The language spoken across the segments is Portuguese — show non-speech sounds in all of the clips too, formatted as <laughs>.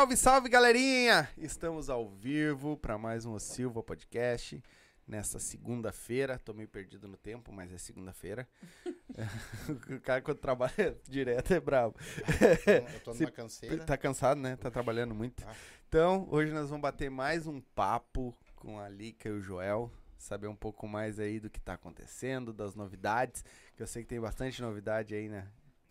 Salve, salve, galerinha! Estamos ao vivo para mais um O Silva Podcast. Nessa segunda-feira, tô meio perdido no tempo, mas é segunda-feira. <laughs> <laughs> o cara quando trabalha <laughs> direto é brabo. Eu tô numa canseira. Tá cansado, né? Tá trabalhando muito. Ah. Então, hoje nós vamos bater mais um papo com a Lica e o Joel. Saber um pouco mais aí do que tá acontecendo, das novidades. Que eu sei que tem bastante novidade aí, né?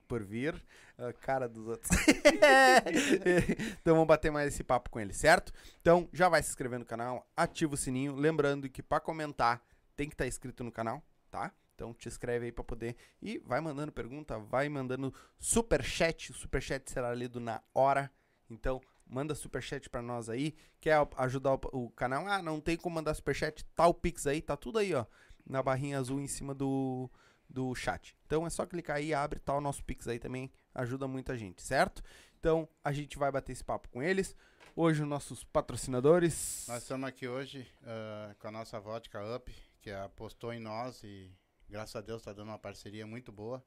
Por vir. A cara dos outros. <laughs> <laughs> então vamos bater mais esse papo com ele, certo? Então já vai se inscrever no canal, ativa o sininho. Lembrando que pra comentar tem que estar inscrito no canal, tá? Então te inscreve aí pra poder. E vai mandando pergunta, vai mandando superchat. O superchat será lido na hora. Então, manda superchat pra nós aí. Quer ajudar o, o canal? Ah, não tem como mandar superchat. Tá o Pix aí, tá tudo aí, ó. Na barrinha azul em cima do, do chat. Então é só clicar aí, abre, tá o nosso Pix aí também. Ajuda muita gente, certo? Então a gente vai bater esse papo com eles. Hoje, os nossos patrocinadores. Nós estamos aqui hoje ah, com a nossa vodka Up, que apostou em nós e graças a Deus está dando uma parceria muito boa.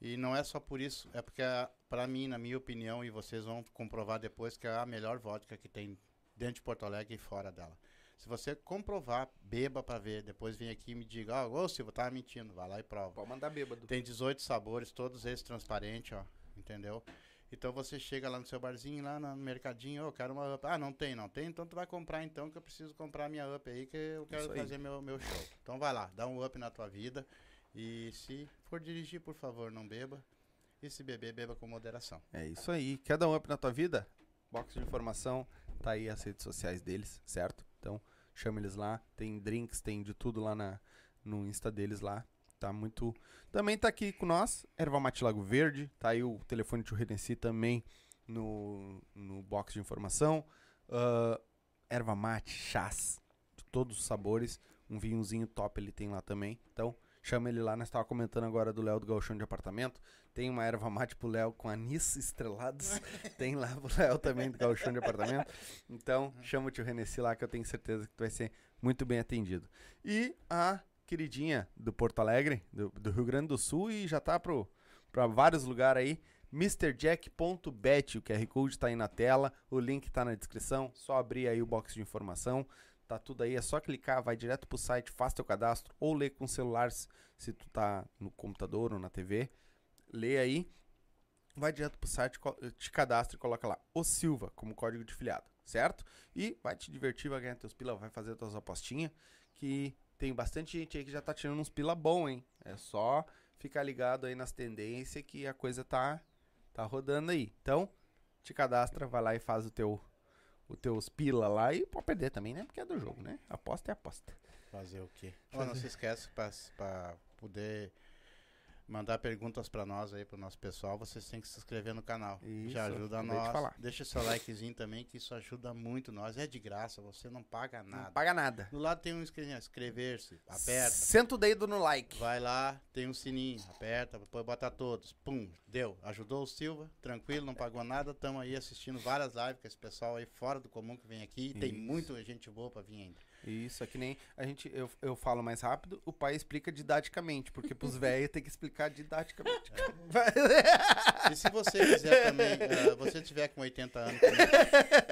E não é só por isso, é porque para mim, na minha opinião, e vocês vão comprovar depois que é a melhor vodka que tem dentro de Porto Alegre e fora dela. Se você comprovar, beba para ver, depois vem aqui e me diga, ó, ô Silvio, tava mentindo, vai lá e prova. Pode mandar bêbado. Tem 18 sabores, todos eles transparentes, ó. Entendeu? Então você chega lá no seu barzinho, lá no mercadinho, ô, eu quero uma up. Ah, não tem, não tem? Então tu vai comprar então, que eu preciso comprar minha up aí, que eu quero fazer meu, meu show. Então vai lá, dá um up na tua vida. E se for dirigir, por favor, não beba. E se beber, beba com moderação. É isso aí. Quer dar um up na tua vida? Box de informação, tá aí as redes sociais deles, certo? Então, chama eles lá. Tem drinks, tem de tudo lá na, no Insta deles lá. Tá muito. Também tá aqui com nós, Erva Mate Lago Verde. Tá aí o telefone de Redenci também no, no box de informação. Ah, erva mate, chás, de todos os sabores. Um vinhozinho top ele tem lá também. Então, chama ele lá. Nós tava comentando agora do Léo do Galchão de Apartamento. Tem uma erva mate pro Léo com anis estrelados. <laughs> Tem lá pro Léo também do Galchão de Apartamento. Então, chama o tio Renessi lá que eu tenho certeza que tu vai ser muito bem atendido. E a queridinha do Porto Alegre, do, do Rio Grande do Sul, e já tá pro, pra vários lugares aí. MrJack.bet, o QR Code tá aí na tela, o link tá na descrição, só abrir aí o box de informação, tá tudo aí, é só clicar, vai direto pro site, faz teu cadastro, ou lê com celular se, se tu tá no computador ou na TV, lê aí, vai direto pro site, te cadastra e coloca lá, o Silva, como código de filiado, certo? E vai te divertir, vai ganhar teus pila, vai fazer tuas apostinhas, que tem bastante gente aí que já tá tirando uns pila bom, hein? É só ficar ligado aí nas tendências que a coisa tá tá rodando aí. Então, te cadastra, vai lá e faz o teu o teus pila lá e pode perder também, né? Porque é do jogo, né? Aposta é aposta. Fazer o quê? Ó, não se esquece para poder mandar perguntas para nós aí, pro nosso pessoal, vocês têm que se inscrever no canal. Isso, Já ajuda acabei de nós. falar. Deixa seu likezinho também, que isso ajuda muito nós. É de graça, você não paga nada. Não paga nada. Do lado tem um inscrever-se, aperta. Senta o dedo no like. Vai lá, tem um sininho, aperta, depois bota todos. Pum, deu. Ajudou o Silva, tranquilo, não pagou nada. Estamos aí assistindo várias lives com esse pessoal aí fora do comum que vem aqui. E tem muita gente boa pra vir ainda. Isso, é que nem a gente, eu, eu falo mais rápido, o pai explica didaticamente, porque pros velhos tem que explicar didaticamente. <laughs> E se você quiser também, eh, você tiver com 80 anos também,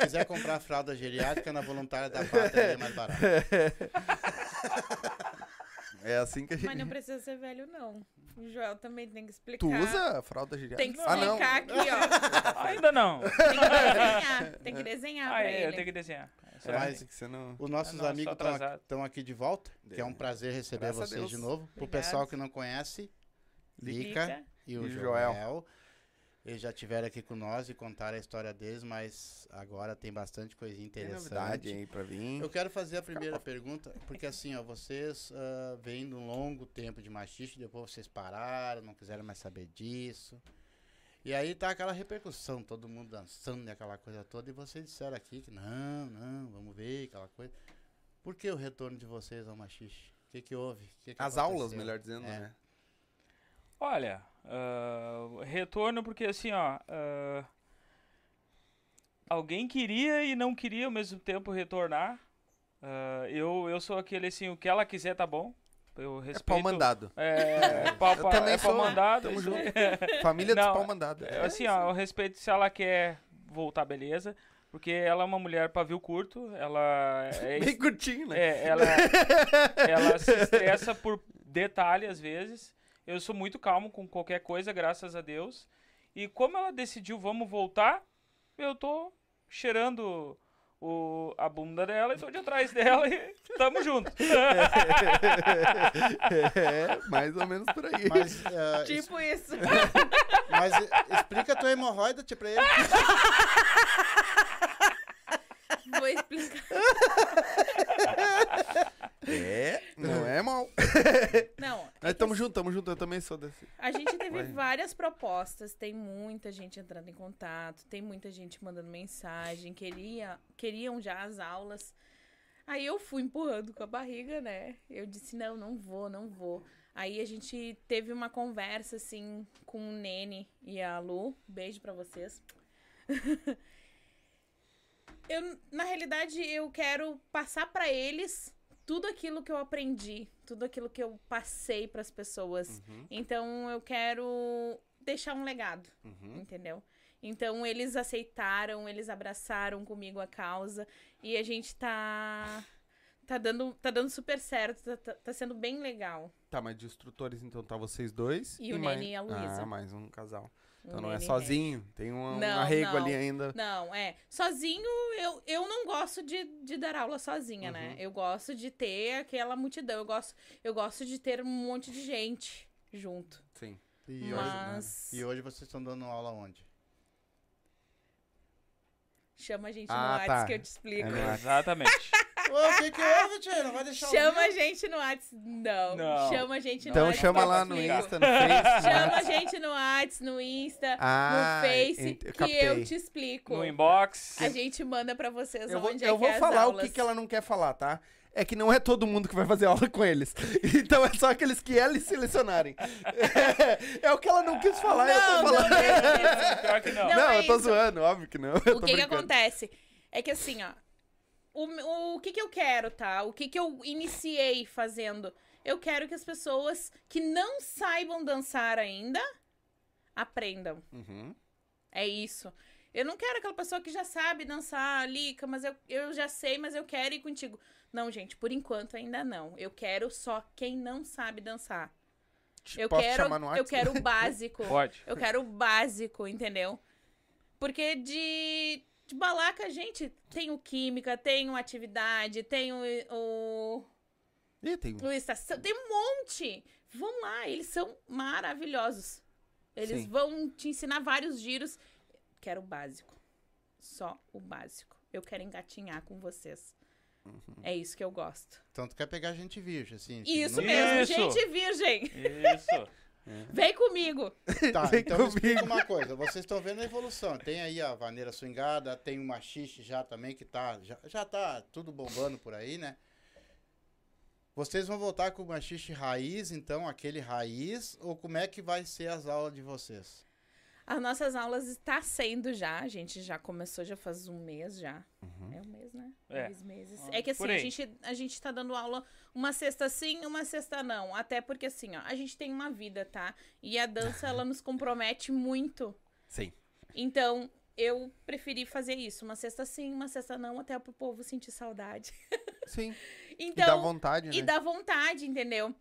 quiser comprar fralda geriátrica na voluntária da pátria, é mais barato. <laughs> é assim que a gente. Mas não precisa ser velho, não. O Joel também tem que explicar. Tu usa a fralda geriátrica? Tem que Ah, não. explicar aqui, ó. Ainda não. Tem que desenhar. Tem que desenhar Ah, pra é, eu ele. tenho que desenhar. É, Mas- que você não... Os nossos Ah, não, amigos sou atrasado. estão aqui de volta, que é um prazer receber Graças vocês de novo. Pro Obrigada. pessoal que não conhece, Lica, Lica. e o E Joel. Joel. Eles já estiveram aqui com nós e contaram a história deles, mas agora tem bastante coisinha Tem interessante. novidade aí pra vir. Eu quero fazer a primeira pergunta, porque assim, ó, vocês ah, vêm de um longo tempo de machiste, depois vocês pararam, não quiseram mais saber disso. E aí tá aquela repercussão, todo mundo dançando e aquela coisa toda, e vocês disseram aqui que não, não, vamos ver, aquela coisa. Por que o retorno de vocês ao machiste? O que que houve? Que que As aulas, aconteceu? melhor dizendo, É. né? Olha, ah, retorno porque assim, ó. ah, alguém queria e não queria ao mesmo tempo retornar. Ah, eu, eu sou aquele assim, o que ela quiser tá bom. Eu É respeito. pau mandado. É, é pau, Eu também é pau sou, mandado. tamo junto. <laughs> Família dos Não, pau mandado. É, assim, ó, eu respeito se ela quer voltar, beleza. Porque ela é uma mulher pavio curto, ela é, <laughs> Bem curtinho, né? é, ela, <laughs> ela se estressa por detalhe às vezes. Eu sou muito calmo com qualquer coisa, graças a Deus. E como ela decidiu, vamos voltar, eu tô cheirando o, a bunda dela e tô de atrás dela e tamo junto. <laughs> é, mais ou menos por aí. Mas, <laughs> es- Tipo isso. <laughs> mas eh, explica a tua hemorroida tia, pra ele. Vou explicar. É, não é mal. <laughs> Não, é Nós que tamo junto, tamo junto. Eu também sou desse. A gente teve Vai. várias propostas, tem muita gente entrando em contato, tem muita gente mandando mensagem, queria, queriam já as aulas. Aí eu fui empurrando com a barriga, né? Eu disse, não, não vou, não vou. Aí a gente teve uma conversa, assim, com o Nene e a Lu. Beijo pra vocês. <laughs> eu, na realidade, eu quero passar pra eles tudo aquilo que eu aprendi, tudo aquilo que eu passei pras pessoas. Uhum, Então eu quero deixar um legado, uhum. entendeu? Então eles aceitaram, eles abraçaram comigo a causa e a gente tá tá dando tá dando super certo, tá, tá- tá sendo bem legal. Tá, mas de instrutores, então, tá vocês dois. E o mais... Nene e a Luísa. Ah, mais um casal. Então não é Nene sozinho. Tem um, um arrego não. ali ainda. Não, é. Sozinho, eu, eu não gosto de, de dar aula sozinha, né? Uhum. Eu gosto de ter aquela multidão. Eu gosto, eu gosto de ter um monte de gente junto. Sim. E, hoje, Mas e hoje vocês estão dando aula onde? chama a gente Ah, no WhatsApp tá. que eu te explico. É Exatamente. <laughs> Ô, o que que houve, tia? Não vai deixar o Chama a gente no WhatsApp. Não. Não. Chama a gente no Então WhatsApp. chama eu lá no. Insta, no Face. Chama a gente no WhatsApp, no Insta, Ah, no Face, ent- eu que captei. eu te explico. No inbox. A gente manda pra vocês Eu vou, onde eu é vou que é as falar o aulas. que, que ela não quer falar, tá? É que não é todo mundo que vai fazer aula com eles. <laughs> Então é só aqueles que eles selecionarem. É, <laughs> é o que ela não quis falar, eu Não, tô não falando. é isso. Pior que não. Não, Não, é eu tô isso. zoando, óbvio que não. <laughs> eu O que que brincando. acontece? É que assim, ó. O, o que que eu quero, tá? O que que eu iniciei fazendo? Eu quero que as pessoas que não saibam dançar ainda aprendam. Uhum. É isso. Eu não quero aquela pessoa que já sabe dançar, Lica, mas eu, eu já sei, mas eu quero ir contigo. Não, gente, por enquanto ainda não. Eu quero só quem não sabe dançar. Eu Posso quero, chamar no eu quero o básico. Pode. Eu quero o básico, entendeu? Porque de, de balaca, gente, tem o química, tem o atividade, tem o, o, Ih, tem... o estação, tem um monte. Vão lá, eles são maravilhosos. Eles Sim. vão te ensinar vários giros. Quero o básico. Só o básico. Eu quero engatinhar com vocês. Uhum. É isso que eu gosto. Então tu quer pegar gente virgem, assim. Isso não- mesmo, Isso. gente virgem. Isso. Vem comigo. <laughs> Tá, Vem então me explica comigo. uma coisa. Vocês estão vendo a evolução. Tem aí a vaneira swingada, tem o machixe já também, que tá, já, já tá tudo bombando por aí, né? Vocês vão voltar com o machixe raiz, então, aquele raiz, ou como é que vai ser as aulas de vocês? As nossas aulas está sendo já. A gente já começou já faz um mês já. Uhum. É um mês, né? É. Dois meses. Ah, É que assim, a gente, a gente tá dando aula uma sexta sim, uma sexta não. Até porque assim, ó, a gente tem uma vida, tá? E a dança, ela nos compromete muito. Sim. Então, eu preferi fazer isso. Uma sexta sim, uma sexta não, até pro povo sentir saudade. <laughs> Sim. e Então, dá vontade, né? e dá vontade, entendeu?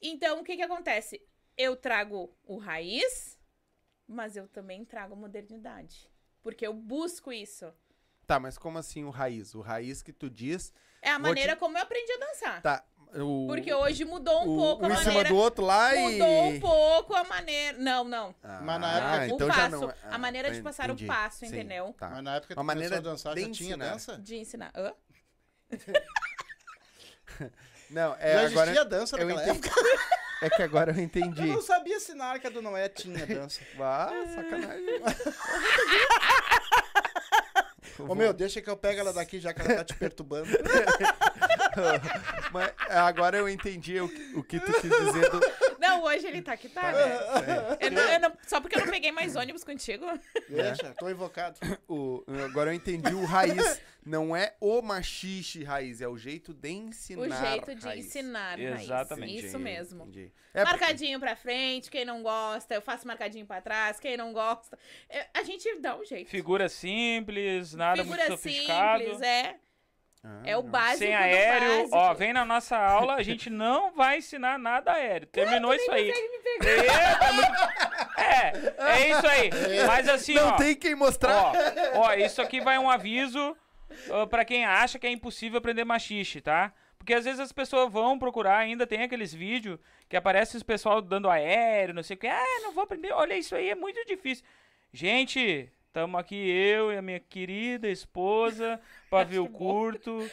Então, o que que acontece? Eu trago o raiz, mas eu também trago modernidade. Porque eu busco isso. Tá, mas como assim o raiz? O raiz que tu diz... É a Vou te- maneira como eu aprendi a dançar. Tá, o... Porque hoje mudou um o, pouco um a em cima maneira. do outro lá Mudou e... um pouco a maneira. Não, não. Ah, Mas na época- o então já passo, não... a maneira de passar o passo, entendeu? Tá. Mas na época que tu maneira a dançar, de já tinha ensinar. dança? De ensinar. Hã? <laughs> Não, é já agora... existia dança eu naquela entendi. época? <laughs> É que agora eu Eu entendi. não sabia se na Arca do Noé tinha dança. Ah, sacanagem. <laughs> Ô meu, deixa que eu pego ela daqui já que ela tá te perturbando. <laughs> Mas agora eu entendi o, que- o que tu quis dizer do... Não, hoje ele tá que tá, né? Eu não- eu não- só porque eu não peguei mais ônibus contigo. <laughs> Deixa, tô invocado. <laughs> O, agora eu entendi o raiz. Não é o machixe raiz, é o jeito de O ensinar. jeito de raiz. ensinar, Raiz. Exatamente. Isso mesmo. Entendi. É porque- marcadinho pra frente, quem não gosta, eu faço marcadinho pra trás, quem não gosta. É, A gente dá um jeito. Figura simples, nada Figura muito sofisticado. simples, é. Ah, É o não. básico Sem aéreo, básico. ó, vem na nossa aula, a gente não vai ensinar nada aéreo. Terminou isso aí. Eita, muito- É, é isso aí. Mas assim, Não ó, tem quem mostrar. ó, ó, isso aqui vai um aviso ó, pra quem acha que é impossível aprender machixe, tá? Porque às vezes as pessoas vão procurar, ainda tem aqueles vídeos que aparece os pessoal dando aéreo, não sei o que. Ah, não vou aprender. Olha, isso aí é muito difícil. Gente, estamos aqui eu e a minha querida esposa, <laughs> Pavio que bom. Curto.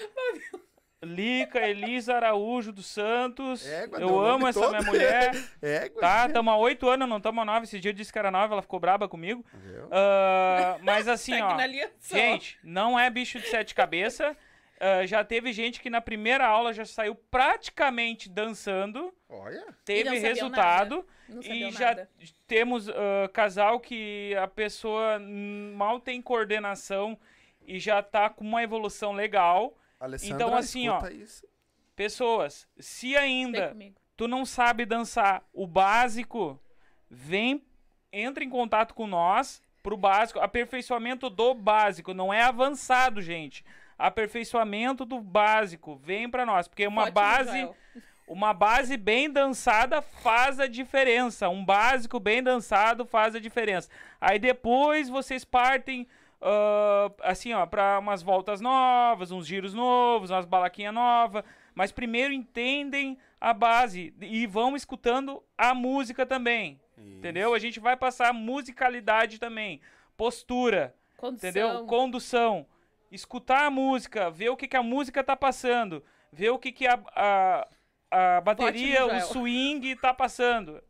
Lica Elisa Araújo dos Santos. Égua, eu amo essa todo. minha mulher. <laughs> É, Tá, tamo há oito anos, não tamo há nove. Esse dia eu disse que era nove, ela ficou braba comigo. Ah, mas assim, ó. Gente, não é bicho de sete cabeças. Ah, já teve gente que na primeira aula já saiu praticamente dançando. Olha. Teve resultado. Não E já nada. temos ah, casal que a pessoa mal tem coordenação e já tá com uma evolução legal. Alessandra, Então, assim, ó, Isso. Pessoas, se ainda tu não sabe dançar o básico, vem, entra em contato com nós pro básico, aperfeiçoamento do básico, não é avançado, gente. Aperfeiçoamento do básico, vem pra nós, porque uma Ótimo, base, Joel. Uma base bem dançada faz a diferença, um básico bem dançado faz a diferença. Aí depois vocês partem ah, assim, ó, para umas voltas novas, uns giros novos, umas balaquinhas novas, mas primeiro entendem a base e vão escutando a música também, entendeu? A gente vai passar musicalidade também, postura, Condução. entendeu? Condução, escutar a música, ver o que, que a música tá passando, ver o que, que a, a, a bateria, o swing tá passando.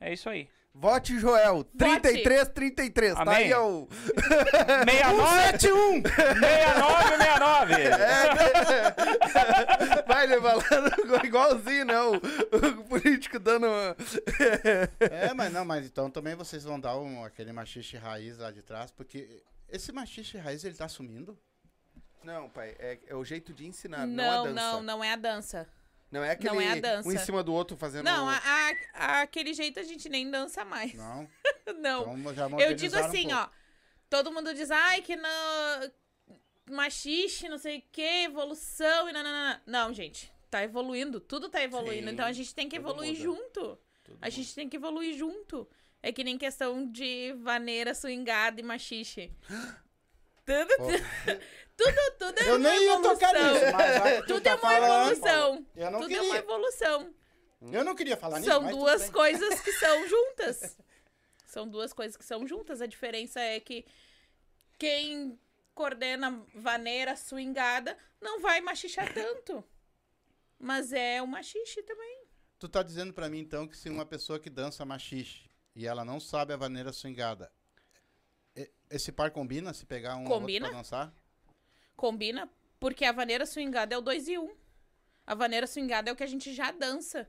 É isso aí. Vote Joel. 33, 33. Tá aí, ó. 69 69 69. Vai levar lá no- igualzinho, né? O, o político dando uma... <laughs> É, mas não, mas então também vocês vão dar um, aquele machixe raiz lá de trás, porque esse machixe raiz ele tá sumindo. Não, pai, é, é o jeito de ensinar, não, Não, a dança. não, não é a dança. Não é aquele não é a dança. um em cima do outro fazendo... Não, a, a- aquele jeito a gente nem dança mais. Não. <laughs> Não. Então Eu digo um assim, pouco. ó. Todo mundo diz, ai, que não. Machixe, não sei o que, evolução e nananana. Não, gente. Tá evoluindo. Tudo tá evoluindo. Sim, então a gente tem que tudo muda. evoluir junto. Tudo A gente tem que evoluir junto. É que nem questão de vaneira, swingada e machixe. <gasps> Tudo, <laughs> tudo, tudo é Eu uma nem ia tocar evolução. nisso, mas Tudo tá é uma falando, evolução. Eu não Tudo é uma queria. evolução. Eu não queria falar nisso, São duas coisas que são <laughs> juntas. São duas coisas que são juntas. A diferença é que quem coordena vaneira, swingada, não vai machichar tanto. Mas é o machixe também. Tu tá dizendo pra mim, então, que se uma pessoa que dança machixe e ela não sabe a vaneira swingada, esse par combina se pegar um ou outro Combina. pra dançar? Combina, porque a vaneira swingada é o 2 e 1. Um. A vaneira swingada é o que a gente já dança.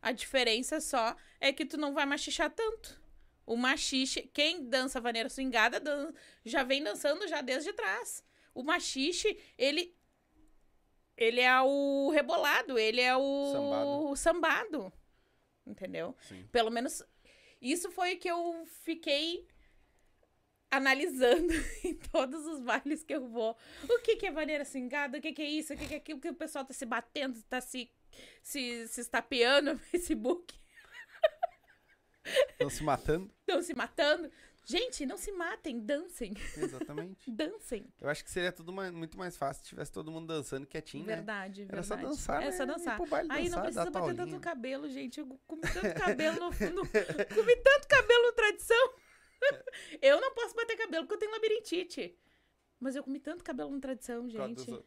A diferença só é que tu não vai machichar tanto. O machixe, quem dança vaneira swingada dan- já vem dançando já desde trás. O machixe, ele ele é o rebolado, ele é o Sambado. sambado. Entendeu? Sim. Pelo menos isso foi o que eu fiquei analisando <laughs> em todos os bailes que eu vou. O que, que é vaneira swingada? O que, que é isso? O que, que é aquilo que o pessoal tá se batendo, tá se, se, se estapeando no <laughs> Facebook, Estão se matando. estão se matando. Gente, não se matem, dancem. Exatamente. <laughs> Dancem. Eu acho que seria tudo ma- muito mais fácil se tivesse todo mundo dançando quietinho, né? Verdade, Era só verdade. dançar, É né? só dançar. baile Aí não dançar, precisa dar bater tanto cabelo, gente. Eu comi tanto cabelo no, no comi tanto cabelo no tradição. <laughs> Eu não posso bater cabelo porque eu tenho labirintite. Mas eu comi tanto cabelo no tradição, gente.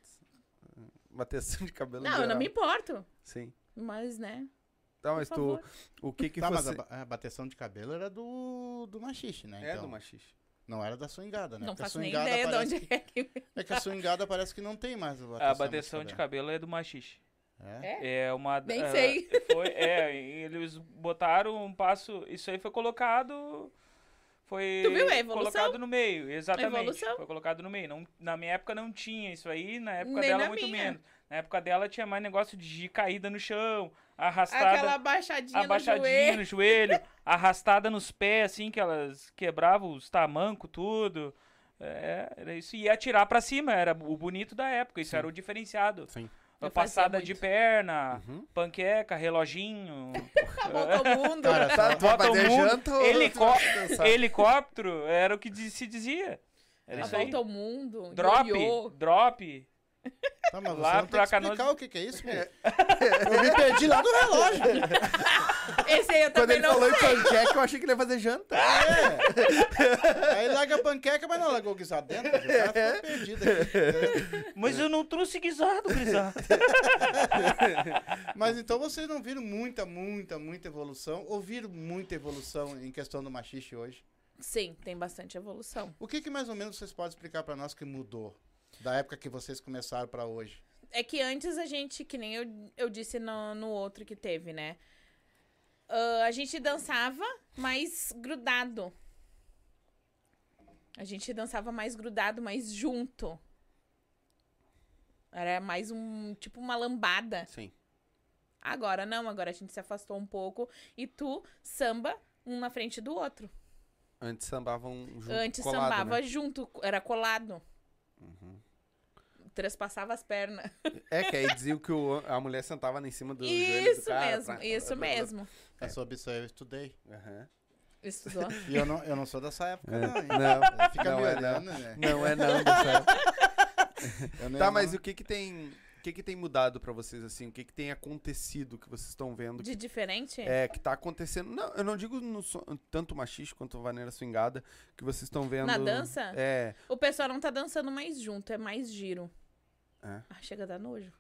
Bateção de cabelo Não, eu não me importo. Sim. Mas, né? Tá, Por mas tu, favor. o que que tá, mas você... a, ba- a bateção de cabelo era do, do machixe, né? É então. do machixe. Não era da swingada, né? Não Porque a faço nem swingada ideia de parece onde que- é que. É que a swingada parece que não tem mais a bateção, A bateção de cabelo é do machixe. É? É uma. Nem ah, sei. Foi, é, eles botaram um passo. Isso aí foi colocado. Foi Tu viu a evolução? colocado no meio, exatamente. Evolução. Foi colocado no meio. Não, na minha época não tinha isso aí, na época Nem dela na muito minha. menos. Na época dela tinha mais negócio de caída no chão, arrastada. Aquela abaixadinha, abaixadinha no no joelho. joelho, <laughs> arrastada nos pés, assim, que elas quebravam os tamancos, tudo. É, era isso. E atirar pra cima, era o bonito da época, isso Sim. era o diferenciado. Sim. Eu passada de perna, Uhum. panqueca, reloginho, Acabou todo mundo. Cara, Tá, Bota o mundo, janta helicó- helicóptero, era o que se dizia. Era A isso aí. volta ao mundo. Drop, drop. Tá, mas você Lá não tem pra que Canoas- explicar o que, que é isso, meu. Eu me perdi lá no relógio. Esse aí eu Quando também ele não falou em sei. panqueca, eu achei que ele ia fazer janta. É. Aí larga a panqueca, mas não largou o guisado dentro. O cara ficou perdido aqui. Mas eu não trouxe guisado, guisado. Mas então vocês não viram muita, muita, muita evolução? Ou viram muita evolução em questão do machixe hoje? Sim, tem bastante evolução. O que, que mais ou menos vocês podem explicar pra nós que mudou? Da época que vocês começaram pra hoje? É que antes a gente, que nem eu, eu disse no, no outro que teve, né? Ah, a gente dançava mais grudado. A gente dançava mais grudado, mais junto. Era mais um, tipo uma lambada. Sim. Agora não, agora a gente se afastou um pouco e tu samba um na frente do outro. Antes sambavam junto, Antes colado, sambava né? junto, era colado. Uhum. Trespassava as pernas. É, que aí diziam que o- a mulher sentava em cima do joelho do Isso cara. mesmo, pra- isso mesmo. É sobre isso aí eu estudei. Aham. Estudou. E eu não, eu não sou dessa época, É, não, hein? não, Fica não é, olhando, né? Não é não. <laughs> Eu nem- Tá, mas o que que tem... O que que tem mudado pra vocês, assim? O que que tem acontecido que vocês estão vendo? De diferente? É, que tá acontecendo... Não, eu não digo no tanto machiste quanto vaneira swingada, que vocês estão vendo... Na dança? É. O pessoal não tá dançando mais junto, é mais giro. É. Ah, chega a dar nojo.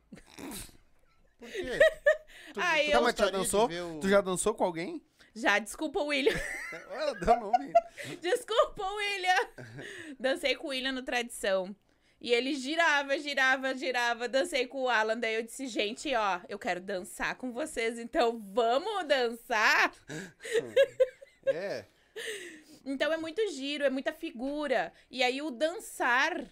Por quê? <laughs> Tu, Ah, tu eu- Tá, tu já dançou? o- Tu já dançou com alguém? Já, desculpa, William. Olha, deu nome. Desculpa, William. Dancei com o William no Tradição. E ele girava, girava, girava. Dancei com o Alan. Daí eu disse, gente, ó, eu quero dançar com vocês, então vamos dançar? <laughs> É. Então é muito giro, é muita figura. E aí o dançar,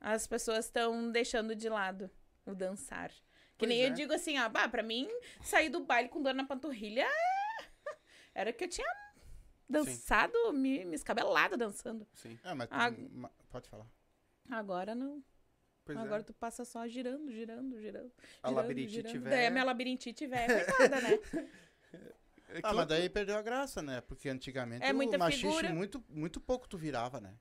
as pessoas estão deixando de lado o dançar. Que Pois nem é. eu digo assim, ó, bah, pra mim, sair do baile com dor na panturrilha é- <laughs> era que eu tinha dançado, me, me escabelado dançando. Sim. Ah, mas pode falar. Agora não. Pois Agora é. tu passa só girando, girando, girando. A girando, labirintite girando. velha. Daí a minha labirintite velha, coitada, né? É <laughs> Ah, mas daí perdeu a graça, né? Porque antigamente É o muita machixe figura. muito, muito pouco tu virava, né?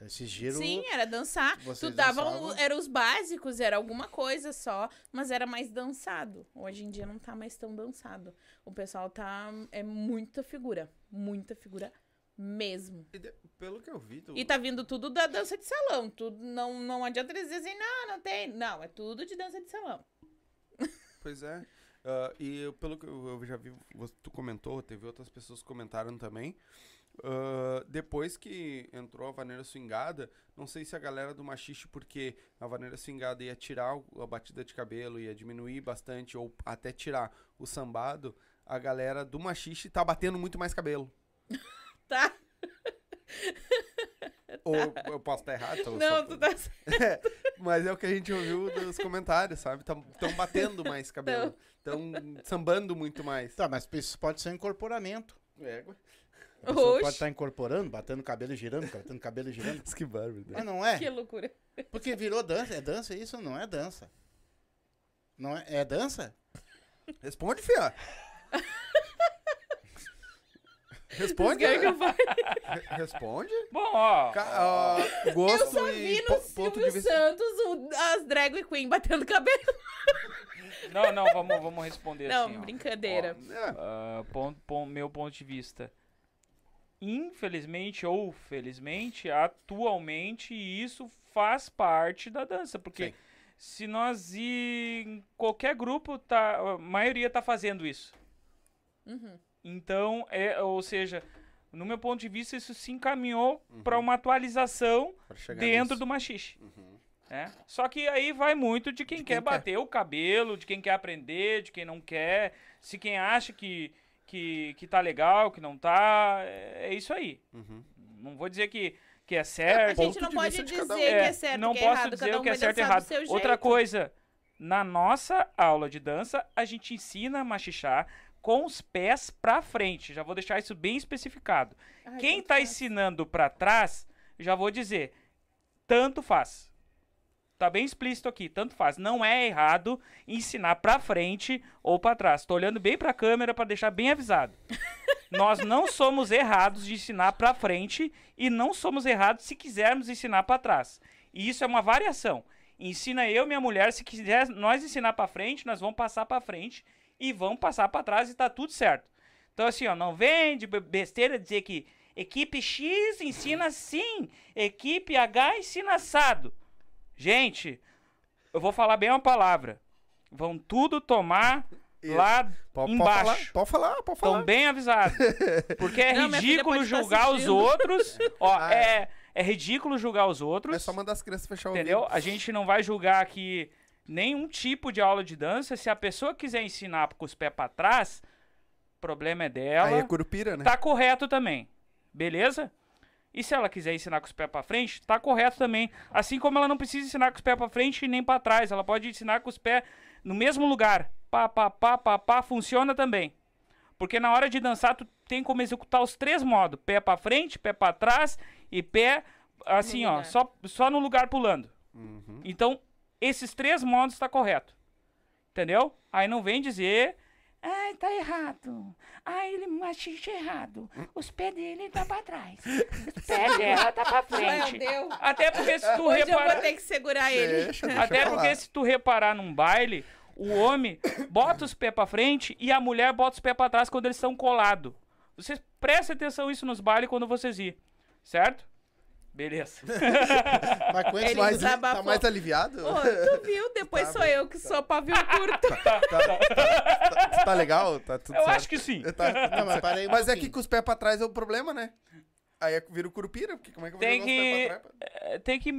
Esse giro... Sim, era dançar. Tu dava, um, era os básicos, era alguma coisa só, mas era mais dançado. Hoje em dia não tá mais tão dançado. O pessoal tá. É muita figura. Muita figura mesmo. E de- Pelo que eu vi, tu... E tá vindo tudo da dança de salão. Tudo, não, não adianta eles dizerem, não, não tem. Não, é tudo de dança de salão. Pois é. Ah, e eu- pelo que eu, eu já vi, você- tu comentou, teve outras pessoas que comentaram também. Ah, depois que entrou a vaneira swingada, não sei se a galera do machixe, porque a vaneira swingada ia tirar o- a batida de cabelo, ia diminuir bastante, ou até tirar o sambado, a galera do machixe tá batendo muito mais cabelo. <laughs> Tá? <laughs> Ou eu posso estar errado? tô Não, só- tu tá. <laughs> Mas é o que a gente ouviu dos comentários, sabe? Estão batendo mais cabelo. Estão sambando muito mais. Tá, mas isso pode ser um incorporamento. É, A pessoa Oxe. pode estar incorporando, batendo cabelo e girando, batendo cabelo e girando. <laughs> que bárbaro. Mas não é? Que loucura. Porque virou dança. É dança isso? Não é dança. Não é, é dança? Responde, fia. Responde. Quer que eu fale? Re- Responde. Bom, ó. Ca- ó, gosto Eu só e vi no po- ponto de Silvio vista. Santos o- as drag queen batendo cabelo. Não, não, vamos, vamos responder Não, assim. ó. brincadeira. É, Ah, pon- meu ponto de vista. Infelizmente ou felizmente, atualmente isso faz parte da dança, porque Sim. se nós ir em qualquer grupo, tá, a maioria tá fazendo isso. Uhum. Então, é, ou seja, no meu ponto de vista, isso se encaminhou Uhum. para uma atualização dentro nisso. do machixe. Uhum. né? Só que aí vai muito de quem, De quer quem quer. bater o cabelo, de quem quer aprender, de quem não quer. Se quem acha que, que, que tá legal, que não tá. É, é isso aí. Uhum. Não vou dizer que, que é A certo. gente ponto não de pode dizer um. que é certo, não que é posso errado. dizer um que é certo e errado. seu Outra coisa, na nossa aula de dança, a gente ensina a machichar com os pés pra frente. Já vou deixar isso bem especificado. Ai, Quem tá faz. ensinando pra trás, já vou dizer, tanto faz. Tá bem explícito aqui, tanto faz. Não é errado ensinar pra frente ou pra trás. Tô olhando bem pra câmera pra deixar bem avisado. <laughs> Nós não somos errados de ensinar pra frente e não somos errados se quisermos ensinar pra trás. E isso é uma variação. Ensina eu, minha mulher, se quiser nós ensinar pra frente, nós vamos passar pra frente e vamos passar pra trás e tá tudo certo. Então assim, ó, não vem de be- besteira dizer que equipe X ensina assim, equipe H ensina assado. Gente, eu vou falar bem uma palavra. Vão tudo tomar Isso. lá Pode, pode embaixo. falar, pode falar, pode falar. Estão bem avisados. Porque é Não, ridículo julgar os outros. <laughs> Ó, Ah, é, é ridículo julgar os outros. É só mandar as crianças fechar o Entendeu? ouvido. A gente não vai julgar aqui nenhum tipo de aula de dança. Se a pessoa quiser ensinar com os pés pra trás, o problema é dela. Aí é curupira, né? Tá correto também. Beleza? E se ela quiser ensinar com os pés pra frente, tá correto também. Assim como ela não precisa ensinar com os pés pra frente e nem pra trás. Ela pode ensinar com os pés no mesmo lugar. Pá, pá, pá, pá, pá, funciona também. Porque na hora de dançar, tu tem como executar os três modos: pé pra frente, pé pra trás e pé assim, ó, só, só no lugar pulando. Uhum. Então, esses três modos tá correto. Entendeu? Aí não vem dizer. Ai, tá errado. Ai, ele machixa errado. Os pés dele tá pra trás. Os pés dela tá pra frente. deu. Até porque se tu Hoje eu reparar. vou ter que segurar ele. Deixa, deixa Até falar. porque se tu reparar num baile, o homem bota os pés pra frente e a mulher bota os pés pra trás quando eles estão colados. Vocês prestem atenção isso nos bailes quando vocês ir. Certo? Beleza. <laughs> Mas com esse desabafou. tá mais aliviado? Ô, tu viu? Depois Tá sou eu que sou pavio curto. tá, tá- tá legal? Tá tudo Eu certo? acho que sim. Tá- Não, mas parei um Mas é que com os pés pra trás é o problema, né? Aí é, vira o curupira, porque como é que eu vou Tem jogar os pés que- pra trás? É, tem que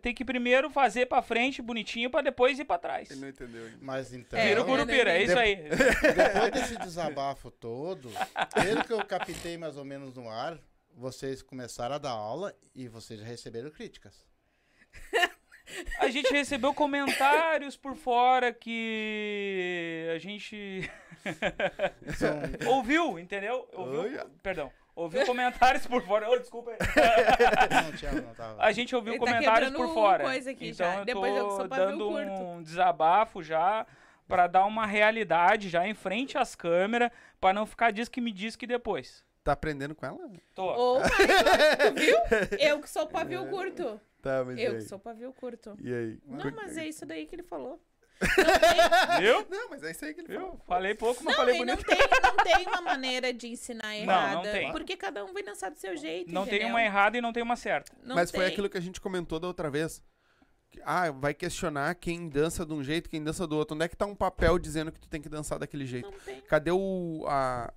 tem que primeiro fazer pra frente bonitinho pra depois ir pra trás. Ele não entendeu ainda. Mas então, É, Vira o curupira, é isso aí. <laughs> depois desse desabafo todo, pelo que eu captei mais ou menos no ar, vocês começaram a dar aula e vocês já receberam críticas. <laughs> A gente recebeu comentários por fora que a gente <laughs> <laughs> ouviu, entendeu? Ouviu, perdão. Ouviu comentários por fora. Ô, desculpa aí. não não tava. A gente ouviu Ele tá comentários quebrando por fora. coisa aqui então já. eu Depois eu tô dando um desabafo já pra dar uma realidade já em frente às câmeras pra não ficar diz que me diz que depois. Tá aprendendo com ela? Tô. Mais, tu viu? Eu que sou pavio curto. Tá, mas Eu aí? que sou pavio curto. E aí? Não, mas é isso daí que ele falou. <laughs> Viu? Não, mas é isso aí que ele Viu? falou. Falei pouco, mas Não, falei e não bonito. tem, não tem uma maneira de ensinar Não, errada. não tem. Porque cada um vai dançar do seu jeito. Não tem entendeu? uma errada e não tem uma certa. Não mas foi tem. aquilo que a gente comentou da outra vez. Ah, vai questionar quem dança de um jeito, quem dança do outro. Onde é que tá um papel dizendo que tu tem que dançar daquele jeito? Não tem. Cadê o a,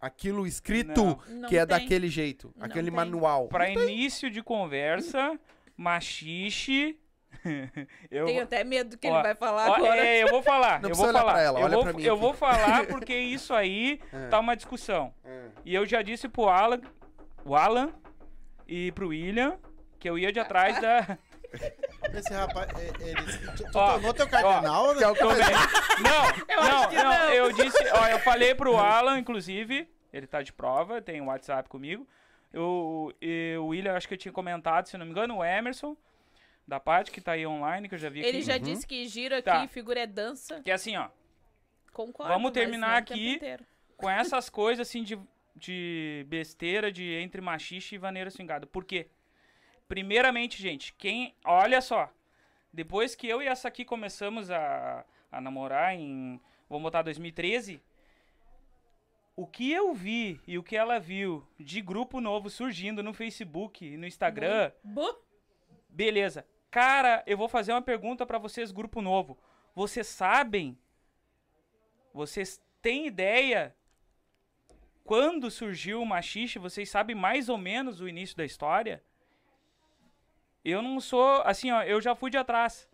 aquilo escrito Não. Não que é tem. daquele jeito? Não aquele tem. manual. Pra início de conversa, machixe. <laughs> eu, Tenho até medo do que Ó, ele vai falar ó, agora. é, eu vou falar. Não eu vou olhar falar. pra ela, eu olha vou, pra mim eu vou falar <laughs> porque isso aí É. tá uma discussão. É. E eu já disse pro Alan, o Alan e pro William que eu ia de <laughs> atrás da. Esse rapaz, é, ele, tu, tu Ó, tornou teu cardenal? né? Eu- <laughs> Não, Eu não, não, não. Eu disse, ó, eu falei pro Alan, inclusive, ele tá de prova, tem um WhatsApp comigo. Eu, e o William, acho que eu tinha comentado, se não me engano, o Emerson, da parte que tá aí online, que eu já vi Ele aqui. já disse que giro aqui, Tá. figura é dança. Que é assim, ó. Concordo. Vamos terminar aqui. com essas coisas assim de, de besteira de entre machixe e vaneira swingada. Por quê? Primeiramente, gente, quem. Olha só. Depois que eu e essa aqui começamos a, a namorar em. Vamos botar 2013. O que eu vi e o que ela viu de grupo novo surgindo no Facebook e no Instagram, Bo- beleza. Cara, eu vou fazer uma pergunta pra vocês, grupo novo. Vocês sabem? Vocês têm ideia quando surgiu o machixe? Vocês sabem mais ou menos o início da história? Eu não sou, assim, ó, eu já fui de atrás.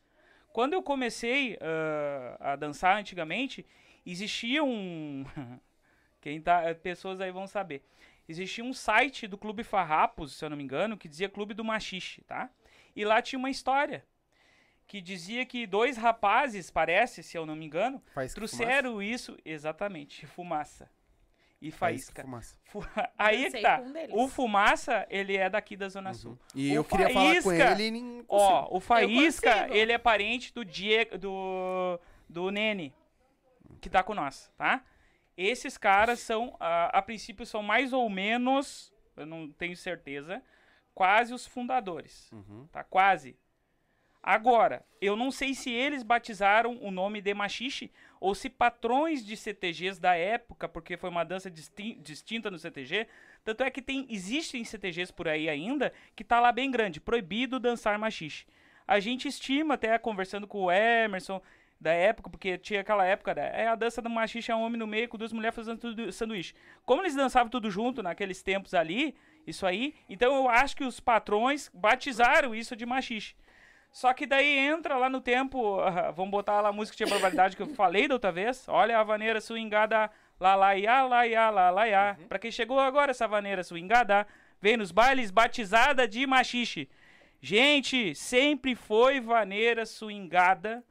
Quando eu comecei ah, a dançar antigamente, existia um. <laughs> Quem tá. Pessoas aí vão saber. Existia um site do Clube Farrapos, se eu não me engano, que dizia Clube do Machixe, tá? E lá tinha uma história. Que dizia que dois rapazes, parece, se eu não me engano, Faz trouxeram isso. Exatamente, <laughs> fumaça. E faísca. Fumaça. Fu- <laughs> Aí é que tá. com um. O Fumaça, ele é daqui da Zona Sul. E O eu queria falar com Faísca- ele e nem Ó, o Faísca, ele é parente do Diego, do, do Nene, que tá com nós, tá? Esses caras são, a, a princípio, são mais ou menos, eu não tenho certeza, quase os fundadores, Uhum. tá? Quase. Agora, eu não sei se eles batizaram o nome de Machixe ou se patrões de CTGs da época, porque foi uma dança distin- distinta no CTG, tanto é que tem existem CTGs por aí ainda que tá lá bem grande, proibido dançar machixe. A gente estima até conversando com o Emerson da época, porque tinha aquela época, né? É a dança do machixe é um homem no meio com duas mulheres fazendo tudo sanduíche. Como eles dançavam tudo junto naqueles tempos ali, isso aí, então eu acho que os patrões batizaram isso de machixe. Só que daí entra lá no tempo, ah, vamos botar lá a música de barbaridade que eu falei da outra vez. Olha a vaneira swingada, lá lá ia, lá ia, lá lá ia. Pra quem chegou agora essa vaneira swingada, vem nos bailes batizada de machixe. Gente, sempre foi vaneira swingada,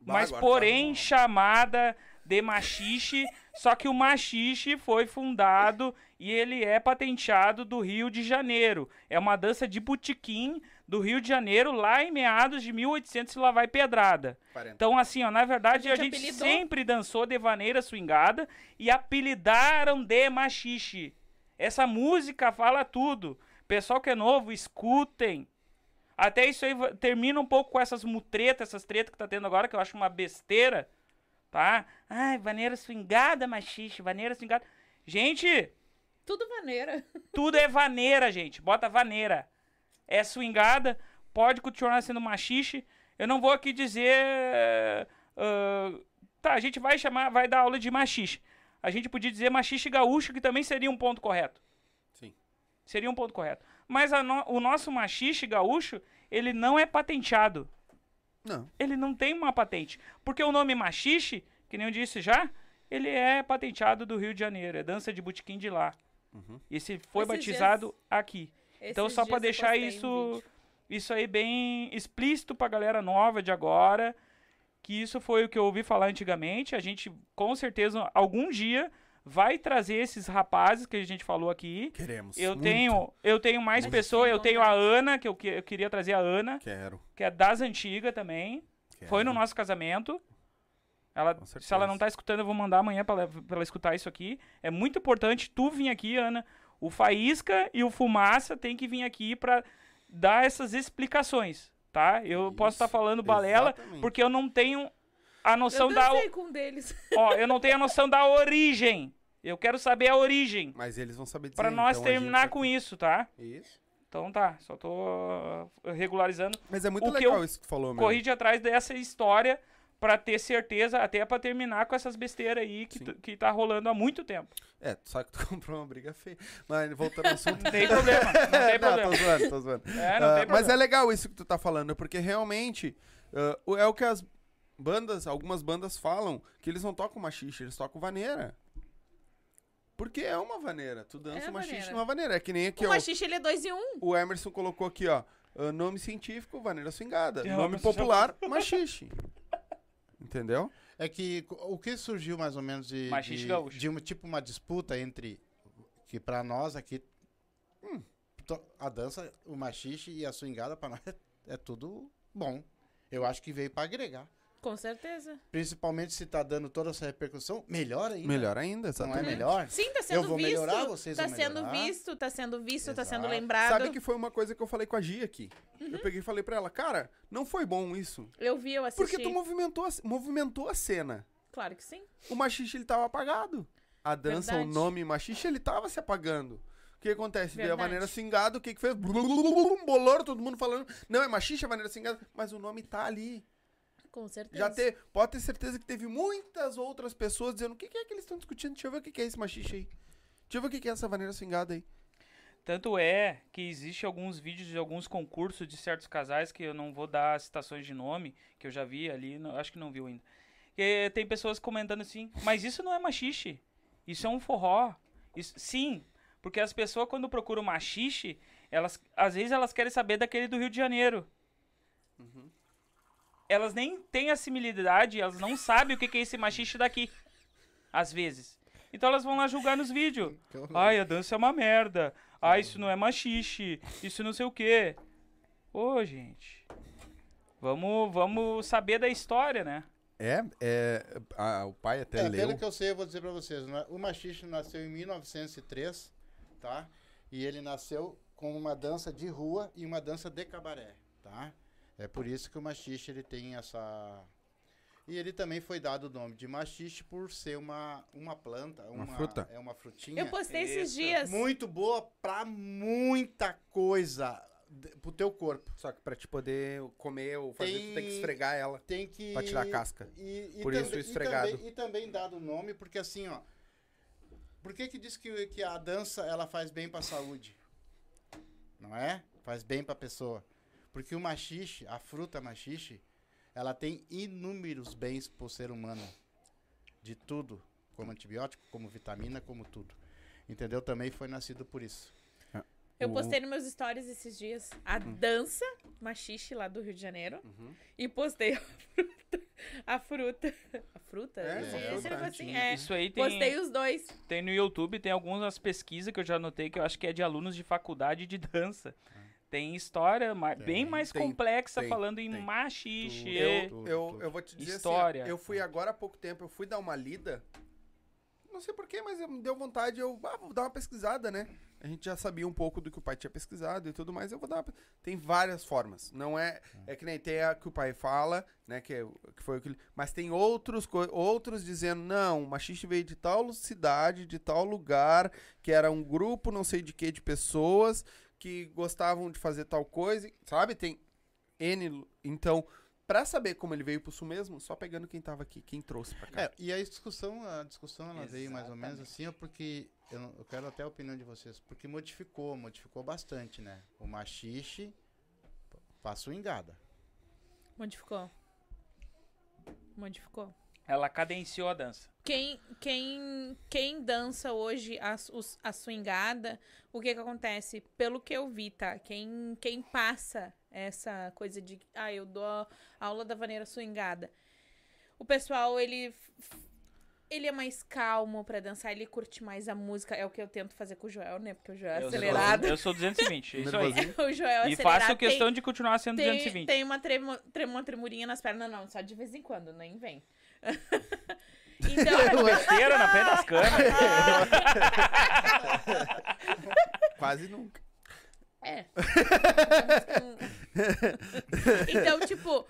Bah, mas tá porém bom. chamada de machixe, só que o machixe foi fundado e ele é patenteado do Rio de Janeiro. É uma dança de botequim do Rio de Janeiro, lá em meados de 1800 e lá vai pedrada. 40. Então, assim, ó, na verdade, a A gente, gente apelidou. sempre dançou de vaneira swingada e apelidaram de machixe. Essa música fala tudo. Pessoal que é novo, escutem. Até isso aí termina um pouco com essas mutretas, essas tretas que tá tendo agora, que eu acho uma besteira, tá? Ai, vaneira swingada, machixe, vaneira swingada. Gente, Tudo maneira. tudo é vaneira, gente. Bota vaneira. É swingada, pode continuar sendo machixe. Eu não vou aqui dizer. ah, tá, a gente vai chamar, vai dar aula de machixe. A gente podia dizer machixe gaúcho, que também seria um ponto correto. Sim. Seria um ponto correto. Mas a no- o nosso machixe gaúcho, ele não é patenteado. Não. Ele não tem uma patente. Porque o nome machixe, que nem eu disse já, ele é patenteado do Rio de Janeiro. É dança de botequim de lá. Uhum. Esse foi Esses batizado aqui. Então, só eu deixar um isso, isso aí bem explícito pra galera nova de agora, que isso foi o que eu ouvi falar antigamente. A gente, com certeza, algum dia vai trazer esses rapazes que a gente falou aqui. Queremos. Eu muito. tenho, eu tenho mais A pessoas, eu tenho a. Ana, que eu, que- eu queria trazer a Ana, Quero. que é das antigas também. quero. Foi no nosso casamento. Ela, se ela não tá escutando, eu vou mandar amanhã pra ela, pra ela escutar isso aqui. É muito importante tu vir aqui, Ana. O Faísca e o Fumaça tem que vir aqui pra dar essas explicações, tá? Eu posso estar Isso, falando balela, exatamente. porque eu não tenho a noção eu da... dancei com um deles. <laughs> Ó, eu não tenho a noção da origem. Eu quero saber a origem. Mas eles vão saber dizer. Pra nós então terminar vai- com isso, tá? Isso. Então tá, só tô uh, regularizando. Mas é muito O que legal eu isso que tu falou, meu. corri de atrás dessa história pra ter certeza, até pra terminar com essas besteiras aí que, tu- que tá rolando há muito tempo. É, tu sabe que tu <laughs> comprou uma briga feia. Mas voltando ao assunto. Não tem problema, não tem <laughs> problema. tô zoando, tô zoando. É, não Ah, tem mas é legal isso que tu tá falando, porque realmente ah, o- é o que as bandas, algumas bandas falam, que eles não tocam machixe, eles tocam vaneira. Porque é uma vaneira. Tu dança É machixe vaneira. numa vaneira. É que nem aqui, o ó. machixe, ele é dois em um. O Emerson colocou aqui, ó. ah, nome científico, vaneira swingada. Nome popular, machixe. Entendeu? É que o que surgiu mais ou menos de, de, gaúcho. de uma, tipo uma disputa entre que pra nós aqui hum, a dança, o machixe e a swingada pra nós é, é tudo bom. Eu acho que veio pra agregar. Com certeza. Principalmente se tá dando toda essa repercussão, melhor ainda. Melhor ainda, Não é exatamente. melhor? Sim, tá sendo vou visto. melhorar, vocês tá vão sendo melhorar. visto, tá sendo visto, tá sendo Exato. lembrado. Sabe que foi uma coisa que eu falei com a Gia aqui. Uhum. Eu peguei e falei pra ela, cara, não foi bom isso. Eu vi, eu assisti. Porque tu movimentou a, movimentou a cena. Claro que sim. O machixe, ele tava apagado. A dança, o Verdade. nome machixe, ele tava se apagando. O que acontece? Veio a Verdade. maneira swingada, o que que fez? Bolor, todo mundo falando. Não, é machixe a maneira swingada. Mas o nome tá ali. Com certeza. Já te, pode ter certeza que teve muitas outras pessoas dizendo o que, que é que eles estão discutindo. Deixa eu ver o que, que é esse machixe aí. Deixa eu ver o que, que é essa maneira swingada aí. Tanto é que existe alguns vídeos de alguns concursos de certos casais que eu não vou dar citações de nome, que eu já vi ali, não- acho que não viu ainda. Que tem pessoas comentando assim, mas isso não é machixe, isso é um forró. Isso- sim, porque as pessoas quando procuram machixe, elas às vezes elas querem saber daquele do Rio de Janeiro. Elas nem têm a similidade, elas não sabem o que que é esse machixe daqui. Às vezes. Então elas vão lá julgar nos vídeos. Ai, a dança é uma merda. Ai, isso não é machixe. Isso não sei o quê. Ô, gente. Vamos, vamos saber da história, né? É, é a- o pai até É, leu. pelo que eu sei, eu vou dizer pra vocês. né? O machixe nasceu em 1903, tá? E ele nasceu com uma dança de rua e uma dança de cabaré, tá? É por isso que o machixe ele tem essa... E ele também foi dado o nome de machixe por ser uma, uma planta, uma, fruta. É uma frutinha. Eu postei esses dias. Muito boa pra muita coisa pro teu corpo. Só que pra te poder comer ou fazer, tu tem que Tem- esfregar ela. Tem que. Pra tirar a casca. E, e Por isso o e esfregado. também- E também, dado o nome, porque assim, ó. Por que que diz que, que a dança ela faz bem pra saúde? Não é? Faz bem pra pessoa. Porque o machixe, a fruta machixe, ela tem inúmeros bens pro ser humano. De tudo. Como antibiótico, como vitamina, como tudo. Entendeu? Também foi nascido por isso. Eu O- postei nos meus stories esses dias a dança machixe lá do Rio de Janeiro. Uhum. E postei <laughs> a fruta. A fruta. A fruta? É, Esse- é assim, sim. é. Isso aí tem, Postei os dois. tem no YouTube, tem algumas pesquisas que eu já anotei que eu acho que é de alunos de faculdade de dança. Tem história ma- bem mais Tem, complexa tem, falando em tem. machixe. Eu, eu, eu vou te dizer História. assim, eu fui agora há pouco tempo, eu fui dar uma lida. Não sei porquê, mas me deu vontade, eu ah, vou dar uma pesquisada, né? A gente já sabia um pouco do que o pai tinha pesquisado e tudo mais, eu vou dar uma... Tem várias formas, não é... É que nem tem a que o pai fala, né, que, é, que foi o que... Mas tem outros, outros dizendo, não, o machiste veio de tal cidade, de tal lugar, que era um grupo não sei de que de pessoas que gostavam de fazer tal coisa, sabe? Tem N... Então, pra saber como ele veio pro sul mesmo, só pegando quem tava aqui, quem trouxe pra cá. É, e a discussão, a discussão ela veio mais ou menos Exatamente. assim, ó, porque eu, eu quero até a opinião de vocês, porque modificou, modificou bastante, né? O machixe pra swingada. Modificou. Modificou. Ela cadenciou a dança. Quem, quem, quem dança hoje a, a swingada, o que que acontece? Pelo que eu vi, tá? Quem, quem passa essa coisa de, ah, eu dou a aula da vaneira swingada. O pessoal, ele, ele é mais calmo pra dançar, ele curte mais a música. É o que eu tento fazer com o Joel, né? Porque o Joel é Eu sou- acelerado. Eu sou 220, <laughs> isso aí. O Joel é E acelerado. faço Tem- questão de continuar sendo tem, 220. tem uma, tremo, tremo- uma tremurinha nas pernas, não, só de vez em quando, nem vem. Então, <laughs> Besteira na frente das câmeras. Quase nunca. É. <laughs> então, tipo,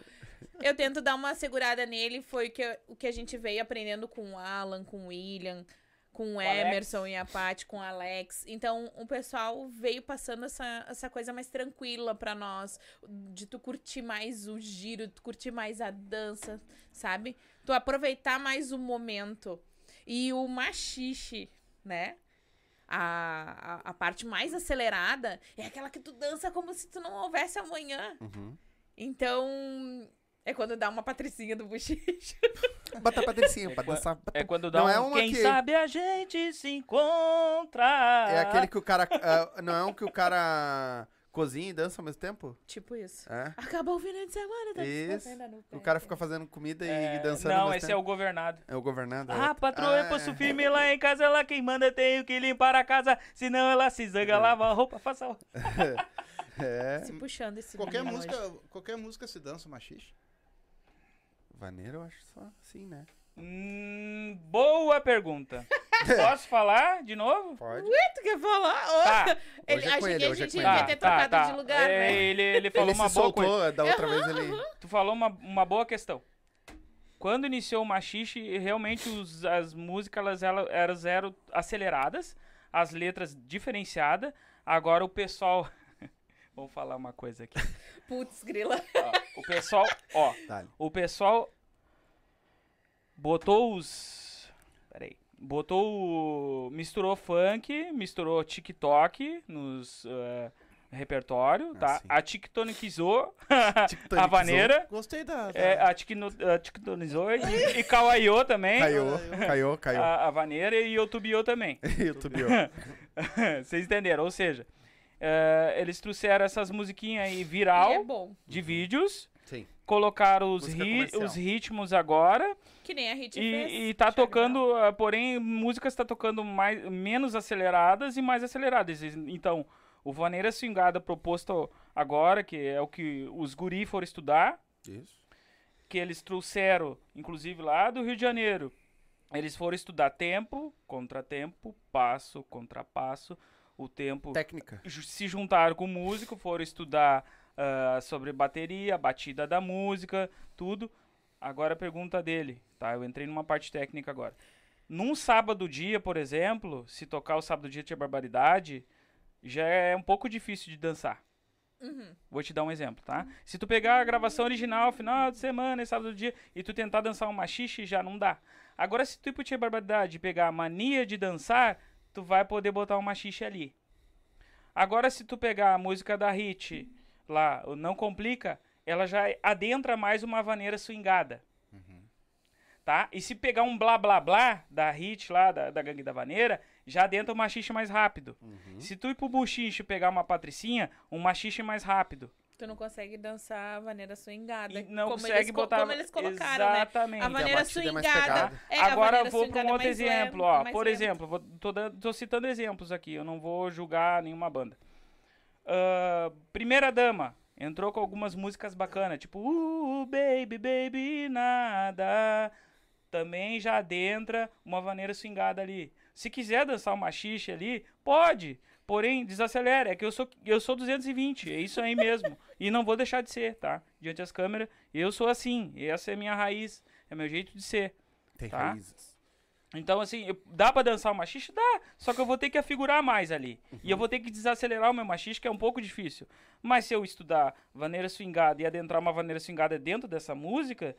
eu tento dar uma segurada nele. Foi o que, o que a gente veio aprendendo com o Alan, com o William, com o Alex. Emerson e a Paty, com o Alex. Então, o pessoal veio passando essa, essa coisa mais tranquila pra nós. De tu curtir mais o giro, tu curtir mais a dança, sabe? Tu aproveitar mais o momento. E o machixe, né? A, a, a parte mais acelerada é aquela que tu dança como se tu não houvesse amanhã. Uhum. Então, é quando dá uma patricinha do bochicho. <laughs> Bota a patricinha pra qua- dançar. É quando dá Não um, é uma quem que- sabe a gente se encontra. É aquele que o cara. ah, não é um que o cara cozinha e dança ao mesmo tempo? tipo isso. É. Acabou o final de semana, tá Isso. O cara fica fazendo comida e É, dançando ao Não, mesmo esse é tempo. o governado. É o governando. é Ah, patroa, eu Ah, posso é. firme lá em casa, lá quem manda tenho que limpar a casa, senão ela se zanga, lava a roupa, faça o... <laughs> É. Se puxando esse Qualquer música, hoje. qualquer música se dança machixe. Vaneiro, eu acho só assim, né? Hum, boa pergunta. <laughs> Posso falar de novo? Pode. Tu quer falar? Ô, Tá, ele, é achei ele, que a hoje é gente com ia ele. ter trocado de lugar, É, né? Ele, ele <laughs> falou Ele uma se boa coisa. soltou, da outra vez ele. Tu falou uma, uma boa questão. Quando iniciou o Machixe, realmente os- as músicas elas, ela- elas eram aceleradas, as letras diferenciadas. Agora o pessoal. <laughs> Vou falar uma coisa aqui. Putz, grila. Ó, o pessoal, ó, Dale. o pessoal botou os. Peraí. Botou o, misturou funk, misturou TikTok nos eh, repertório, Ah, tá? sim. A TikTonizou <laughs> a vaneira, Gostei da. é, a Tikno- a TikTonizou e, e Kawaiô também. Caiu, caiu, caiu. A, a vaneira e YouTubeou também. <laughs> YouTube. <laughs> Vocês entenderam? Ou seja, eh, eles trouxeram essas musiquinhas aí viral é bom. de vídeos, Sim. colocaram os, ri- comercial. os ritmos agora Que nem a Hit fez. e, e tá Charlie tocando, ah, porém, músicas tá tocando mais, menos aceleradas e mais aceleradas. E- Então, o Vaneira Swingada proposto agora, que é o que os guri foram estudar, Isso. que eles trouxeram, inclusive lá do Rio de Janeiro. Eles foram estudar tempo, contratempo, passo, contrapasso, o tempo Técnica. se juntaram com o músico, foram estudar ah, sobre bateria, batida da música, tudo. Agora a pergunta dele, tá? Eu entrei numa parte técnica agora. Num sábado dia, por exemplo, se tocar o sábado dia tinha barbaridade, já é um pouco difícil de dançar. Uhum. Vou te dar um exemplo, tá? Se tu pegar a gravação original, final de semana, e sábado dia, e tu tentar dançar um machixe, já não dá. Agora, se tu ir pro Tia Barbaridade e pegar a mania de dançar, tu vai poder botar um machixe ali. Agora, se tu pegar a música da Hit, lá, Não Complica, ela já adentra mais uma vaneira swingada. Tá? E se pegar um blá blá blá da Hit lá, da, da Gangue da Vaneira, já adentra o machixe mais rápido. Se tu ir pro buchiche e pegar uma patricinha, um machixe mais rápido. Tu não consegue dançar a vaneira swingada. E não como consegue eles, botar. Como eles colocaram, né? Exatamente. A maneira batida é mais swingada. É, a Agora vaneira vou para swingada um é outro exemplo, é ó. mais Por exemplo, vou, tô, tô citando exemplos aqui, eu não vou julgar nenhuma banda. Ah, Primeira Dama entrou com algumas músicas bacanas, tipo uh, Baby, Baby, nada. Também já adentra uma vaneira swingada ali. Se quiser dançar uma xixe ali, pode. Porém, desacelera. É que eu sou, eu sou 220, é isso aí mesmo. e não vou deixar de ser, tá? Diante das câmeras, eu sou assim. Essa é a minha raiz, é meu jeito de ser. Tem Tá. raízes. Então, assim, eu- dá pra dançar o machixe? Dá. Só que eu vou ter que afigurar mais ali. E eu vou ter que desacelerar o meu machixe, que é um pouco difícil. Mas se eu estudar vaneira swingada e adentrar uma vaneira swingada dentro dessa música,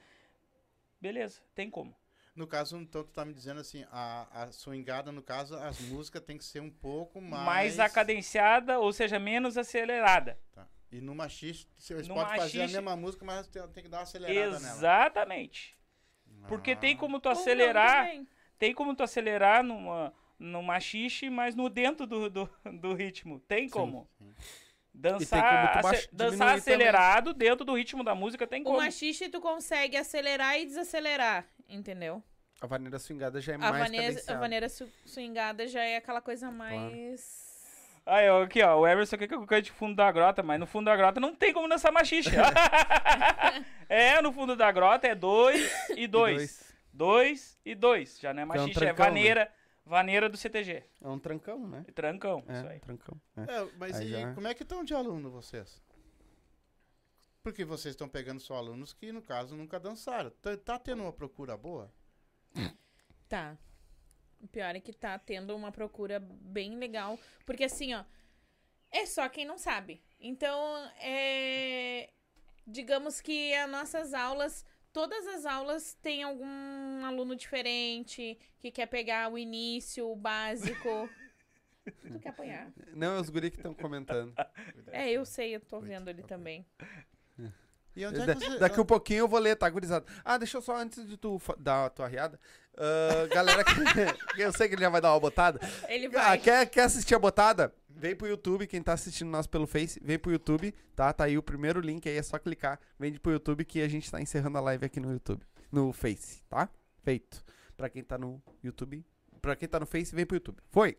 beleza, tem como. No caso, então, tu tá me dizendo assim, a, a swingada, no caso, as músicas tem que ser um pouco mais... Mais a cadenciada, ou seja, menos acelerada. Tá. E no machixe, você No pode fazer a mesma música, mas tem, tem que dar uma acelerada nela. Exatamente. Porque Ah. tem como tu não acelerar, também. Tem como tu acelerar numa, no machixe, mas no dentro do, do, do ritmo. Tem como. sim. Dançar, como tu baix- ace- dançar acelerado dentro do ritmo da música tem O como. machixe tu consegue acelerar e desacelerar, entendeu? A vaneira swingada já é A mais vaneira, a vaneira su- swingada já é aquela coisa mais... Aí, ó, aqui, ó, o Emerson quer que eu cante fundo da grota, mas no fundo da grota não tem como dançar machixe. <laughs> <laughs> é, no fundo da grota é dois e E dois. Dois e dois. Já não é Que é um machixe, é, trancão, né? vaneira, vaneira do CTG. É um trancão, né? Trancão, isso É, aí. trancão. é. É, mas Aí e já- como é que estão de aluno vocês? Porque vocês estão pegando só alunos que, no caso, nunca dançaram. Tá, tá tendo uma procura boa? <coughs> Tá. O pior é que tá tendo uma procura bem legal. Porque assim, ó. É só quem não sabe. Então, é. Digamos que as nossas aulas. Todas as aulas têm algum aluno diferente que quer pegar o início, o básico. <laughs> tu quer apanhar? Não, é os guri que estão comentando. É, eu sei, eu tô vendo ele também. E onde é você... daqui um pouquinho eu vou ler, tá, gurizada? Ah, deixa eu só, antes de tu dar a tua riada. ah, galera, que, <laughs> eu sei que ele já vai dar uma botada. Ele Ah, vai. quer, quer assistir a botada? Vem pro YouTube, quem tá assistindo nós pelo Face, vem pro YouTube, tá? Tá aí o primeiro link aí, é só clicar. Vem pro YouTube que a gente tá encerrando a live aqui no YouTube. No Face, tá? Feito. Pra quem tá no YouTube, pra quem tá no Face, vem pro YouTube. Foi!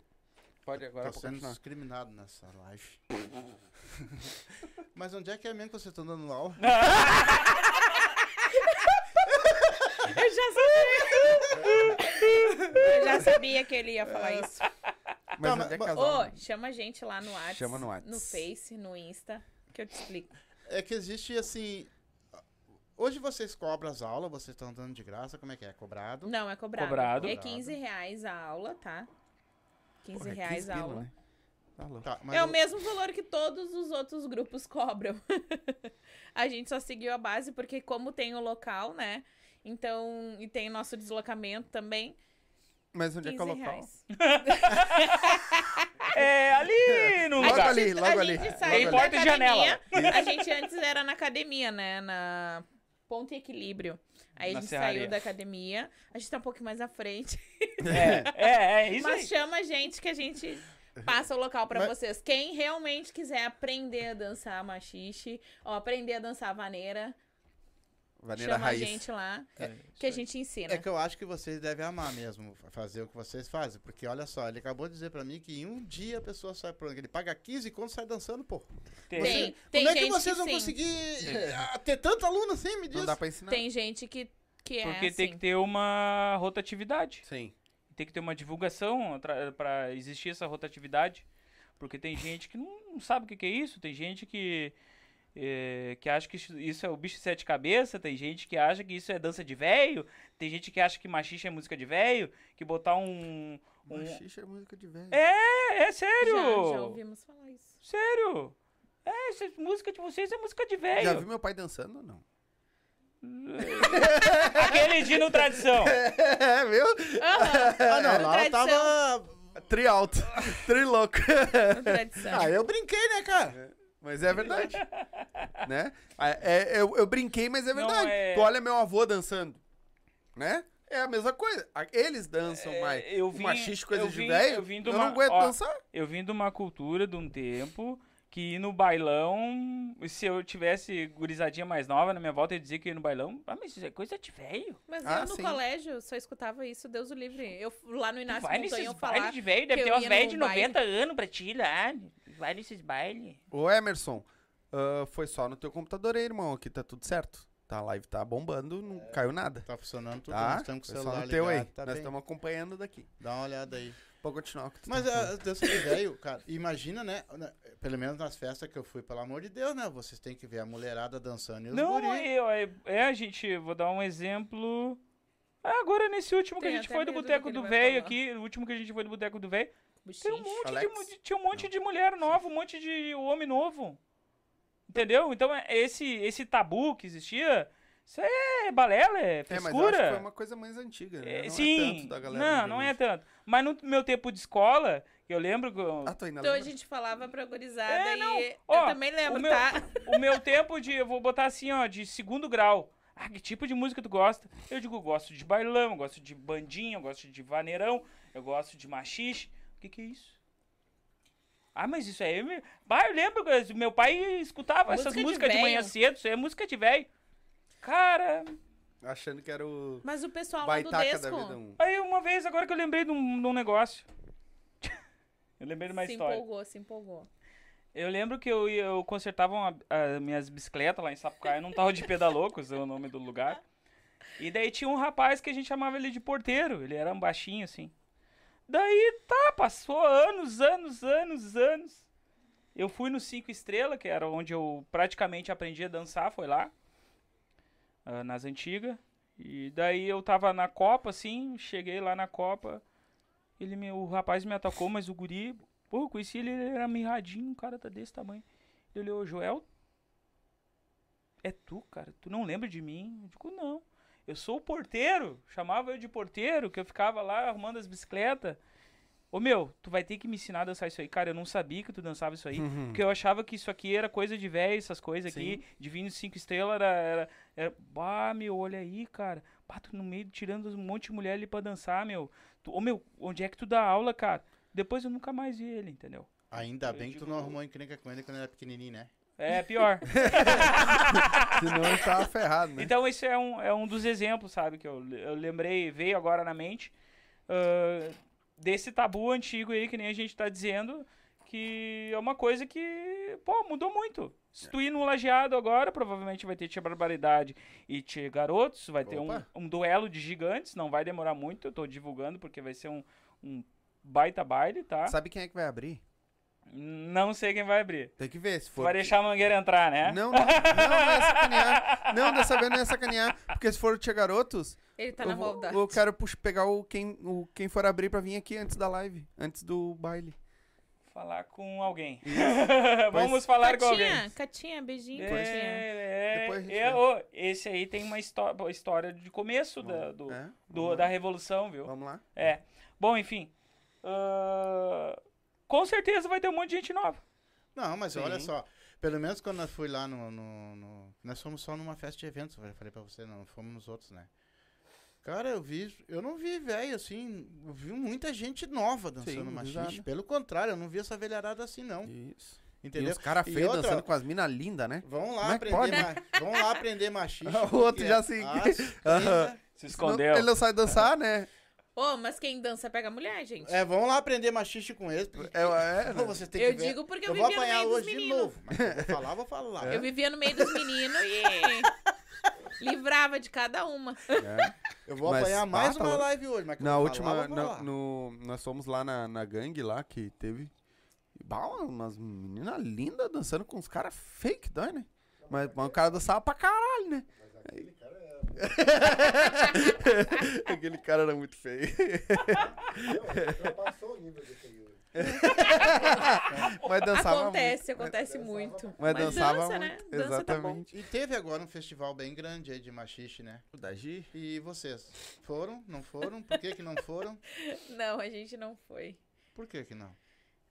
Pode agora Tá pra sendo continuar. discriminado nessa live. Mas onde é que é mesmo que vocês estão dando aula? <laughs> Eu já sabia. eu já sabia que ele ia falar isso. Mas Tá, é que as Ô, aulas- chama a gente lá no WhatsApp. Chama no Whats. No Face, no Insta, que eu te explico. É que existe assim. Hoje vocês cobram as aulas, vocês estão dando de graça, como é que é? Cobrado? Não, é cobrado. Cobrado. É 15 reais a aula, tá? 15 Porra, é reais 15 a aula. né? Tá louco. Tá, É eu- o mesmo valor que todos os outros grupos cobram. <laughs> a gente só seguiu a base porque como tem o local, né? Então, e tem o nosso deslocamento também. Mas onde é que é o 15 local? <laughs> É ali no Logo ali, a logo gente ali. Tem da porta e academia. janela. A gente antes era na academia, né? Na Ponto e Equilíbrio. Aí Na a gente serraria. saiu da academia. A gente tá um pouquinho mais à frente. É, é, é isso Mas aí. chama a gente que a gente passa o local pra Mas- vocês. Quem realmente quiser aprender a dançar machixe ou aprender a dançar vaneira, Vaneira chama Raiz. a gente lá É, que a gente ensina. É que eu acho que vocês devem amar mesmo fazer o que vocês fazem. Porque olha só, ele acabou de dizer pra mim que em um dia a pessoa sai por ele paga 15 conto e sai dançando, pô. Tem. Tem, tem Como é gente que vocês que vão sim. conseguir eh, ter tanto aluno assim, me diz? Não dá pra ensinar. Tem gente que, que é Porque assim. tem que ter uma rotatividade. Sim. Tem que ter uma divulgação pra existir essa rotatividade. Porque tem gente que não, não sabe o que, que é isso. Tem gente que, eh, que acha que isso- é o bicho de sete cabeças. Tem gente que acha que isso é dança de véio. Tem gente que acha que machixe é música de véio. Que botar um. um... Machixe é música de velho. É, é sério! Já, já ouvimos falar isso. Sério! É, essa música de vocês é música de Já velho. viu meu pai dançando ou não? <laughs> Aquele de no tradição. É, viu? Aham, Ah, não, no lá eu tradição, tava. Tri alto. <laughs> Tri louco. no tradição. Ah, eu brinquei, né, cara? Mas é verdade. né? É, é, eu, eu brinquei, mas é verdade. é- Tu olha meu avô dançando. Né? É a mesma coisa. Eles dançam É, mais. eu o machiste, coisa eu de vim- velho. eu vim de eu uma- não aguento ó, dançar. Eu vim de uma cultura de um tempo que no bailão, se eu tivesse gurizadinha mais nova na minha volta, eu ia dizer que ia no bailão, ah, mas isso é coisa de velho. Mas Ah, eu no sim. colégio só escutava isso, Deus o livre. Eu lá no Inácio vai Montanha nesses eu falar. bailes de velho, deve ter umas ia velhas de baile. 90 anos pra ti lá. Vai nesses bailes. Ô, Emerson, ah, foi só no teu computador aí, irmão. Aqui tá tudo certo. Tá, a live tá bombando, não caiu nada. Tá funcionando tudo, Tá? nós estamos com o celular no teu aí. ligado, tá Nós estamos acompanhando daqui. Dá uma olhada aí. Pode continuar o que tu Mas tá de velho, cara, imagina, né, né, Pelo menos nas festas que eu fui, pelo amor de Deus, né? Vocês têm que ver a mulherada dançando e os Não, eu, é, é, a gente, vou dar um exemplo. Ah, agora nesse último que Tem a gente foi do Boteco do Velho aqui, o último que a gente foi do Boteco do Velho. Tem um monte de- tinha um monte de mulher nova, um monte de homem novo. Entendeu? Então, é- esse, esse tabu que existia, isso é balela, é É, mas eu acho frescura. que foi uma coisa mais antiga, né? É, não sim, é tanto da galera não, de não é tanto. Mas no meu tempo de escola, eu lembro que eu- Ah, tu ainda Então a lembra? gente falava pra gurizada É, não. e Ó, eu também lembro, o meu- tá? <laughs> o meu tempo de, eu vou botar assim, ó, de segundo grau. Ah, que tipo de música tu gosta? Eu digo, eu gosto de bailão, eu gosto de bandinha, eu gosto de vaneirão, eu gosto de machixe. O que que é isso? Ah, mas isso aí... me- Bah, eu lembro que meu pai escutava Música essas de músicas de, manhã véio. cedo, isso aí é música de velho. Cara, Achando que era o Mas o pessoal lá do baitaca da Desco vida. Um... aí uma vez, agora que eu lembrei de um, de um negócio. <laughs> eu lembrei de uma se história. empolgou, se empolgou. Eu lembro que eu, ia- eu consertava uma- as minhas bicicletas lá em Sapucaia, num tal de Pedalocos, <laughs> é o nome do lugar. E daí tinha um rapaz que a gente chamava ele de porteiro, ele era um baixinho assim. Daí tá, passou anos, anos, anos, anos. Eu fui no Cinco Estrelas, que era onde eu praticamente aprendi a dançar, foi lá. Ah, nas antigas. E daí eu tava na Copa, assim, cheguei lá na Copa. Ele me, o rapaz me atacou, mas o guri, pô, eu conheci ele, ele era mirradinho, um cara tá desse tamanho. Ele olhou, Joel, é tu, cara? Tu não lembra de mim? Eu digo, não. Eu sou o porteiro, chamava eu de porteiro, que eu ficava lá arrumando as bicicletas. Ô meu, tu vai ter que me ensinar a dançar isso aí. Cara, eu não sabia que tu dançava isso aí. Uhum. Porque eu achava que isso aqui era coisa de velho, essas coisas aqui. De vinho cinco estrelas era, era, era. Bah, meu, olha aí, cara. Bah, tu no meio tirando um monte de mulher ali pra dançar, meu. Tu, ô meu, onde é que tu dá aula, cara? Depois eu nunca mais vi ele, entendeu? Ainda Eu bem que tu não arrumou encrenca com ele quando era pequenininho, né? É pior. <laughs> Senão ele tava ferrado, né? Então esse é um, é um dos exemplos, sabe, que eu, eu lembrei, veio agora na mente, ah, desse tabu antigo aí, que nem a gente tá dizendo, que é uma coisa que, pô, mudou muito. Se tu ir no lajeado agora, provavelmente vai ter Tia Barbaridade e Tia Garotos, vai ter um, Opa. um duelo de gigantes, não vai demorar muito, eu tô divulgando, porque vai ser um, um baita baile, tá? Sabe quem é que vai abrir? Não sei quem vai abrir. Tem que ver, se for... vai deixar a mangueira entrar, né? Não, não, não, não é sacanear. <laughs> Não, dessa vez não é sacanear. Porque se for o Tia Garotos, Ele tá eu, na maldade. eu quero pux- pegar o quem, o quem for abrir pra vir aqui antes da live. Antes do baile. falar com alguém. <laughs> Vamos falar com alguém. Catinha, Catinha, beijinho, Catinha. É, Depois a gente é, vê. ô, esse aí tem uma histó- história de começo da, do, É, do- da. Revolução, viu? Vamos lá. É. Bom, enfim. ah, com certeza vai ter um monte de gente nova. Não, mas olha Sim. só. Pelo menos quando nós fui lá no, no- no- Nós fomos só numa festa de eventos, eu falei pra você, não fomos nos outros, né? Cara, eu vi. Eu não vi velho assim. Eu vi muita gente nova dançando Sim, machixe. exato. Pelo contrário, eu não vi essa velharada assim, não. Isso. E Entendeu? os caras E feios outra- dançando com as minas lindas, né? Vamos lá é aprender, pode? ma- vamos lá aprender machixe. <laughs> O outro já se- as <laughs> Aham. trinta- Se Senão escondeu. Ele não sai dançar, né? Ô, mas quem dança pega mulher, gente. É, vamos lá aprender machixe com eles. É, é? <laughs> Você tem eu que ver. digo porque eu, Eu vou vivia no apanhar meio dos hoje de meninos. novo. Mas eu vou falar, vou falar. Eu vivia no meio dos meninos e <laughs> livrava de cada uma. É. Eu vou Mas, apanhar mais ah, tá uma louco. live hoje, mas que eu Na vou última, falar, vou na- no, nós fomos lá na, na gangue lá que teve. Bah, umas meninas lindas dançando com uns caras fake, dói, né? Mas, mas o cara dançava pra caralho, né? Aquele <laughs> cara era muito feio. Passou o nível desse aí. Mas dançava acontece, acontece muito. muito. Mas, dançava dança, né? muito. Dança tá bom. Exatamente. E teve agora um festival bem grande aí de machixe, né? O da Gi? E vocês? Foram? Não foram? Por que que não foram? <laughs> Não, a gente não foi. Por que que não?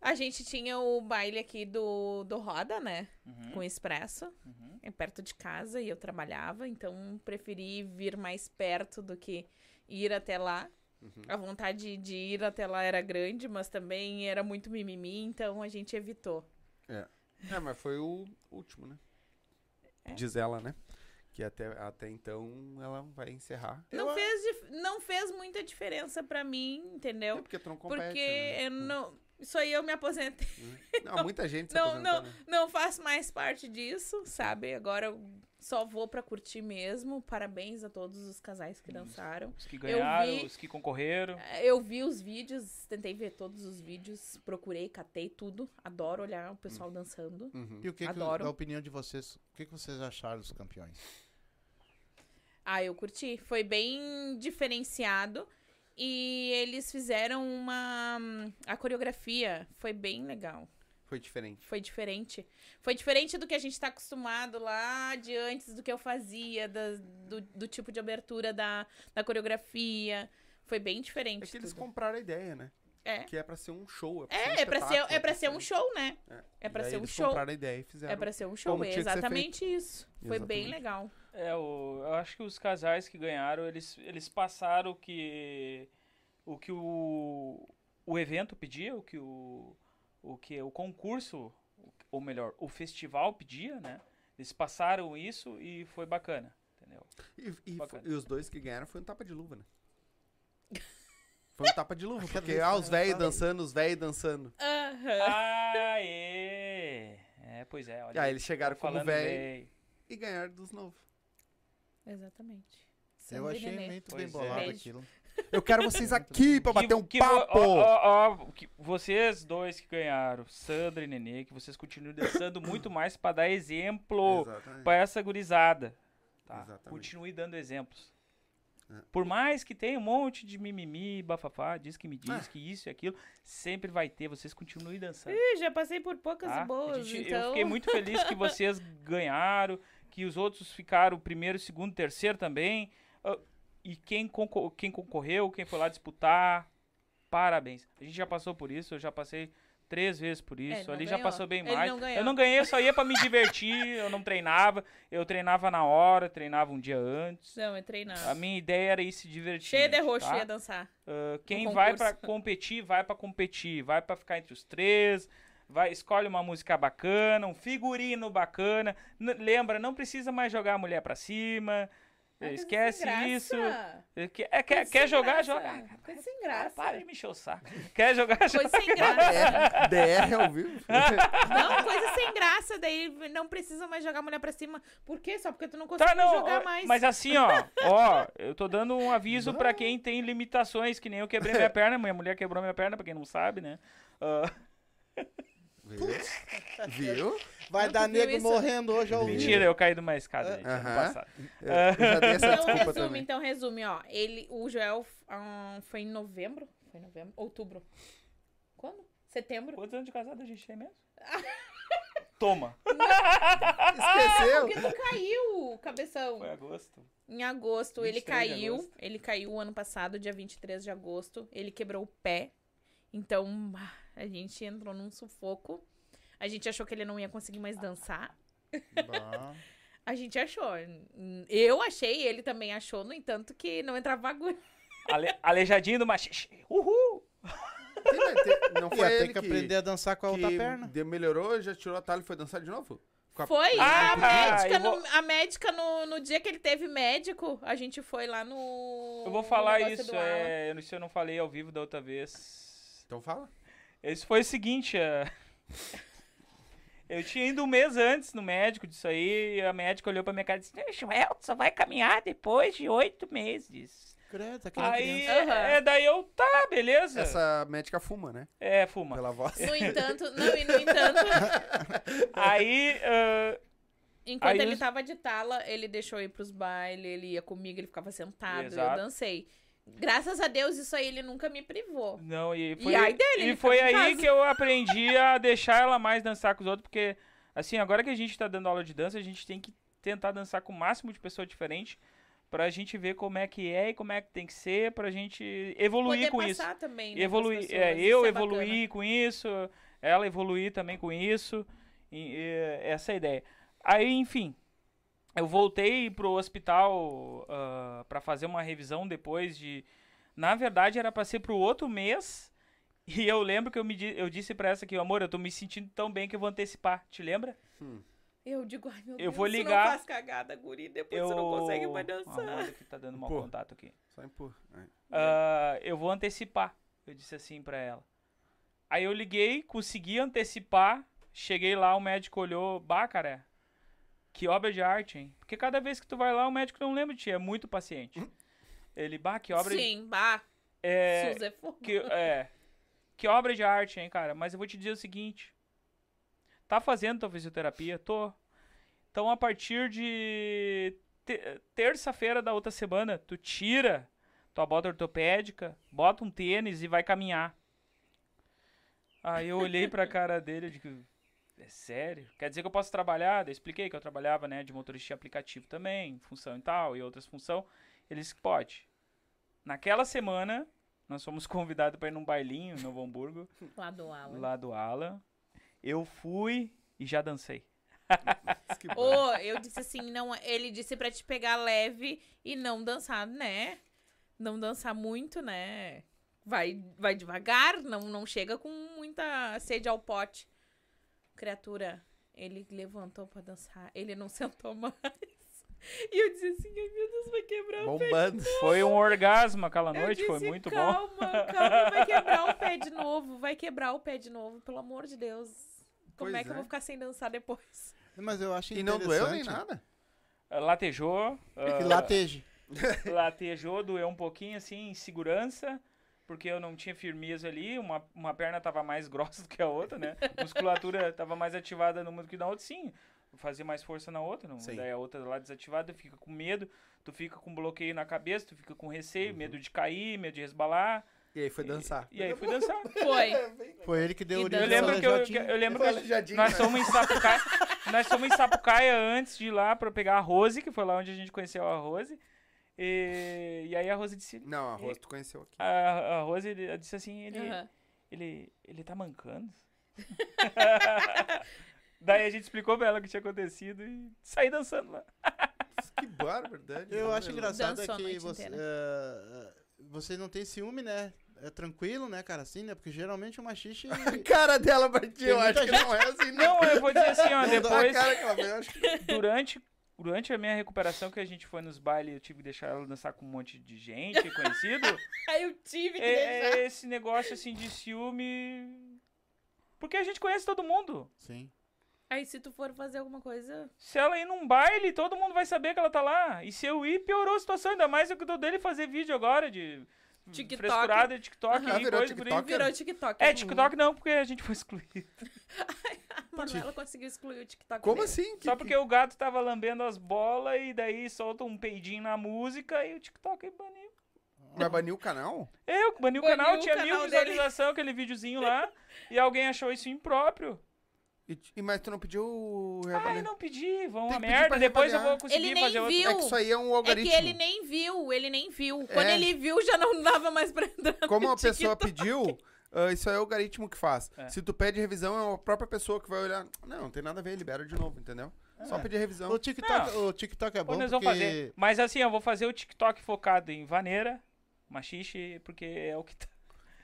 A gente tinha o baile aqui do, do Roda, né? Uhum, Com expresso. uhum. É perto de casa e eu trabalhava, então preferi vir mais perto do que ir até lá. Uhum. A vontade de ir até lá era grande, mas também era muito mimimi, então a gente evitou. É, mas foi o último, né? É. Diz ela, né? Que até, até então ela vai encerrar. Não Eu- fez, não fez muita diferença pra mim, É entendeu? porque tu não compete, Porque né? eu não. Isso aí eu me aposentei. Não, muita gente se Não, não, né? não faço mais parte disso, sabe? Agora eu só vou pra curtir mesmo. Parabéns a todos os casais que dançaram. Os que ganharam, vi- os que concorreram. Eu vi os vídeos, tentei ver todos os vídeos, procurei, catei tudo. Adoro olhar o pessoal dançando. Uhum. E o que, que Adoro. da opinião de vocês, o que, que vocês acharam dos campeões? Ah, eu curti. Foi bem diferenciado. E eles fizeram uma. A coreografia foi bem legal. Foi diferente. Foi diferente. Foi diferente do que a gente tá acostumado lá de antes do que eu fazia, da- do, do tipo de abertura da, da coreografia. Foi bem diferente. É que eles tudo. compraram a ideia, né? É. Que é pra ser um show. pra É, ser é pra ser, espetáculo, é pra ser um show, né? É pra E aí ser um eles show. compraram a ideia e fizeram. É pra ser um show. É exatamente isso. Foi bem Exatamente. legal. É, o, eu acho que os casais que ganharam, eles, eles passaram o que o, que o, o evento pedia, o que o, o que o concurso, ou melhor, o festival pedia, né? Eles passaram isso e foi bacana, entendeu? E, e, Bacana. e os dois que ganharam foi um tapa de luva, né? Foi um tapa de luva, <laughs> porque ah, os velhos dançando, os velhos dançando. Aham. Ah, é. É, pois é, olha. E aí eles chegaram tô como velho e ganharam dos novos. Exatamente. Eu achei Nenê. muito Pois bem é. bolado Beijo. aquilo. Eu quero vocês <laughs> aqui pra bater um Que- papo! ó, ó, ó, que vocês dois que ganharam, Sandra e Nenê, que vocês continuem dançando muito mais pra dar exemplo Exatamente. pra essa gurizada. Tá? Exatamente. Continue dando exemplos. É. Por mais que tenha um monte de mimimi, bafafá, diz que me diz, Ah. que isso e aquilo, sempre vai ter, vocês continuem dançando. Ih, já passei por poucas tá? boas, gente- então... Eu fiquei muito feliz que vocês <laughs> ganharam, que os outros ficaram primeiro, segundo, terceiro também. Ah, e quem, concor- quem concorreu, quem foi lá disputar, parabéns. A gente já passou por isso, eu já passei três vezes por isso. Ali já ganhou. passou bem mais. não eu não ganhei, eu só ia pra me divertir, eu não treinava. Eu treinava na hora, treinava um dia antes. Não, entrei na... A minha ideia era ir se divertir. Cheia de roxo, tá? ia dançar. Ah, quem vai pra competir, vai pra competir, vai pra ficar entre os três, vai escolhe uma música bacana, um figurino bacana. N- lembra, não precisa mais jogar a mulher pra cima. Ah, coisa esquece isso. É, Quer, é, quer, Coisa quer sem jogar, graça. joga. Coisa sem graça. para de me encher o saco. Quer jogar, Coisa joga. sem <laughs> graça. DR, ao vivo. Não, coisa sem graça. Daí não precisa mais jogar a mulher pra cima. Por quê? Só porque tu não consegue Tá, não, jogar ó, mais. mas assim, ó, <laughs> ó, eu tô dando um aviso pra quem tem limitações, que nem eu quebrei minha <laughs> perna, minha mulher quebrou minha perna, pra quem não sabe, né? Ah, Viu? <laughs> Viu? Vai Não, dar nego isso? morrendo hoje ao vivo. mentira, eu caí de uma escada gente, ano Aham. passado. Eu, eu <laughs> já dei essa Então resume, também. então resume, ó. Ele, o Joel ah, foi em novembro? Foi em novembro? Outubro. Quando? Setembro. Quantos anos de casado a gente tem mesmo? <laughs> Toma. Esqueceu? Porque tu caiu, cabeção. Foi agosto. Em agosto, ele 23 de caiu. agosto. Ele caiu ano passado, dia 23 de agosto. Ele quebrou o pé. Então, ah, a gente entrou num sufoco. A gente achou que ele não ia conseguir mais dançar. Bah. <laughs> A gente achou. Eu achei, ele também achou, no entanto, que não entrava agulha. Ale, aleijadinho do machixe. Uhul! Não Ia foi ter ele que que, aprender a dançar com a outra perna. de- melhorou, já tirou a talha e foi dançar de novo? A- Foi! Ah, a médica, vou- no, a médica no, no dia que ele teve médico, a gente foi lá no. Eu vou falar isso, é, eu não sei, eu não falei ao vivo da outra vez. Então fala. Esse foi o seguinte, é, <laughs> eu tinha ido um mês antes no médico disso aí, e a médica olhou pra minha cara e disse, "Eh, Joel, só vai caminhar depois de oito meses. Credo, aquela Aí, criança. Aham. é, daí eu, tá, beleza. Essa médica fuma, né? É, fuma. Pela voz. No <laughs> entanto, não, e no entanto, <laughs> Aí, ah, enquanto Aí ele os- tava de tala, ele deixou eu ir pros bailes, ele ia comigo, ele ficava sentado, Exato. eu dancei. Graças a Deus, isso aí ele nunca me privou. Não, e E foi, ai dele, e foi aí que eu aprendi a deixar ela mais dançar com os outros, porque, assim, agora que a gente tá dando aula de dança, a gente tem que tentar dançar com o máximo de pessoa diferente pra gente ver como é que é e como é que tem que ser, pra gente evoluir Poder com isso. passar também, né, Evoluir, é, eu isso é evoluir com isso, ela evoluir também com isso, e, e, essa é a ideia. Aí, enfim, eu voltei pro hospital ah, pra fazer uma revisão depois de. Na verdade, era pra ser pro outro mês. <laughs> E eu lembro que eu, me, di- eu disse pra essa aqui, amor, eu tô me sentindo tão bem que eu vou antecipar. Te lembra? Eu digo, ai meu Eu Deus, vou ligar. não faz cagada, guri, depois Eu. você não consegue mais Ah, dançar. olha que tá dando mau Pô. contato aqui. Só empurra. Ah, eu vou antecipar. Eu disse assim pra ela. Aí eu liguei, consegui antecipar. Cheguei lá, o médico olhou. Bah, cara, que obra de arte, hein? Porque cada vez que tu vai lá, o médico não lembra de ti. É muito paciente. Ele, bah, que obra de. Sim, bah, É, SUS é que, é, que obra de arte, hein, cara? Mas eu vou te dizer o seguinte. Tá fazendo tua fisioterapia? Tô. Então, a partir de te- terça-feira da outra semana, tu tira tua bota ortopédica, bota um tênis e vai caminhar. Aí eu olhei pra cara dele e digo, é sério? Quer dizer que eu posso trabalhar? Eu expliquei que eu trabalhava, né, de motorista de aplicativo também, função e tal, e outras funções. Ele disse que pode. Naquela semana, nós fomos <laughs> convidados para ir num bailinho em Novo Hamburgo, <laughs> Lá do Alan. lá do Alan. Eu fui e já dancei. <laughs> Ô, eu disse assim, não, ele disse pra te pegar leve e não dançar, né? Não dançar muito, né? Vai, vai devagar, não, não chega com muita sede ao pote. Criatura, ele levantou pra dançar, ele não sentou mais. E eu disse assim, ai meu Deus, vai quebrar o pé. Bombando. Foi um orgasmo aquela Eu noite, foi disse, muito bom. calma, Calma, vai <laughs> quebrar o pé de novo, vai quebrar o pé de novo, pelo amor de Deus. Como Pois é que eu é. vou ficar sem dançar depois? Mas eu acho E não doeu nem interessante nada? Latejou. <laughs> Que ah, lateje. <laughs> latejou, doeu um pouquinho assim, em segurança, porque eu não tinha firmeza ali, uma, uma perna tava mais <laughs> grossa do que a outra, né? A musculatura tava mais ativada numa do que na outra, sim. Fazer mais força na outra, não. Sim. Daí a outra lá desativada, tu fica com medo, tu fica com bloqueio na cabeça, tu fica com receio, medo de cair, medo de resbalar. E aí foi dançar. E aí fui dançar. <laughs> Foi. Foi ele que deu E origem Eu lembro que eu, eu lembro que nós né? fomos em Sapucaia, nós fomos em Sapucaia antes de ir lá pra pegar a Rose, que foi lá onde a gente conheceu a Rose. E, e aí a Rose disse, Não, a Rosa tu conheceu aqui. a, a Rose ele, disse assim, ele, Aham. ele, ele tá mancando? <laughs> Daí a gente explicou pra ela o que tinha acontecido e saí dançando lá. Que barbaridade. Eu né, acho engraçado é que você, eh, você não tem ciúme, né? É tranquilo, né, cara, assim, né? Porque geralmente o machixe... <laughs> A cara dela pra ti, eu acho que não é assim, não. Não, eu vou dizer assim, ó, Não depois, cara que ela fez, eu acho que... durante, durante a minha recuperação que a gente foi nos bailes, eu tive que deixar ela dançar com um monte de gente conhecido. <laughs> Aí eu tive que é, deixar. esse negócio assim de ciúme. Porque a gente conhece todo mundo. Sim. Aí se tu for fazer alguma coisa. Se ela ir num baile, todo mundo vai saber que ela tá lá. E se eu ir, piorou a situação. Ainda mais eu que tô dele fazer vídeo agora de TikTok. frescurada de TikTok. E Virou coisa por aí. TikTok? Virou TikTok. É, TikTok não, porque a gente foi excluído. <laughs> A Manuela conseguiu excluir o TikTok. Como dele. assim? Que- Só porque o gato tava lambendo as bolas e daí solta um peidinho na música e o TikTok baniu. Vai banir o canal? Eu bani o Baniu canal, o tinha canal mil dele. visualização, aquele videozinho lá, <laughs> e alguém achou isso impróprio. E, e- mas tu não pediu o Ah, eu não pedi, vão Tem a que pedir pra merda, depois eu reavaliar. vou conseguir Ele nem fazer outro. viu. É que isso aí é um É que algoritmo. ele nem viu, ele nem viu. Quando É. ele viu, já não dava mais pra entrar. no Como a TikTok. pessoa pediu, ah, isso aí é o algoritmo que faz. É. Se tu pede revisão, é a própria pessoa que vai olhar. Não, não tem nada a ver, libera de novo, entendeu? Só É. pedir revisão. O TikTok, o TikTok é bom nós porque... vamos fazer. Mas assim, eu vou fazer o TikTok focado em vaneira, machixe, porque é o que tá,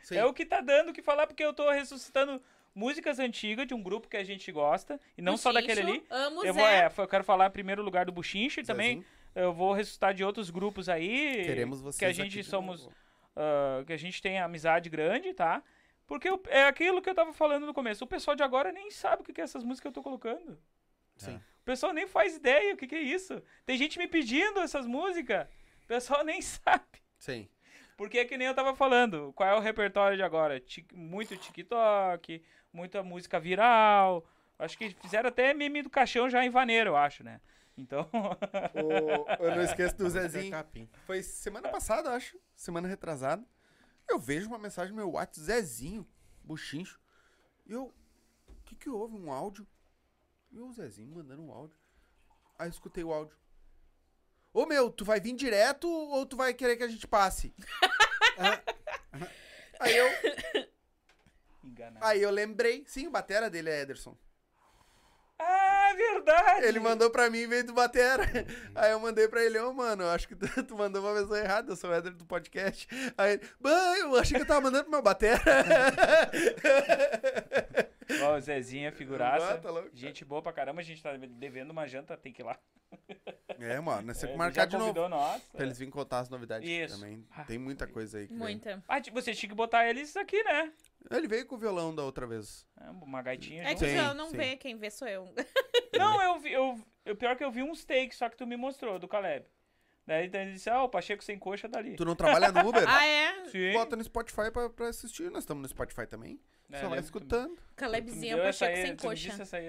Sim. é o que tá dando o que falar, porque eu tô ressuscitando músicas antigas de um grupo que a gente gosta, e não só daquele ali. Amo Eu, Zé. vou, é, eu quero falar em primeiro lugar do Buchincho e também eu vou ressuscitar de outros grupos aí. Queremos vocês que a gente somos ah, que a gente tem amizade grande, tá? Porque eu- é aquilo que eu tava falando no começo. O pessoal de agora nem sabe o que que é essas músicas que eu tô colocando. Sim. O pessoal nem faz ideia o que, que é isso. Tem gente me pedindo essas músicas. O pessoal nem <laughs> sabe. Sim. Porque é que nem eu tava falando. Qual é o repertório de agora? Muito TikTok, muita música viral. Acho que fizeram até meme do caixão já em vaneiro, eu acho, né? Então. <laughs> O- eu não esqueço do Zezinho. capim. Foi semana passada, acho. Semana retrasada. Eu vejo uma mensagem no meu WhatsApp, Zezinho, buchincho. E eu. O que que houve? Um áudio? E o Zezinho mandando um áudio. Aí eu escutei o áudio. Ô meu, tu vai vir direto ou tu vai querer que a gente passe? <laughs> aí eu. Enganado. Aí eu lembrei. Sim, o batera dele é Ederson. Ah, é verdade! Ele mandou pra mim em vez do batera. <laughs> Aí eu mandei pra ele, ô mano, eu acho que tu, <laughs> tu mandou uma pessoa errada, eu sou o Éder do podcast. Aí ele, "Bah, eu achei que eu tava mandando pro meu batera. <laughs> Ó, o Zezinho é figuraça. Ah, tá louco. Gente boa pra caramba, a gente tá devendo uma janta, tem que ir lá. É, mano, temos É, marcar já de novo. convidou nós. Pra eles virem contar as novidades Isso. também. Ah. Tem muita coisa aí que vem. Muita. Ah, você tinha que botar eles aqui, né? Ele veio com o violão da outra vez. É, Uma gaitinha. É que Sim, eu não sim. vê, quem vê sou eu. <laughs> Não, eu vi. Eu, eu, pior que eu vi uns takes, só que tu me mostrou, do Caleb. Daí daí ele disse, ah, o Pacheco sem coxa dali. Tu não trabalha no Uber? <laughs> ah, é? Sim. Bota no Spotify pra, pra assistir. Nós estamos no Spotify também. É, Só vai escutando. Calebzinho, Pacheco aí, sem tu me coxa. disse essa aí.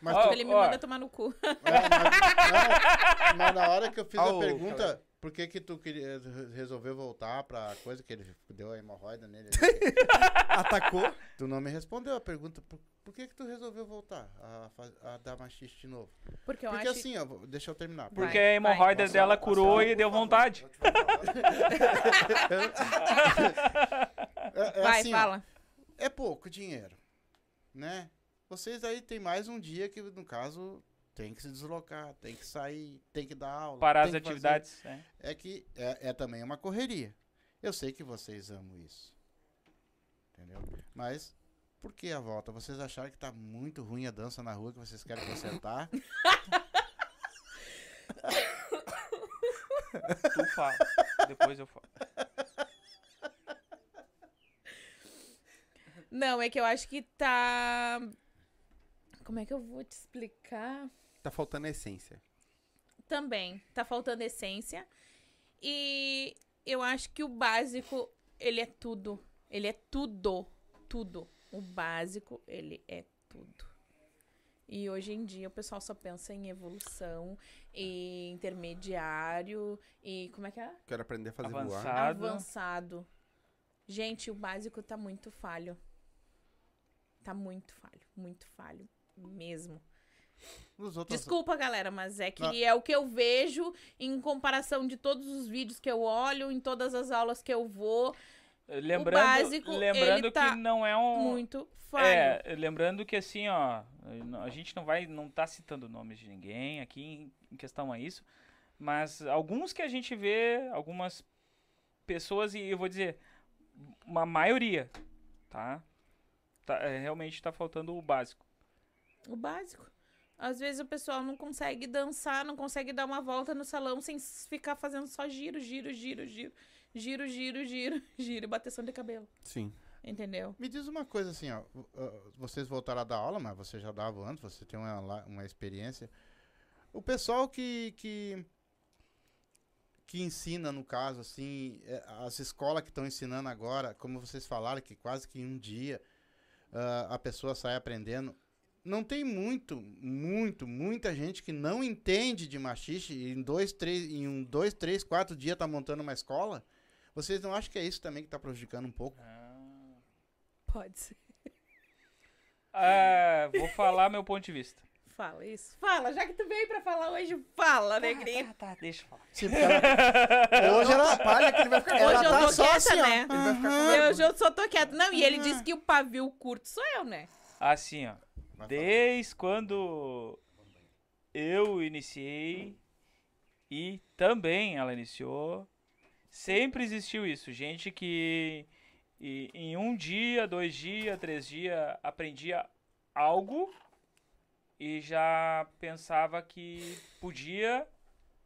Mas, Ó, tu- Ele me ó. manda tomar no cu. <laughs> é, mas- não, mas na hora que eu fiz Ah, a pergunta, por que que tu queria, resolveu voltar pra coisa que ele deu a hemorroida nele? <laughs> Atacou. tu não me respondeu a pergunta, por, por que que tu resolveu voltar a, faz- a dar machiste de novo? Porque eu Porque acho assim, ó, deixa eu terminar. Vai, Porque a hemorroida vai. dela Nossa, curou e deu vontade. <laughs> É, é Vai, assim, ó, fala. é pouco dinheiro, né? Vocês aí tem mais um dia que, no caso, tem que se deslocar, tem que sair, tem que dar aula. Parar tem as que fazer. atividades. né? É que é, é também uma correria. Eu sei que vocês amam isso. Entendeu? Mas, por que a volta? Vocês acharam que tá muito ruim a dança na rua que vocês querem consertar? <laughs> Tu fala. Depois eu falo. Não, é que eu acho que tá. Como é que eu vou te explicar? Tá faltando essência. Também. Tá faltando essência. E eu acho que o básico, ele é tudo. Ele é tudo. Tudo. O básico, ele é tudo. E hoje em dia o pessoal só pensa em evolução, e intermediário, e como é que é? Quero aprender a fazer voar. Avançado. Avançado. Gente, o básico tá muito falho. Tá muito falho. Muito falho. Mesmo. Outros, Desculpa, galera, mas é que Não. é o que eu vejo em comparação de todos os vídeos que eu olho, em todas as aulas que eu vou. Lembrando, básico, lembrando ele tá que não é um. Muito falho. É, lembrando que assim, ó, a gente não vai, não tá citando nomes de ninguém aqui em, em questão a isso, mas alguns que a gente vê, algumas pessoas, e eu vou dizer, uma maioria, tá? Tá, é, realmente tá faltando o básico. O básico. Às vezes o pessoal não consegue dançar, não consegue dar uma volta no salão sem ficar fazendo só giro, giro, giro, giro, giro, giro, giro, <laughs> giro e bateção de cabelo. Sim. Entendeu? Me diz uma coisa assim, ó. uh, uh, Vocês voltaram a dar aula, mas você já dava antes, você tem uma, uma experiência. O pessoal que, que, que ensina, no caso, assim, é, as escolas que estão ensinando agora, como vocês falaram, que quase que em um dia ah, a pessoa sai aprendendo. Não tem muito, muito, muita gente que não entende de machixe e em dois, três, em um, dois, três, quatro dias tá montando uma escola. Vocês não acham que é isso também que tá prejudicando um pouco? Ah. Pode ser. Ah, vou falar meu ponto de vista. Fala isso. Fala, já que tu veio pra falar hoje, fala, negrinho. Tá, tá, deixa eu falar. Sim, ela... <laughs> Hoje ela... Atrapalha que ele vai ficar Hoje ela eu tá tô só quieta, assim, né? Aham. vergonha. Eu só tô quieto. Não, e ele disse que o pavio curto sou eu, né? Assim, ó. Desde quando eu iniciei e também ela iniciou, sempre existiu isso. Gente que e- em um dia, dois dias, três dias aprendia algo e já pensava que podia,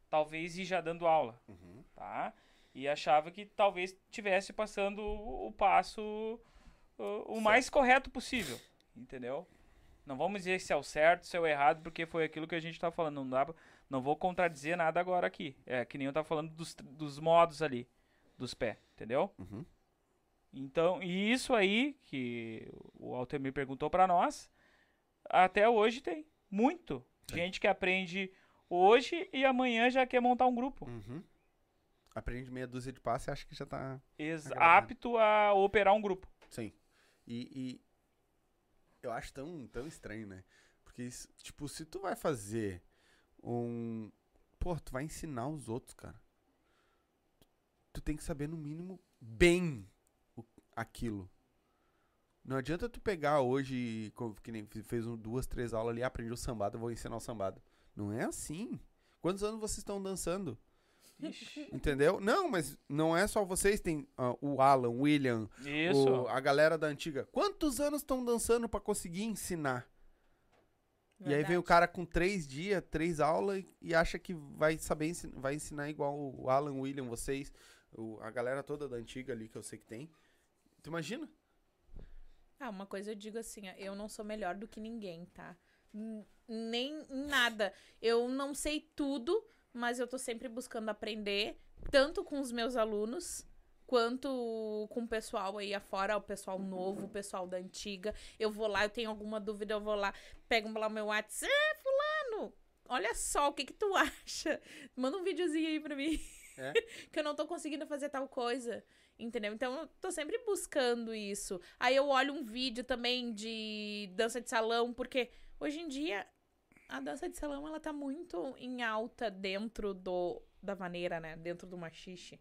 talvez, ir já dando aula, Uhum. tá? E achava que talvez tivesse passando o o passo uh, o mais correto possível, entendeu? Não vamos dizer se é o certo, se é o errado, porque foi aquilo que a gente tá falando. Não dá, não vou contradizer nada agora aqui. É que nem eu tava falando dos, dos modos ali, dos pés, entendeu? Uhum. Então, e isso aí que o Altemir perguntou pra nós, até hoje tem muito. Tem. Gente que aprende hoje e amanhã já quer montar um grupo. Uhum. Aprende meia dúzia de passos e acha que já tá. Ex- Agradando. apto a operar um grupo. Sim. E eu acho tão, tão estranho, né? Porque, tipo, se tu vai fazer um. Pô, tu vai ensinar os outros, cara. Tu tem que saber, no mínimo, bem o- aquilo. Não adianta tu pegar hoje, que nem fe- fez um, duas, três aulas ali, aprendeu sambado, eu vou ensinar o sambado. Não é assim. Quantos anos vocês estão dançando? Ixi, <laughs> Entendeu? Não, mas não é só vocês, tem ah, o Alan, o William, isso. o- a galera da antiga. Quantos anos estão dançando pra conseguir ensinar? E aí vem o cara com três dias, três aulas e, acha que vai saber ensin- vai ensinar igual o Alan, o William, vocês, o- a galera toda da antiga ali que eu sei que tem. Tu imagina? Ah, uma coisa eu digo assim, ó, eu não sou melhor do que ninguém, tá? N- Nem em nada. Eu não sei tudo, mas eu tô sempre buscando aprender, tanto com os meus alunos, quanto com o pessoal aí afora, o pessoal novo, o pessoal da antiga. Eu vou lá, eu tenho alguma dúvida, eu vou lá, pego lá o meu WhatsApp, é, fulano, olha só, o que que tu <laughs> acha? Manda um videozinho aí pra mim. É? <laughs> que eu não tô conseguindo fazer tal coisa. Entendeu? Então eu tô sempre buscando isso. Aí eu olho um vídeo também de dança de salão, porque hoje em dia a dança de salão ela tá muito em alta dentro do da maneira, né? Dentro do machixe.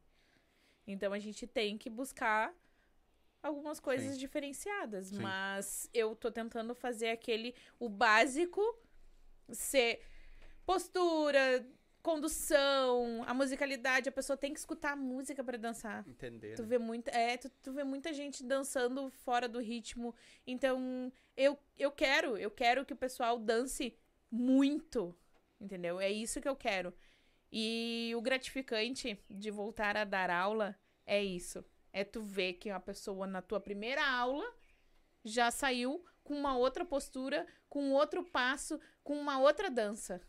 Então a gente tem que buscar algumas coisas Sim. diferenciadas, Sim. mas eu tô tentando fazer aquele o básico ser postura, condução, a musicalidade, a pessoa tem que escutar a música pra dançar. Entender. Tu né? vê muita, é, tu, tu vê muita gente dançando fora do ritmo. Então, eu, eu quero, eu quero que o pessoal dance muito, entendeu? É isso que eu quero. E o gratificante de voltar a dar aula é isso. É tu ver que a pessoa na tua primeira aula já saiu com uma outra postura, com outro passo, com uma outra dança.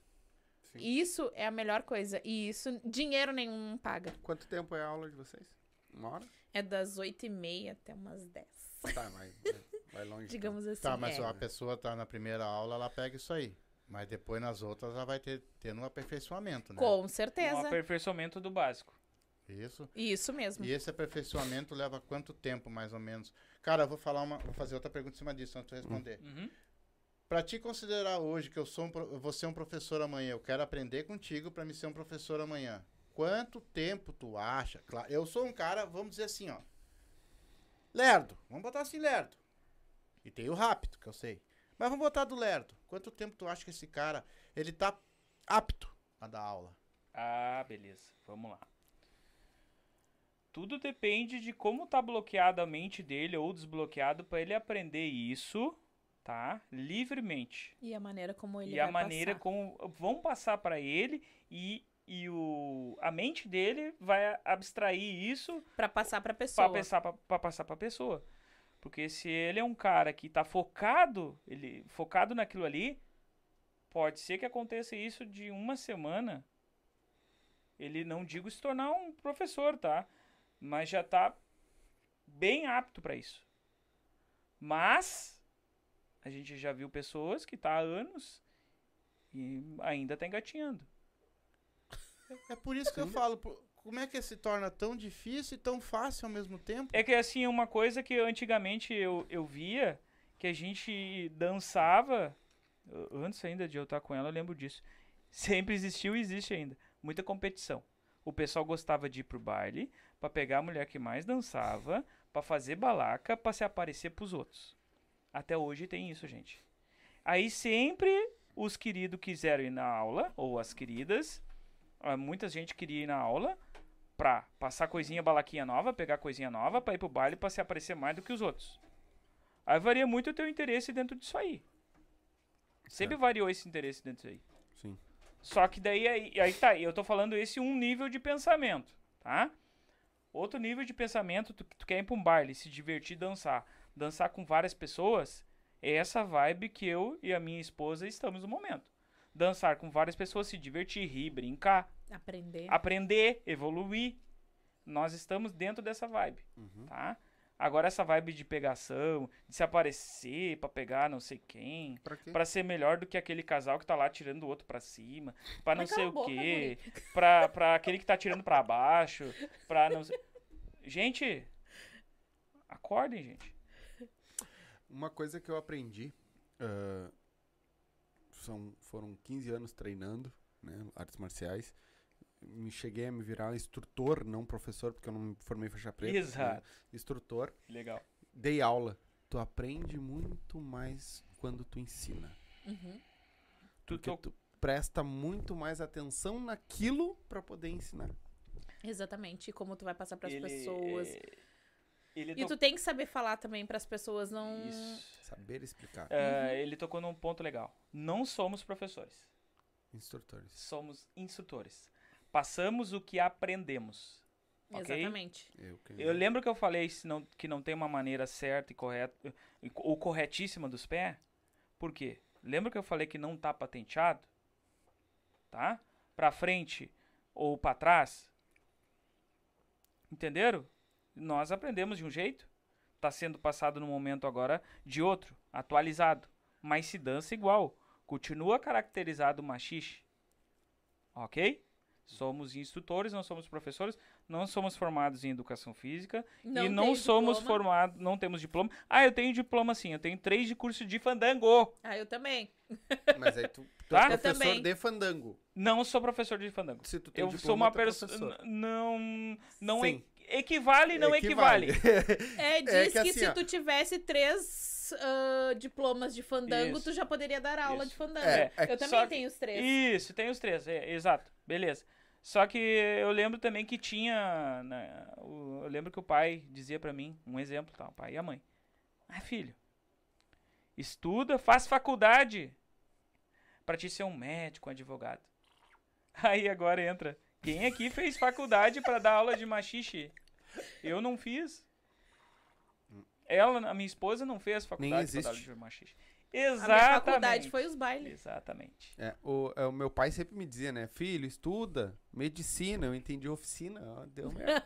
Sim. Isso é a melhor coisa. E isso, dinheiro nenhum paga. Quanto tempo é a aula de vocês? Uma hora? É das 8 e meia até umas 10. Tá, vai, vai, longe. então. <laughs> Digamos assim. Tá, mas é. a pessoa tá na primeira aula, ela pega isso aí. Mas depois nas outras ela vai ter tendo um aperfeiçoamento, né? Com Um certeza. aperfeiçoamento do básico. Isso. Isso mesmo. E esse aperfeiçoamento leva quanto tempo, mais ou menos? Cara, eu vou falar uma, vou fazer outra pergunta em cima disso antes de responder. Uhum. Pra te considerar hoje que eu sou um, eu vou ser um professor amanhã, eu quero aprender contigo pra me ser um professor amanhã. Quanto tempo tu acha? Claro, eu sou um cara, vamos dizer assim, ó. Lerdo, vamos botar assim lerdo. E tem o rápido, que eu sei. Mas vamos botar do lerdo. Quanto tempo tu acha que esse cara, ele tá apto a dar aula? Ah, beleza. Vamos lá. Tudo depende de como tá bloqueada a mente dele ou desbloqueado para ele aprender isso, tá? Livremente. E a maneira como ele e vai a maneira passar. como vão passar para ele e, e o, a mente dele vai abstrair isso Pra passar pra pessoa. para passar para passar para pessoa. Porque se ele é um cara que tá focado, ele focado naquilo ali, pode ser que aconteça isso de uma semana. Ele não digo se tornar um professor, tá? Mas já tá bem apto para isso. Mas a gente já viu pessoas que tá há anos e ainda tá engatinhando. É por isso que eu falo, pô, como é que se torna tão difícil e tão fácil ao mesmo tempo? É que assim, uma coisa que antigamente eu, eu via, que a gente dançava, antes ainda de eu estar com ela, eu lembro disso. <laughs> Sempre existiu e existe ainda. Muita competição. O pessoal gostava de ir pro baile pra pegar a mulher que mais dançava, pra fazer balaca, pra se aparecer pros outros. Até hoje tem isso, gente. Aí sempre os queridos quiseram ir na aula, ou as queridas, muita gente queria ir na aula pra passar coisinha, balaquinha nova, pegar coisinha nova, pra ir pro baile pra se aparecer mais do que os outros. Aí varia muito o teu interesse dentro disso aí. Sempre Certo. variou esse interesse dentro disso aí. Sim. Só que daí aí, aí tá, eu tô falando esse um nível de pensamento, tá? Outro nível de pensamento, tu, tu quer ir pra um baile, se divertir, dançar. Dançar com várias pessoas, é essa vibe que eu e a minha esposa estamos no momento. Dançar com várias pessoas, se divertir, rir, brincar, Aprender. aprender, evoluir. Nós estamos dentro dessa vibe, Uhum. tá? Agora essa vibe de pegação, de se aparecer pra pegar não sei quem? Pra ser melhor do que aquele casal que tá lá tirando o outro pra cima, pra não sei o boca, quê, pra, pra aquele que tá tirando pra baixo, pra não sei... Gente, acordem, gente. Uma coisa que eu aprendi, ah, são, foram 15 anos treinando, né, artes marciais. Me cheguei a me virar instrutor, não professor, porque eu não me formei faixa preta. né, Exato. Instrutor. Legal. Dei aula. Tu aprende muito mais quando tu ensina. Uhum. Tu, Porque tu- tu presta muito mais atenção naquilo pra poder ensinar. Exatamente. E como tu vai passar pras ele, pessoas. é, Ele, E to- tu tem que saber falar também pras pessoas não. Isso. Saber explicar. É, Ele tocou num ponto legal. Não somos professores, Instrutores. somos instrutores. Passamos o que aprendemos. Ok? Exatamente. Eu, que- Eu lembro que eu falei se não- que não tem uma maneira certa e correta ou corretíssima dos pés. Por quê? Lembra que eu falei que não tá patenteado? Tá? Pra frente ou pra trás? Entenderam? Nós aprendemos de um jeito, tá sendo passado no momento agora de outro, atualizado, mas se dança igual. Continua caracterizado o machixe. OK? Somos instrutores, não somos professores, não somos formados em educação física Não e não somos formados, não temos diploma. Ah, eu tenho diploma sim, eu tenho três de curso de fandango. Ah, eu também. Mas aí tu, tu Tá? é professor também. de fandango. Não sou professor de fandango. Se tu tem Eu diploma, sou uma é pessoa. Não. Não Sim. E- equivale, não equivale. É, diz <laughs> É que que, assim, se ó. tu tivesse três ah, diplomas de fandango, Isso. tu já poderia dar aula Isso. de fandango. É, é eu só também que- tenho os três. Isso, tem os três, é, exato. Beleza. Só que eu lembro também que tinha. né, o- eu lembro que o pai dizia pra mim, um exemplo, tá? O pai e a mãe. Ah, filho, estuda, faz faculdade pra te ser um médico, um advogado. Aí agora entra. Quem aqui fez faculdade pra dar aula de machixe? Eu não fiz. Ela, a minha esposa, não fez faculdade pra dar aula existe. de machixe. A minha Exatamente. faculdade foi os bailes. Exatamente. É, o, é, o meu pai sempre me dizia, né? Filho, estuda, medicina. Eu entendi oficina. ó, deu <laughs> merda.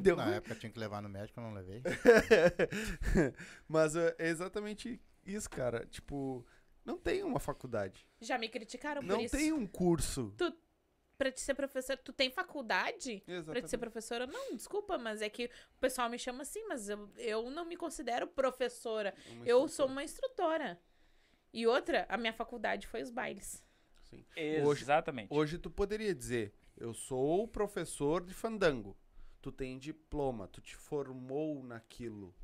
deu <laughs> Na época tinha que levar no médico, eu não levei. <laughs> Mas é, é exatamente isso, cara. Tipo, não tem uma faculdade. Já me criticaram por Não isso. tem um curso. Pra te ser professor, tu tem faculdade? Pra te ser Exatamente. professora? Não, desculpa, mas é que o pessoal me chama assim, mas eu, eu não me considero professora. Uma Eu sou uma instrutora. E outra, a minha faculdade foi os bailes. Sim. Hoje- Exatamente. Hoje tu poderia dizer, eu sou professor de fandango. Tu tem diploma, tu te formou naquilo.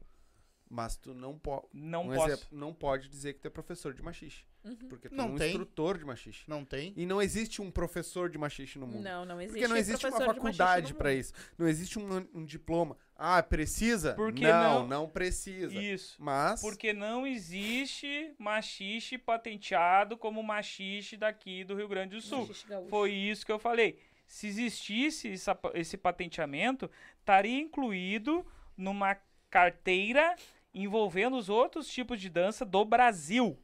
Mas tu não pode. Não um posso. exemplo, não pode dizer que tu é professor de machixe. Uhum. Porque tu Não é um tem. instrutor de machixe. Não tem? E não existe um professor de machixe no mundo. Não, não existe. Porque não existe uma faculdade mundo. isso. Não existe um, um diploma. Ah, precisa? Por que não, não? não precisa. Isso. Mas Porque não existe machixe patenteado como machixe daqui do Rio Grande do Sul. Foi isso que eu falei. Se existisse essa esse patenteamento, estaria incluído numa carteira envolvendo os outros tipos de dança do Brasil.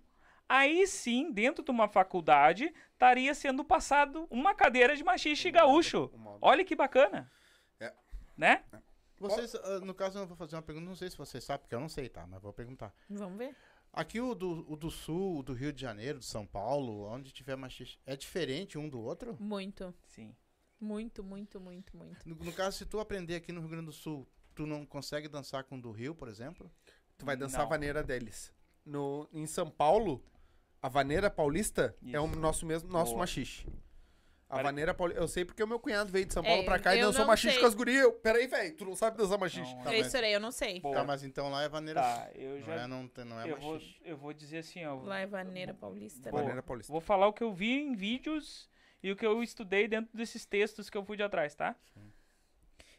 Aí sim, dentro de uma faculdade, estaria sendo passado uma cadeira de machixe gaúcho. o mal- Olha que bacana. É. Né? Vocês, ah, no caso, eu vou fazer uma pergunta, não sei se vocês sabem, porque eu não sei, tá? Mas vou perguntar. Vamos ver. Aqui o do, o do Sul, o do Rio de Janeiro, de São Paulo, onde tiver machixe, é diferente um do outro? Muito. Sim. Muito, muito, muito, muito. No, no caso, se tu aprender aqui no Rio Grande do Sul, tu não consegue dançar com o do Rio, por exemplo? Tu vai dançar Não. a vaneira deles. No, em São Paulo, a vaneira paulista é o Isso. nosso mesmo nosso Boa. machixe. A vaneira paulista. Eu sei porque o meu cunhado veio de São É, Paulo pra cá e dançou não machixe sei. com as gurias. Peraí, velho, tu não sabe dançar machixe. Não, Tá, eu mas- isso aí eu não sei. Boa. Tá, mas então lá é vaneira. Tá, eu Não já. é, não, não é eu, vou, machixe. eu vou dizer assim, ó. Lá é Vaneira Paulista. Boa. Vaneira paulista. Vou falar o que eu vi em vídeos e o que eu estudei dentro desses textos que eu fui de atrás, tá?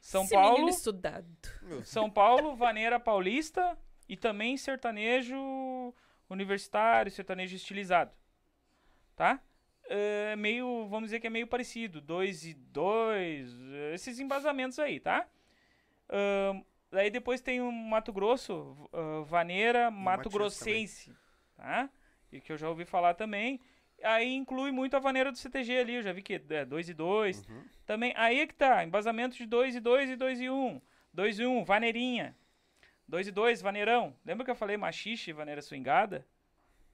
São Esse Paulo, estudado. São Paulo, Vaneira Paulista e também sertanejo universitário, sertanejo estilizado. Tá? É meio, vamos dizer que é meio parecido. 2 e 2, esses embasamentos aí, tá? Ahn, daí depois tem o Mato Grosso, ah, Vaneira Mato Matias Grossense, tá? E que eu já ouvi falar também. Aí inclui muito a vaneira do CTG ali, eu já vi que é 2 e 2. Uhum. Também, aí é que tá, embasamento de 2 e 2 e 2 e 1. Um. 2 e 1, um, vaneirinha. 2 e 2, vaneirão. Lembra que eu falei machixe e vaneira swingada?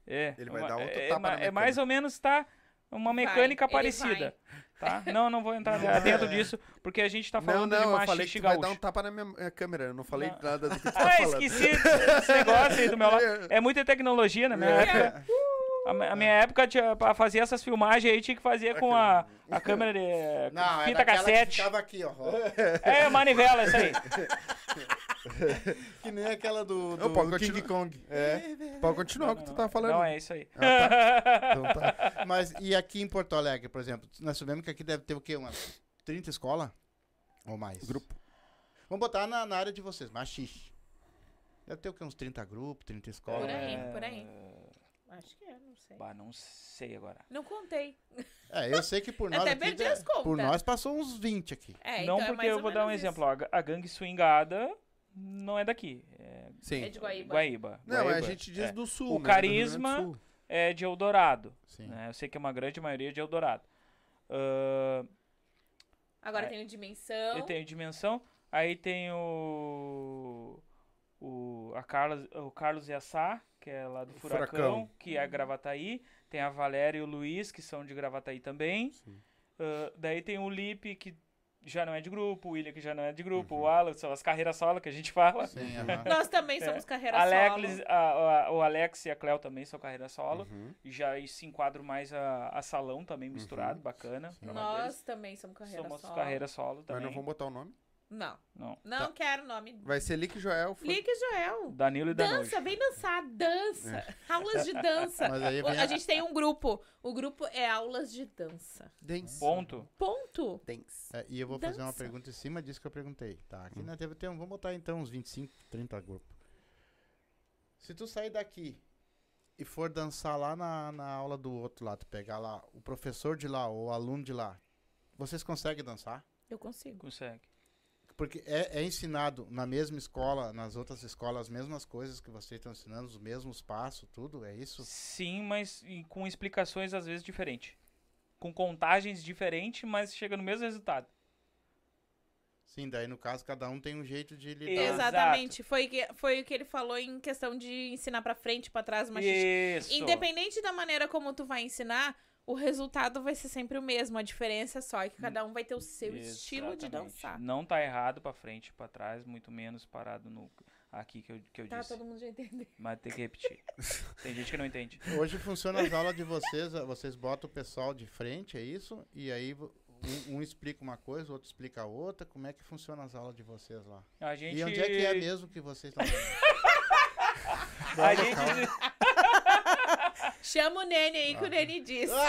É. Ele vai uma- dar outro é, tapa na é mais ou menos, tá? Uma Vai, mecânica ele parecida. Tá? Não, não vou entrar <laughs> dentro disso, porque a gente tá Não, falando de não, eu machixe falei que gaúcho. vai dar um tapa na minha eh, câmera. Eu não falei Não. nada do que tu <laughs> tá Ah, falando. esqueci esse negócio aí do meu <laughs> lado. É muita tecnologia na minha É. época. A, a minha época, tinha, pra fazer essas filmagens aí, tinha que fazer com a, a câmera de <laughs> Não, é fita que cassete. ficava aqui, ó. ó. É, manivela, isso aí. <laughs> Que nem aquela do, Não, do King continuar. Kong. É, pode continuar o que tu tava falando. Não, é isso aí. Então tá. <laughs> Mas e aqui em Porto Alegre, por exemplo, nós sabemos que aqui deve ter o quê? Umas 30 escolas? Ou mais? Grupo. Vamos botar na, na área de vocês, machixe. Deve ter o quê? Uns 30 grupos, 30 escolas. Por aí, É, por aí. Acho que é, não sei. Bah, não sei agora. Não contei. É, eu sei que por <laughs> nós Até aqui, perdi as contas. por nós passou uns 20 aqui. É, não, então é porque mais eu ou vou dar um menos exemplo. ó, a ga- A gangue swingada não é daqui. É Sim. É de Guaíba. Guaíba. Não, a Guaíba. gente diz é. do sul. O né? carisma- Do do. É de Eldorado. Sim. né? Eu sei que é uma grande maioria de Eldorado. Ah, Agora É. tem o Dimensão. eu tenho Dimensão. Aí tem o. O, a Carlos, o Carlos Yassá, que é lá do Furacão, Furacão. que é Gravataí. Tem a Valéria e o Luiz, que são de Gravataí também. Sim. Ah, daí tem o Lipe, que já não é de grupo. O William, que já não é de grupo. Uhum. O Alan, são as carreiras solo que a gente fala. Sim, <laughs> aham. Nós também É. somos carreira Alex, solo. a- a- o Alex e a Cleo também são carreira solo. Uhum. E já aí se enquadram mais a, a salão também misturado, bacana. trabalho Nós deles. também somos carreira somos solo. carreira solo Mas também. não vamos botar o nome. Não, Não. não quero nome. Vai ser Lick Joel. foi- Lique Joel. Danilo e Danojo. Dança, vem dançar, dança. Aulas de dança. Mas aí vem a gente tem um grupo. O grupo é aulas de dança. Dance. Ponto. Ponto. Dance. É, e eu vou fazer uma Dança. pergunta em cima disso que eu perguntei. Tá, aqui na TV tem um, vamos botar então uns 25, 30 grupos. Se tu sair daqui e for dançar lá na, na aula do outro lá, tu pegar lá o professor de lá ou o aluno de lá, vocês conseguem dançar? Eu consigo. Consegue. Porque é, é ensinado na mesma escola, nas outras escolas, as mesmas coisas que vocês estão ensinando, os mesmos passos, tudo, é isso? Sim, mas com explicações às vezes diferentes. Com contagens diferentes, mas chega no mesmo resultado. Sim, daí no caso cada um tem um jeito de lidar. Exatamente. Foi, que, foi o que ele falou em questão de ensinar pra frente, pra trás, mas Isso. independente da maneira como tu vai ensinar, o resultado vai ser sempre o mesmo. A diferença só é que cada um vai ter o seu estilo de Exatamente. dançar. Não tá errado pra frente, pra trás, muito menos parado no aqui que eu, que eu Tá, disse. todo mundo já entendeu. Mas tem que repetir. <laughs> tem gente que não entende. Hoje funciona as aulas de vocês, vocês botam o pessoal de frente, é isso? E aí um, um explica uma coisa, o outro explica a outra. Como é que funciona as aulas de vocês lá? A gente E onde é que é mesmo que vocês <laughs> estão A gente <laughs> Chama o Nene aí Ah. que o Nene diz. <laughs>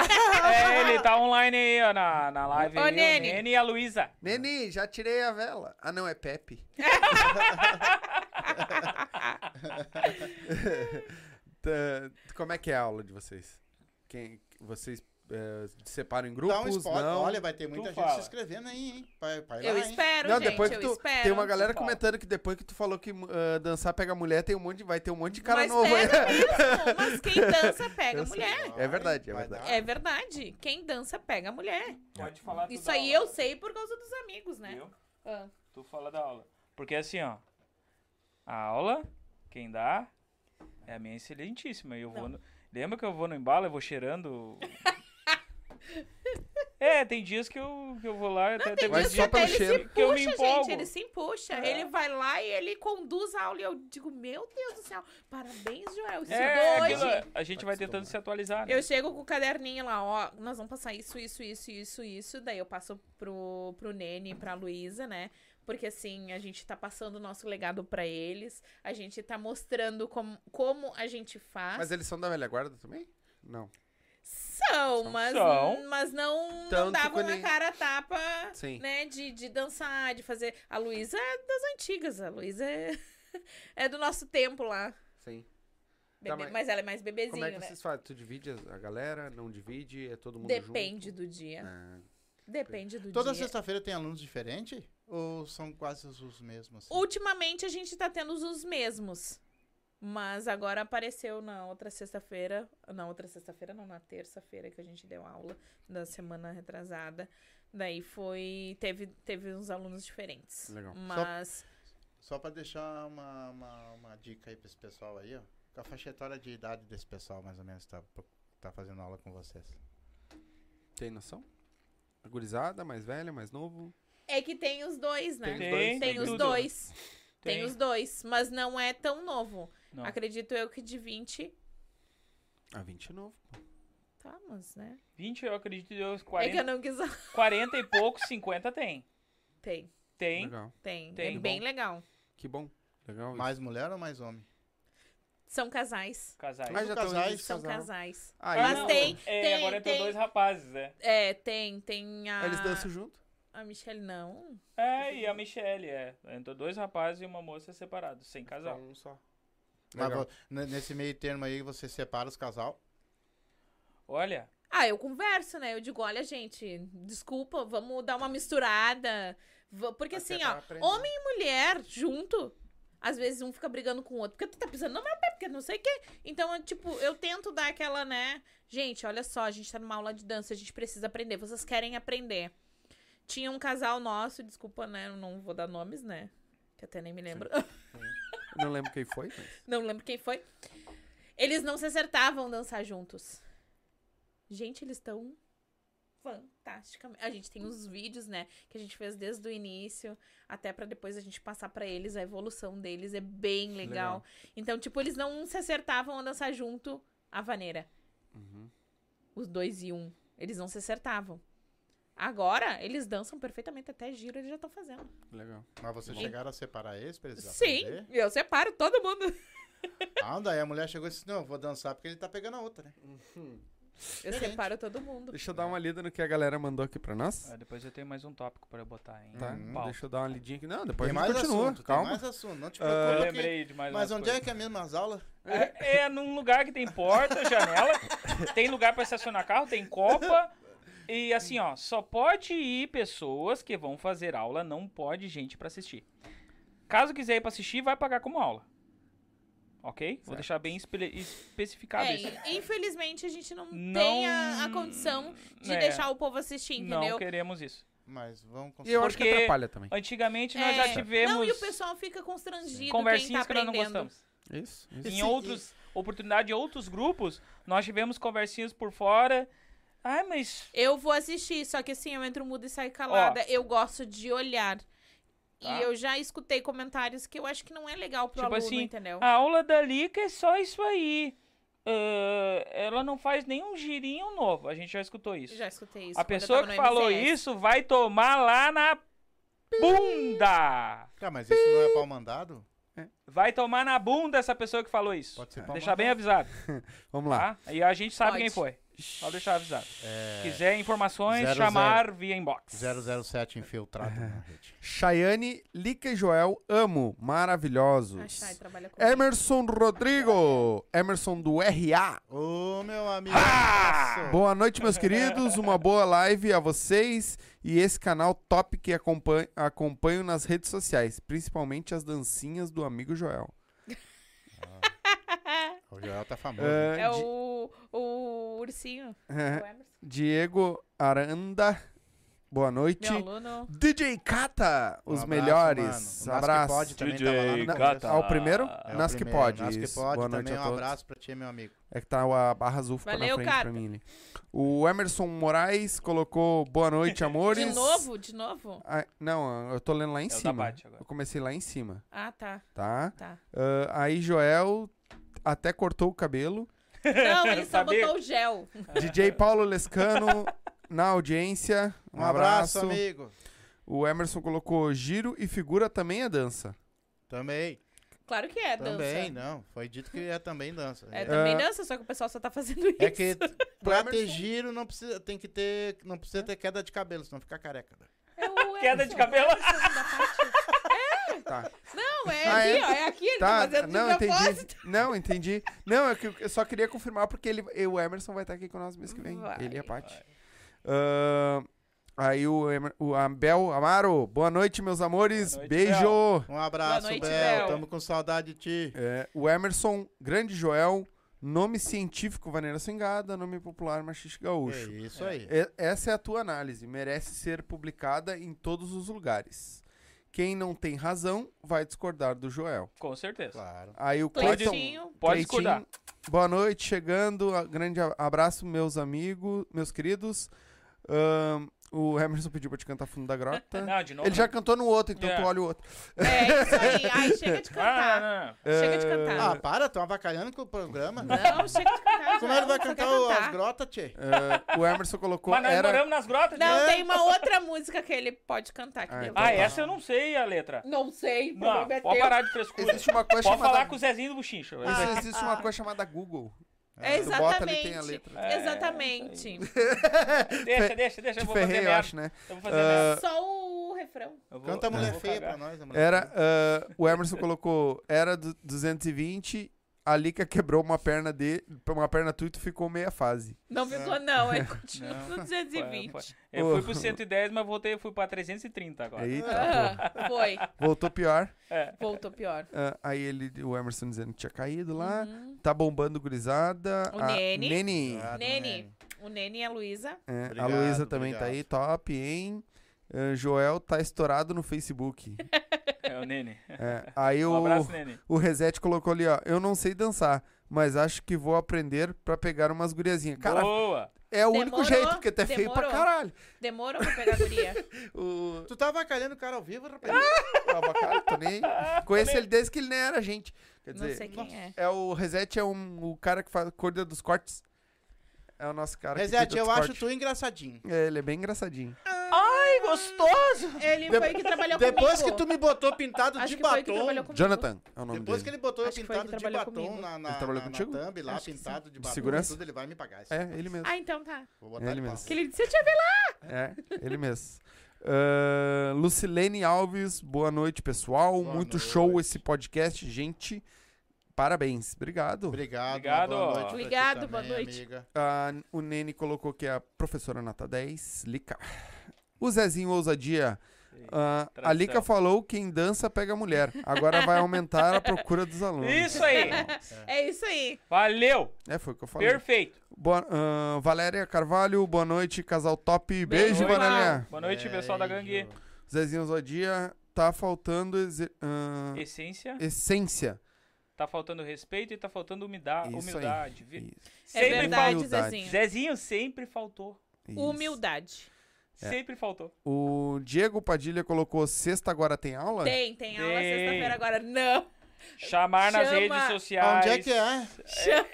É, ele tá online aí, ó, na, na live. Ô, aí, o Nene. Nene e a Luísa. Neni, já tirei a vela. Ah, não, é Pepe. <laughs> <laughs> Tá, Como é que é a aula de vocês? Quem, vocês eh, separam em grupos? Dá um spoiler. não? Olha, vai ter muita Tu gente fala. se inscrevendo aí, hein? Vai, vai Eu lá, hein? espero, Não, gente. depois que eu tu. espero. Tem uma galera comentando que depois que tu falou que ah, dançar pega mulher, tem um monte vai ter um monte de cara mas novo aí. mesmo, <laughs> mas quem dança pega Eu sei. mulher. É verdade, é verdade. dar. É verdade. Quem dança pega mulher. Pode falar Isso aí aula, eu sei por causa dos amigos, né? viu? Ah. Tu fala da aula. Porque assim, ó. A aula, quem dá, é a minha excelentíssima. E eu vou Não. no- Lembra que eu vou no embalo, eu vou cheirando. <laughs> É, tem dias que eu, que eu vou lá. até, Tem dias que até ele cheiro. se que eu me puxa, empolgo. gente. Ele se empuxa. É. Ele vai lá e ele conduz a aula. E eu digo, meu Deus do céu. Parabéns, Joel. Estudou É, hoje. aquilo, a gente vai tentando se atualizar. né? Eu chego com o caderninho lá, ó, nós vamos passar isso, isso, isso, isso, isso. Daí eu passo pro, pro Nene e pra Luísa, né? Porque assim, a gente tá passando o nosso legado pra eles. A gente tá mostrando como, como a gente faz. Mas eles são da velha guarda também? Não. São, mas, São. mas não, Tanto não davam quando a cara a tapa, Sim. né? De, de dançar, de fazer. A Luísa é das antigas, a Luísa é, <laughs> é do nosso tempo lá. Sim. Bebê- mas- mas... ela é mais bebezinho, Como é que né? vocês fazem? Tu divide a galera? Não divide? É todo mundo Depende junto? do dia. Ah, Depende do Toda dia. sexta-feira tem alunos diferentes? Ou são quase os mesmos? assim? Ultimamente a gente tá tendo os mesmos. Mas agora apareceu na outra sexta-feira. Na outra sexta-feira, não, na terça-feira que a gente deu aula da semana retrasada. Daí foi. Teve, teve uns alunos diferentes. Legal. Mas. Só pra deixar uma, uma, uma dica aí pra esse pessoal aí, ó. Com a faixa etária de idade desse pessoal, mais ou menos, tá, tá fazendo aula com vocês. tem noção? Gurizada, mais velha, mais novo? É que tem os dois, né? Tem os Tem, dois? Tem tem os dois. Tem. Tem. os dois. Mas não é tão novo. Não. Acredito eu que de 20. Ah, 20 novo. pô. Tá, mas, né? 20, eu acredito que deu É que eu 40, não quis. <laughs> 40 e pouco, 50 tem. Tem, Tem. Legal. tem. Tem. É bem legal. Que bom. Legal isso. Mais mulher ou mais homem? São casais. Casais. Ah, já casais, de São casal. casais. Ah, Mas eles- tem- É, tem- agora tem tem- dois rapazes, né? É, tem, tem a. Eles dançam junto? A Michelle não. É, e a Michelle, é. Entrou dois rapazes e uma moça separados, sem casal. Um só. Mas Legal. nesse meio termo aí, você separa os casal. Olha, Ah, eu converso, né? Eu digo, olha, gente, desculpa, vamos dar uma misturada. Porque Até assim, ó, homem e mulher junto, às vezes um fica brigando com o outro. Porque tu tá pisando no meu pé, porque não sei o quê. Então, é, tipo, eu tento dar aquela, né? Gente, olha só, a gente tá numa aula de dança, a gente precisa aprender. Vocês querem aprender. Tinha um casal nosso, desculpa, né? eu Não vou dar nomes, né? Que até nem me lembro. <laughs> Não lembro quem foi, mas... Não lembro quem foi. Eles não se acertavam dançar juntos. Gente, eles estão fantasticamente. A gente tem uns vídeos, né, que a gente fez desde o início até pra depois a gente passar pra eles a evolução deles é bem legal. Legal. Então, tipo, eles não se acertavam a dançar junto a vaneira. Uhum. Os dois e um, eles não se acertavam. Agora, eles dançam perfeitamente até giro, eles já estão fazendo. Legal. Mas vocês chegaram a separar eles pra eles Sim, aprender? eu separo todo mundo. Ah, daí a mulher chegou e disse, não, eu vou dançar porque ele tá pegando a outra, né? Eu separo todo mundo. Deixa eu dar uma lida no que a galera mandou aqui pra nós. ah, depois eu tenho mais um tópico pra eu botar em Tá? Uhum. pauta. Deixa eu dar uma lidinha aqui. Não, depois tem a gente mais continua. assunto, Calma. tem mais assunto. Não te preocupa Eu lembrei de mais Mas onde é coisas. que é mesmo as aulas? É, é num lugar que tem porta, <laughs> janela, tem lugar pra estacionar carro, tem copa. E assim, ó, só pode ir pessoas que vão fazer aula, não pode gente pra assistir. Caso quiser ir pra assistir, vai pagar como aula. Ok? Vou Certo. deixar bem espe- especificado É, isso. infelizmente a gente não, Não- tem a, a condição de é, deixar o povo assistir, Não entendeu? queremos isso. Mas vamos E eu acho que atrapalha também. Antigamente nós É, já tivemos Não, e o pessoal fica constrangido conversinhas que quem tá nós não gostamos. Isso. isso. Em outras oportunidades, em outros grupos, nós tivemos conversinhas por fora. Ai, mas Eu vou assistir, só que assim, eu entro muda e saio calada. Eu gosto de olhar. Tá. E eu já escutei comentários que eu acho que não é legal pro Tipo aluno, assim, entendeu? A aula da Lica é só isso aí. Ah, ela não faz nenhum girinho novo. A gente já escutou isso. Já escutei isso. a pessoa que falou MCS. isso vai tomar lá na bunda. Ah, mas isso não é pau mandado? Vai tomar na bunda essa pessoa que falou isso. Pode ser pau Deixar bem mandado. avisado, <laughs> Vamos lá. tá? E a gente sabe Pode. quem foi. Só deixar avisado. É, Quiser informações, Zero, chamar via inbox. 007 infiltrado na rede. Chayane, Lica e Joel, amo. Maravilhosos. A Chay trabalha com Emerson Rodrigo. Emerson do RA. Ô, meu amigo. Boa noite, meus queridos. Uma boa live a vocês e esse canal top que acompanho, acompanho nas redes sociais, principalmente as dancinhas do amigo Joel. O <laughs> Joel tá famoso. É Di- o, o ursinho. é, o Emerson. Diego Aranda. boa noite. Meu aluno. DJ Kata, os Um abraço, melhores. mano. O Nas que abraço. Pode também DJ tava lá no Na- começo. Kata. Ao primeiro? É o Nas que primeiro. pode. Nas que isso. pode Boa noite também. a Um todos. abraço pra ti, meu amigo. É que tá a barra azul ficou Valeu, na frente Kata. pra mim ali. O Emerson Moraes colocou boa noite, <laughs> amores. De novo? De novo? Ah, não, eu tô lendo lá em É o da cima. Bate agora. Eu comecei lá em cima, Ah, tá. tá? Tá. Ah, aí Joel até cortou o cabelo. Não, ele só Sabia? botou o gel. DJ Paulo Lescano na audiência. Um, Um abraço, abraço. amigo. O Emerson colocou giro e figura também é dança. Também. Claro que é dança. Também, não. Foi dito que é também dança. É É, também dança, só que o pessoal só tá fazendo isso. é que <laughs> pra ter giro não precisa, tem que ter, não precisa ter queda de cabelo, senão fica careca. né? É o Queda de Emerson, cabelo. o Emerson da parte- Tá. Não, é Ah, aqui, é? ó. É aqui, ele tá, Tá, fazendo de não, entendi. propósito. Não, entendi. Não, é que eu só queria confirmar porque ele, o Emerson vai estar aqui com nós mês que vem. Vai, ele e a Paty. Ah, aí o, Emer- o Abel Amaro, boa noite, meus amores. Noite, Beijo. Um abraço, noite, Bel. Bel. Tamo com saudade de ti. É, o Emerson, grande Joel, nome científico Vaneira Singada, nome popular Machiste É Gaúcho. isso aí. E- essa é a tua análise, merece ser publicada em todos os lugares. Quem não tem razão vai discordar do Joel. Com certeza. Claro. Aí o Cleiton, Cleitinho. Pode Cleitinho, discordar. Boa noite, chegando. Grande abraço, meus amigos, meus queridos. Ahn, o Emerson pediu pra te cantar Fundo da Grota. <laughs> Não, de novo. Ele já cantou no outro, então É. tu olha o outro. É isso aí. <laughs> Ai, chega de Ah, cantar. não, não. Chega de Ah, cantar. Ah, para, tão avacalhando com o programa. Não, chega de cantar. Como é que vai Só quer cantar o- as grotas, tchê? Ah, o Emerson colocou. Mas nós Era... moramos nas grotas. Não, né? tem uma outra música que ele pode cantar. Que Ah, deu. então Ah, tá. essa eu não sei a letra. Não sei, o Não, problema é pode teu. parar de frescura. Existe uma coisa Pode chamada. falar com o Zezinho do Buchincha. existe uma coisa chamada Google. É ali, exatamente. tem a letra. É, Exatamente. <laughs> Deixa, deixa, deixa. Eu vou fazer eu acho, né? Eu vou fazer merda. Só o refrão. Vou- Canta a mulher feia pra nós. a mulher Era. feia. ah, o Emerson colocou. Era du- 220. A Lica quebrou uma perna de. Uma perna tua e tu ficou meia fase. Não ficou, não. Ele <laughs> continua no Foi, 220. foi. Eu fui pro 110, mas voltei, fui pra 330 agora. Eita, Ah, foi. Voltou pior. É. Voltou pior. Ah, aí ele, o Emerson dizendo que tinha caído lá. Uhum. Tá bombando gurizada. O a Nene. Nene. Ah, Nene. O Nene e a Luísa. É, a Luísa também tá obrigado. aí, top, hein? Ah, Joel tá estourado no Facebook. <laughs> É o Nene. É, aí <laughs> Um o, abraço, Nene. o Reset colocou ali, ó. Eu não sei dançar, mas acho que vou aprender pra pegar umas guriazinhas. Cara, Boa. é o único Demorou, jeito, porque tu é feio pra caralho. Demorou pra pegar a guria. <laughs> O, Tu tá avacalhando o cara ao vivo, rapaz? <laughs> o Abacate, tô nem. Conheço ele desde que ele nem era gente. Quer Não dizer, sei quem é. é o Reset é um, o cara que faz cuida dos cortes. É o nosso cara que Reset, eu acho cortes. tu engraçadinho. É, ele é bem engraçadinho. Ai, gostoso. Ele De- foi que trabalhou Depois comigo. que tu me botou pintado Acho de que foi que batom. trabalhou comigo. Jonathan é o nome Depois dele. que ele botou eu Acho que pintado de batom comigo. na, na, Ele trabalhou na, contigo? na thumb lá, Acho pintado de batom. segurança? Tudo, ele vai me pagar isso. É, ele mesmo. Ah, então tá. Vou É botar ele ele mesmo. Que ele disse, eu te lá. É, ele mesmo. Ah, Lucilene Alves, boa noite, pessoal. Boa Muito noite. show esse podcast, gente. Parabéns, obrigado. Obrigado. Obrigado. Boa noite Obrigado, também, boa noite. Amiga. Ah, o Nene colocou que é a professora nota 10, Lica. O Zezinho Ousadia. ah, a. Lica falou que quem dança pega mulher. Agora vai aumentar a procura dos alunos. Isso aí. É isso aí. Valeu. É, foi o que eu falei. Perfeito. Boa, ah, Valéria Carvalho, boa noite, casal top. Beijo, noite. Valéria. Boa noite, pessoal da gangue. Zezinho Ousadia, tá faltando ah, Essência. essência. Tá faltando respeito e tá faltando humildade. Isso aí. humildade. vi- Isso, É Sempre verdade, humildade. Zezinho. Zezinho sempre faltou. isso. Humildade. É. Sempre faltou. O Diego Padilha colocou sexta agora tem aula? Tem, tem aula Tem. sexta-feira agora. Não. Chamar nas Chama. redes sociais. Onde é que é?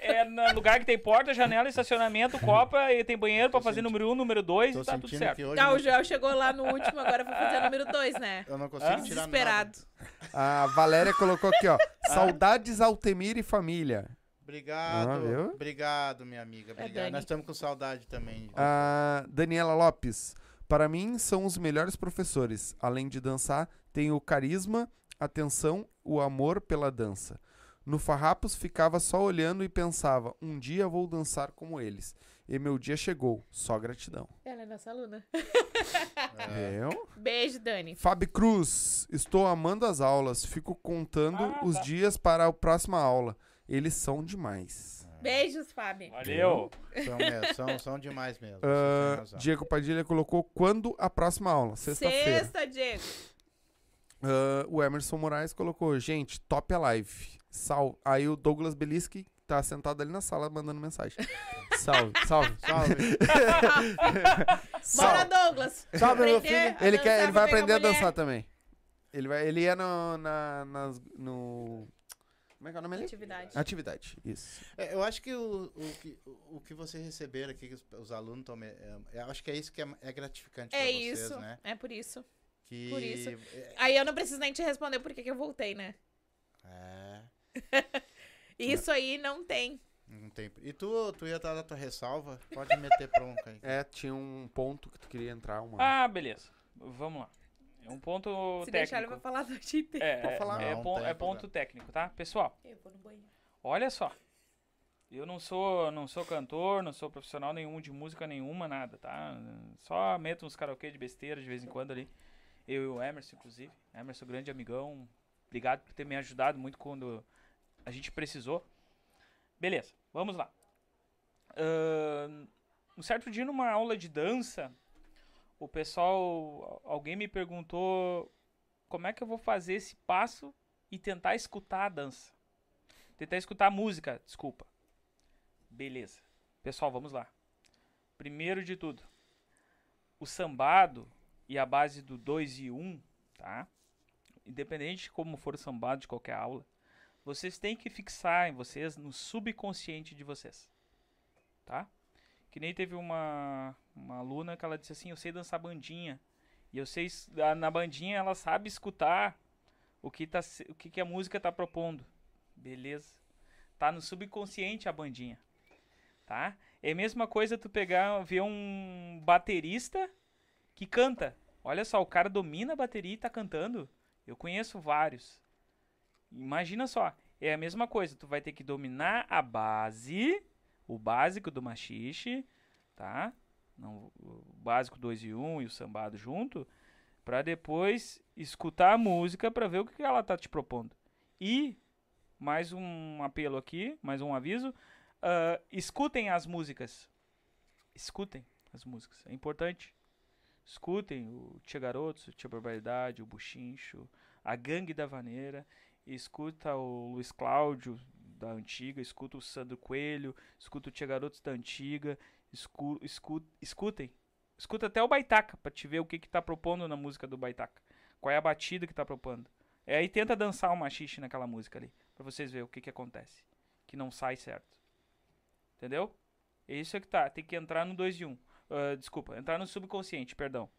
É, é no lugar que tem porta, janela, estacionamento, copa e tem banheiro <laughs> pra Tô fazer sentindo- número 1, um, número 2 Tô e tá tudo certo. hoje Ah, não- o Joel chegou lá no último, agora foi fazer número 2, né? eu não consigo Hã? tirar Desesperado. nada. A Valéria colocou aqui, ó. <laughs> Saudades Altemir e família. Obrigado. Ah, viu? Obrigado, minha amiga. Obrigado. Dani. Nós estamos com saudade também. A Daniela Lopes. Para mim, são os melhores professores. Além de dançar, tem o carisma, atenção, o amor pela dança. No Farrapos ficava só olhando e pensava: um dia vou dançar como eles. E meu dia chegou. Só gratidão. Ela é nossa aluna. <laughs> É. Viu? Beijo, Dani. Fábio Cruz, estou amando as aulas. Fico contando Ah, os tá. dias para a próxima aula. Eles são demais. Beijos, Fábio. Valeu. São, mesmo, são, são demais mesmo. razão. Diego Padilha colocou quando a próxima aula? Sexta-feira. Sexta, Diego. Ah, o Emerson Moraes colocou, gente, top a live. Salve. Aí o Douglas Beliski tá sentado ali na sala mandando mensagem. <laughs> salve, salve. Salve. <laughs> Bora. Douglas. Salve, meu filho. Ele, quer, ele vai aprender a dançar também. Ele, vai, ele ia no, na, nas- no... Como é que é o nome ali? Atividade. Atividade, isso. É, eu acho que o, o, que, o, que vocês receberam aqui, que os, os alunos estão. Eu acho que é isso que é, é gratificante É pra vocês, isso. né? É por isso. Que, Por isso. É, Aí eu não preciso nem te responder por que que eu voltei, né? é, <laughs> Isso aí não tem. não tem. E tu, tu ia dar a tua ressalva? Pode meter bronca aí. É, tinha um ponto que tu queria entrar, uma... Ah, beleza. Vamos lá. É um ponto Se deixar, ele técnico. vai falar a noite inteira. É, Pode é, falar. é Não pon- tem é ponto problema. técnico, tá? Pessoal, Eu vou no banheiro. olha só. Eu não sou, não sou cantor, não sou profissional nenhum de música nenhuma, nada, tá? Só meto uns karaokê de besteira de vez em quando ali. Eu e o Emerson, inclusive. Emerson, grande amigão. Obrigado por ter me ajudado muito quando a gente precisou. Beleza, vamos lá. Ahn, um certo dia numa aula de dança, o pessoal, alguém me perguntou como é que eu vou fazer esse passo e tentar escutar a dança. Tentar escutar a música, desculpa. Beleza. Pessoal, vamos lá. Primeiro de tudo, o sambado e a base do 2 e 1, um, tá? Independente de como for o sambado de qualquer aula, vocês têm que fixar em vocês no subconsciente de vocês. Tá? Que nem teve uma, uma aluna que ela disse assim, eu sei dançar bandinha. E eu sei, na bandinha ela sabe escutar o que, tá, o que, que a música tá propondo. Beleza. Tá no subconsciente a bandinha. Tá? É a mesma coisa tu pegar, ver um baterista que canta. Olha só, o cara domina a bateria e tá cantando. Eu conheço vários. Imagina só, é a mesma coisa, tu vai ter que dominar a base, o básico do machixe, tá? Não, o básico 2 e 1 um, e o sambado junto, pra depois escutar a música pra ver o que ela tá te propondo. E mais um apelo aqui, mais um aviso, ah, escutem as músicas. Escutem as músicas, é importante. Escutem o Tia Garotos, o Tia Barbaridade, o Buchincho, a Gangue da Vaneira, escuta o Luiz Cláudio da antiga, escuta o Sandro Coelho, escuta o Tia Garotos da antiga, escu, escu, escutem. Escuta até o Baitaca pra te ver o que que tá propondo na música do Baitaca. Qual é a batida que tá propondo. É aí tenta dançar o machixe naquela música ali, pra vocês verem o que que acontece, que não sai certo. Entendeu? É isso que tá, tem que entrar no 2 e 1. Um. Ah, desculpa, entrar no subconsciente, perdão.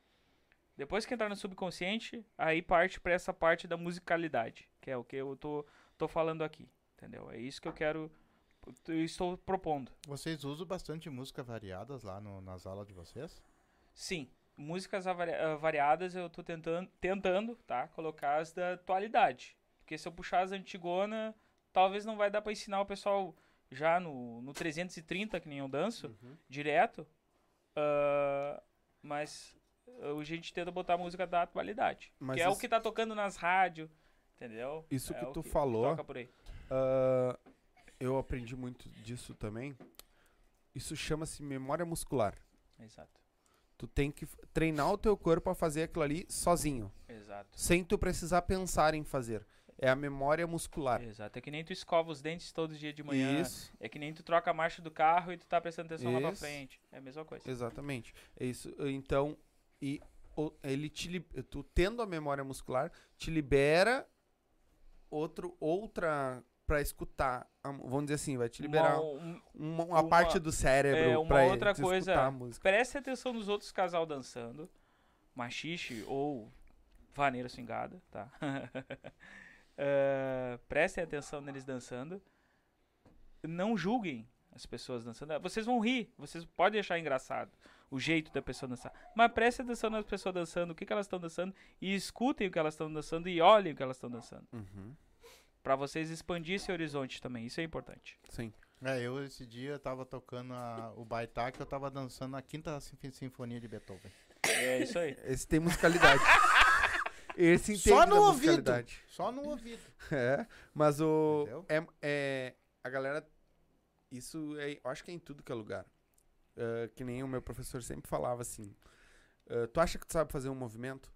Depois que entrar no subconsciente, aí parte pra essa parte da musicalidade, que é o que eu tô, tô falando aqui, entendeu? É isso que eu quero, eu estou propondo. Vocês usam bastante músicas variadas lá no- nas aulas de vocês? Sim, músicas ah, variadas eu tô tentando, tentando, tá? Colocar as da atualidade. Porque se eu puxar as antigona, talvez não vai dar pra ensinar o pessoal já no, no 330, que nem eu danço, Uhum. direto. Ah, mas ah, a gente tenta botar música da atualidade. Mas que é o que tá tocando nas rádios, entendeu? Isso É que tu falou, Toca por aí. ah, eu aprendi muito disso também. Isso chama-se memória muscular. Exato. Tu tem que treinar o teu corpo a fazer aquilo ali sozinho, Exato. sem tu precisar pensar em fazer. É a memória muscular. Exato. É que nem tu escova os dentes todo dia de manhã. Isso, É que nem tu troca a marcha do carro e tu tá prestando atenção lá pra Isso. frente. É a mesma coisa. exatamente. É isso. Então, e o- ele te tu tendo a memória muscular te libera outro outra para escutar, vamos dizer assim, vai te liberar Uma- um- uma, uma uma- parte do cérebro é, uma pra outra coisa. escutar a música. Preste atenção nos outros casal dançando. Machixe ou vaneira swingada, tá? <laughs> Eh, prestem atenção neles dançando. Não julguem as pessoas dançando. Vocês vão rir, vocês podem achar engraçado o jeito da pessoa dançar. Mas prestem atenção nas pessoas dançando, o que, que elas estão dançando, e escutem o que elas estão dançando e olhem o que elas estão dançando. Uhum, Pra vocês expandir esse horizonte também. Isso é importante. sim. É, eu esse dia tava tocando a- o Baitaca, eu tava dançando a quinta sinf- sinfonia de Beethoven. É isso aí. <laughs> Esse tem musicalidade. <laughs> Esse entende Só no da ouvido. Só no ouvido. <laughs> É, mas o é, é a galera Isso é, eu acho que é em tudo que é lugar. Ah, que nem o meu professor sempre falava assim. ah, tu acha que tu sabe fazer um movimento?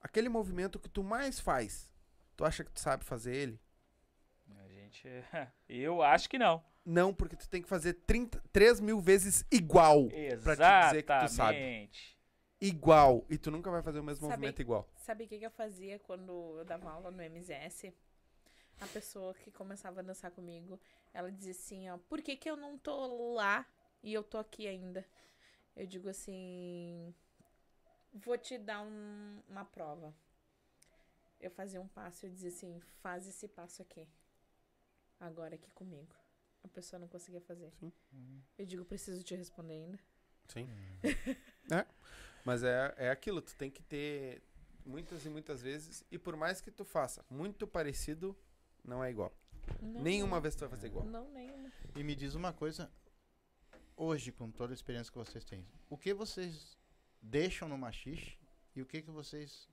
Aquele movimento que tu mais faz, tu acha que tu sabe fazer ele? A gente. <laughs> Eu acho que não. Não, porque tu tem que fazer 30, 3 mil vezes igual. Pra te dizer que tu sabe. Exatamente. Igual. E tu nunca vai fazer o mesmo Sabe- movimento igual. Sabe o que, que eu fazia quando eu dava aula no MZS? A pessoa que começava a dançar comigo, ela dizia assim, ó, por que, que eu não tô lá e eu tô aqui ainda? Eu digo assim, vou te dar um- uma prova. Eu fazia um passo e eu dizia assim, faz esse passo aqui. Agora aqui comigo. A pessoa não conseguia fazer. Sim. Eu digo, preciso te responder ainda. Sim. <laughs> é. Mas é, é aquilo, tu tem que ter muitas e muitas vezes. E por mais que tu faça muito parecido, não é igual. Não, Nenhuma não. vez tu vai fazer igual. Não, nenhuma. E me diz uma coisa, hoje, com toda a experiência que vocês têm, o que vocês deixam no machixe e o que, que vocês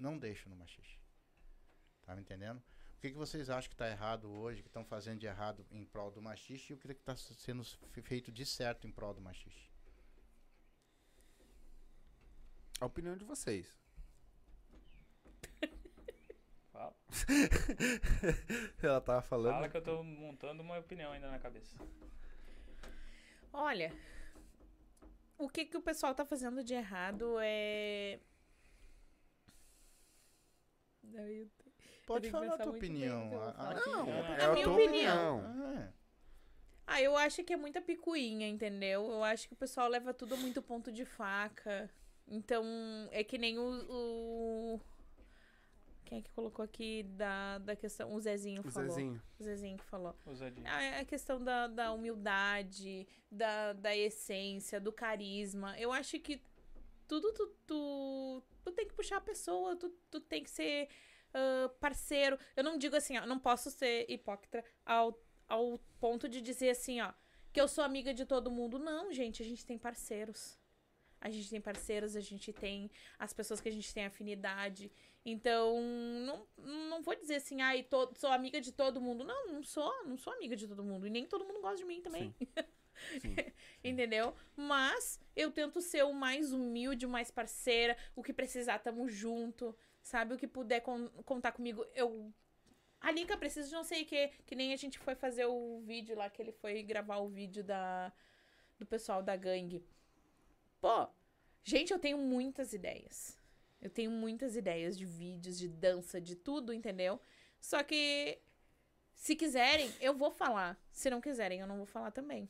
não deixam no machixe? Tá me entendendo? O que, que vocês acham que está errado hoje, que estão fazendo de errado em prol do machixe e o que está sendo fe- feito de certo em prol do machixe? A opinião de vocês. <laughs> Fala, <laughs> Ela tava falando. fala que eu tô montando uma opinião ainda na cabeça. Olha, o que que o pessoal tá fazendo de errado é. Eu- Pode falar a tua opinião. Não, é a minha opinião. opinião. É. Ah, eu acho que é muita picuinha, entendeu? Eu acho que o pessoal leva tudo muito ponto de faca. Então, é que nem o. o- Quem é que colocou aqui da, da questão? O Zezinho O falou. Zezinho. O Zezinho que falou. Ousadia. A, a questão da, da humildade, da, da essência, do carisma. Eu acho que tudo tu, tu, tu tem que puxar a pessoa, tu, tu tem que ser ah, parceiro. Eu não digo assim, ó, não posso ser hipócrita ao, ao ponto de dizer assim, ó, que eu sou amiga de todo mundo. Não, gente, a gente tem parceiros. A gente tem parceiros, a gente tem as pessoas que a gente tem afinidade. Então, não, não vou dizer assim, ai, to- sou amiga de todo mundo. Não, não sou, não sou amiga de todo mundo. E nem todo mundo gosta de mim também. <laughs> <laughs> Entendeu? Mas eu tento ser o mais humilde, o mais parceira. O que precisar, tamo junto. Sabe? O que puder con- contar comigo, eu. Alica, preciso de não sei o que. Que nem a gente foi fazer o vídeo lá, que ele foi gravar o vídeo da, do pessoal da gangue. Pô, gente, eu tenho muitas ideias. Eu tenho muitas ideias de vídeos, de dança, de tudo, entendeu? Só que se quiserem, eu vou falar. Se não quiserem, eu não vou falar também.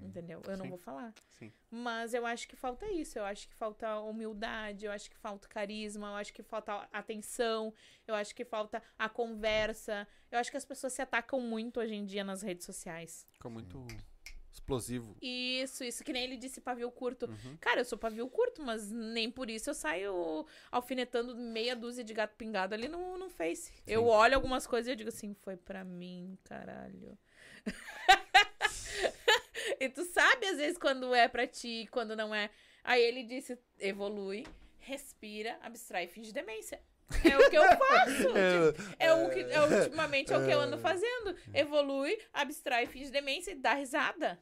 Entendeu? Eu não Sim. vou falar. Sim. Mas eu acho que falta isso. Eu acho que falta humildade, eu acho que falta carisma, eu acho que falta atenção, eu acho que falta a conversa. Eu acho que as pessoas se atacam muito hoje em dia nas redes sociais. Ficou muito explosivo. Isso, isso que nem ele disse pavio curto. Uhum. Cara, eu sou pavio curto, mas nem por isso eu saio alfinetando meia dúzia de gato pingado ali no, no Face. Eu olho algumas coisas e eu digo assim, foi pra mim, caralho. <laughs> e tu sabe às vezes quando é pra ti, quando não é. Aí ele disse, evolui, respira, abstrai e finge demência. É o que eu faço. <laughs> tipo, é o que é, ultimamente é o que eu ando fazendo. Evolui, abstrai, finge demência e dá risada.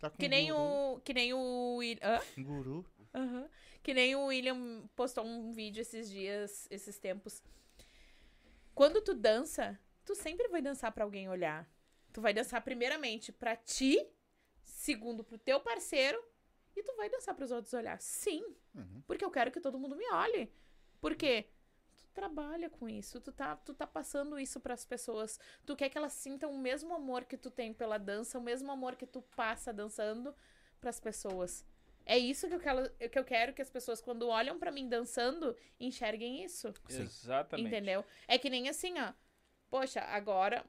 Tá Que nem guru. o. Que nem o. Hã? Guru. Aham. Que nem o William postou um vídeo esses dias, esses tempos. Quando tu dança, tu sempre vai dançar pra alguém olhar. Tu vai dançar primeiramente pra ti, segundo pro teu parceiro, e tu vai dançar pros outros olhar. Sim, Uhum. porque eu quero que todo mundo me olhe. Por quê? Tu trabalha com isso, tu tá, tu tá passando isso pras pessoas. Tu quer que elas sintam o mesmo amor que tu tem pela dança, o mesmo amor que tu passa dançando pras pessoas. É isso que eu quero, que eu quero que as pessoas, quando olham pra mim dançando, enxerguem isso. Sim. Exatamente. Entendeu? É que nem assim, ó. Poxa, agora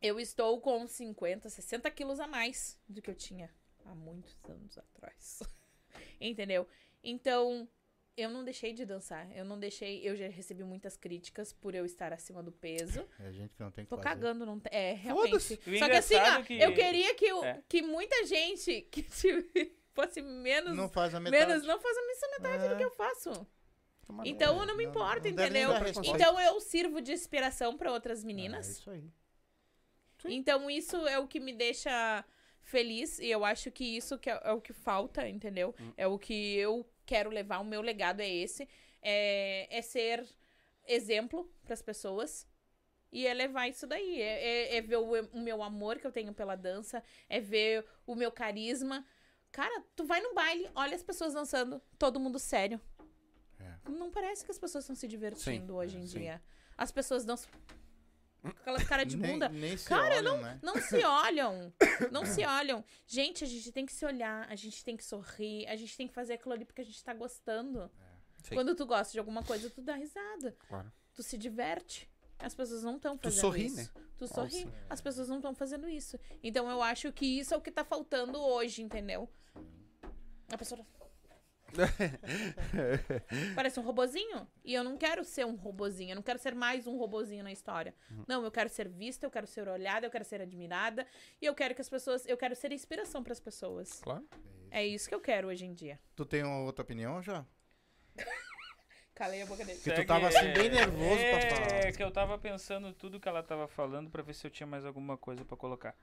eu estou com 50, 60 quilos a mais do que eu tinha há muitos anos atrás. <laughs> Entendeu? Então, eu não deixei de dançar. Eu não deixei. Eu já recebi muitas críticas por eu estar acima do peso. É gente que não tem que Tô fazer. cagando, não tem. É, realmente. Só que assim, ó, que- eu queria que, o- É. que muita gente <laughs> que tive- fosse menos. Não faz a metade. menos não faz a metade do que eu faço. mas Então eu não me importo, não nem entendeu? Então eu sirvo de inspiração pra outras É meninas. isso aí. Então isso é o que me deixa feliz e eu acho que isso que é, é o que falta, entendeu? É o que eu quero levar, o meu legado é esse, é, é ser exemplo pras pessoas e é levar isso daí, é, é- é ver o, o meu amor que eu tenho pela dança, é ver o meu carisma. Cara, tu vai no baile, olha as pessoas dançando, todo mundo sério. É. Não parece que as pessoas estão se divertindo Sim, hoje em sim. dia. As pessoas dançam com aquelas caras de nem, bunda. nem se Cara, olham, né? Não se <laughs> olham. Não se olham. Gente, a gente tem que se olhar, a gente tem que sorrir, a gente tem que fazer aquilo ali porque a gente tá gostando. Sim. Quando tu gosta de alguma coisa, tu dá risada. Claro. Tu se diverte. As pessoas não estão Tu fazendo sorri, isso. né? Tu sorri. Nossa. As pessoas não estão fazendo isso. Então eu acho que isso é o que tá faltando hoje, entendeu? A pessoa. <laughs> Parece um robozinho. E eu não quero ser um robozinho. Eu não quero ser mais um robozinho na história. Uhum. Não, eu quero ser vista, eu quero ser olhada, eu quero ser admirada. E eu quero que as pessoas. Eu quero ser inspiração para as pessoas. Claro. É isso que eu quero hoje em dia. Tu tem uma outra opinião já? <laughs> Calei a boca dele. Que tu tava, assim, bem nervoso pra é, falar. É, que eu tava pensando tudo que ela tava falando pra ver se eu tinha mais alguma coisa pra colocar.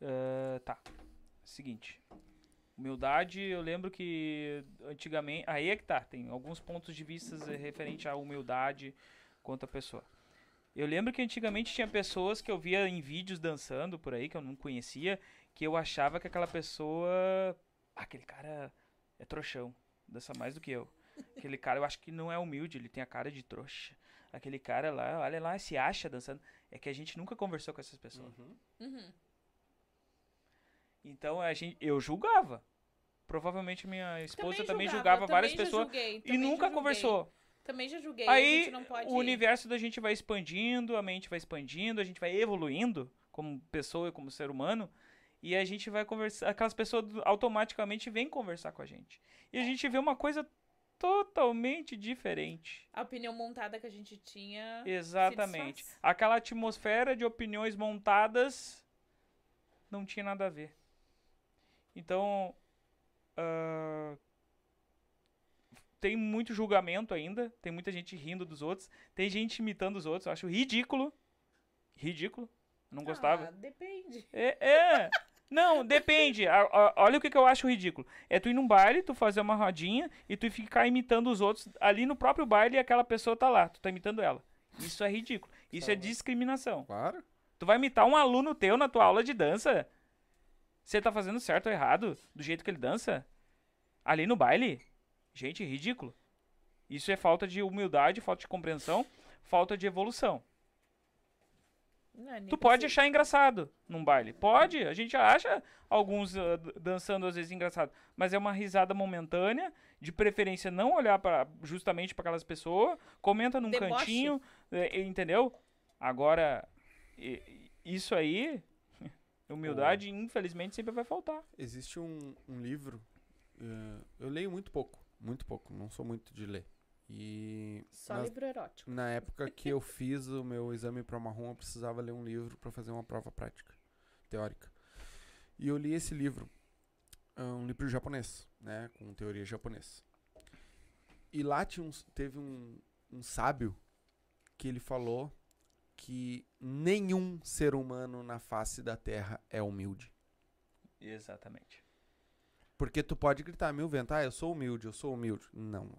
Ah, tá. Seguinte. Humildade, eu lembro que antigamente. Aí é que tá, tem alguns pontos de vista referente à humildade quanto a pessoa. Eu lembro que antigamente tinha pessoas que eu via em vídeos dançando por aí, que eu não conhecia, que eu achava que aquela pessoa. "Ah, aquele cara é trouxão, dança mais do que eu. Aquele cara eu acho que não é humilde, ele tem a cara de trouxa. Aquele cara lá, olha lá, se acha dançando. É que a gente nunca conversou com essas pessoas. Uhum. Então a gente, eu julgava. Provavelmente minha esposa também, julgava, julgava eu várias também pessoas julguei, e também nunca conversou. Também já julguei. Aí pode. o universo da gente vai expandindo, a mente vai expandindo, a gente vai evoluindo como pessoa e como ser humano. E a gente vai conversar. Aquelas pessoas automaticamente vêm conversar com a gente. E a gente vê uma coisa totalmente diferente. A opinião montada que a gente tinha. Exatamente. Aquela atmosfera de opiniões montadas não tinha nada a ver. Então, tem muito julgamento ainda, tem muita gente rindo dos outros, tem gente imitando os outros, eu acho ridículo. Ridículo. Não gostava. Ah, depende. É, é. Não, depende. A- a- olha o que, que eu acho ridículo. É tu ir num baile, tu fazer uma rodinha e tu ficar imitando os outros ali no próprio baile e aquela pessoa tá lá. Tu tá imitando ela. Isso é ridículo. Isso é discriminação. Claro. Tu vai imitar um aluno teu na tua aula de dança? Você tá fazendo certo ou errado do jeito que ele dança? Ali no baile? Gente, ridículo. Isso é falta de humildade, falta de compreensão, falta de evolução. Não, nem Tu pode achar engraçado num baile. Pode. A gente acha alguns d- dançando às vezes engraçado. Mas é uma risada momentânea. De preferência não olhar para justamente para aquelas pessoas. Comenta num Deboche. cantinho. é, entendeu? Agora, isso aí. <laughs> Humildade, infelizmente, sempre vai faltar. Existe um, um livro. Eh, eu leio muito pouco. Muito pouco. Não sou muito de ler. E Só nas- livro erótico. na época que eu <laughs> fiz o meu exame para marrom, eu precisava ler um livro para fazer uma prova prática, teórica. E eu li esse livro, é um livro japonês, né, com teoria japonesa. E lá tinha uns- teve um, um sábio que ele falou que nenhum ser humano na face da Terra é humilde. Exatamente. Porque tu pode gritar mil vezes, ah, eu sou humilde, eu sou humilde. Não.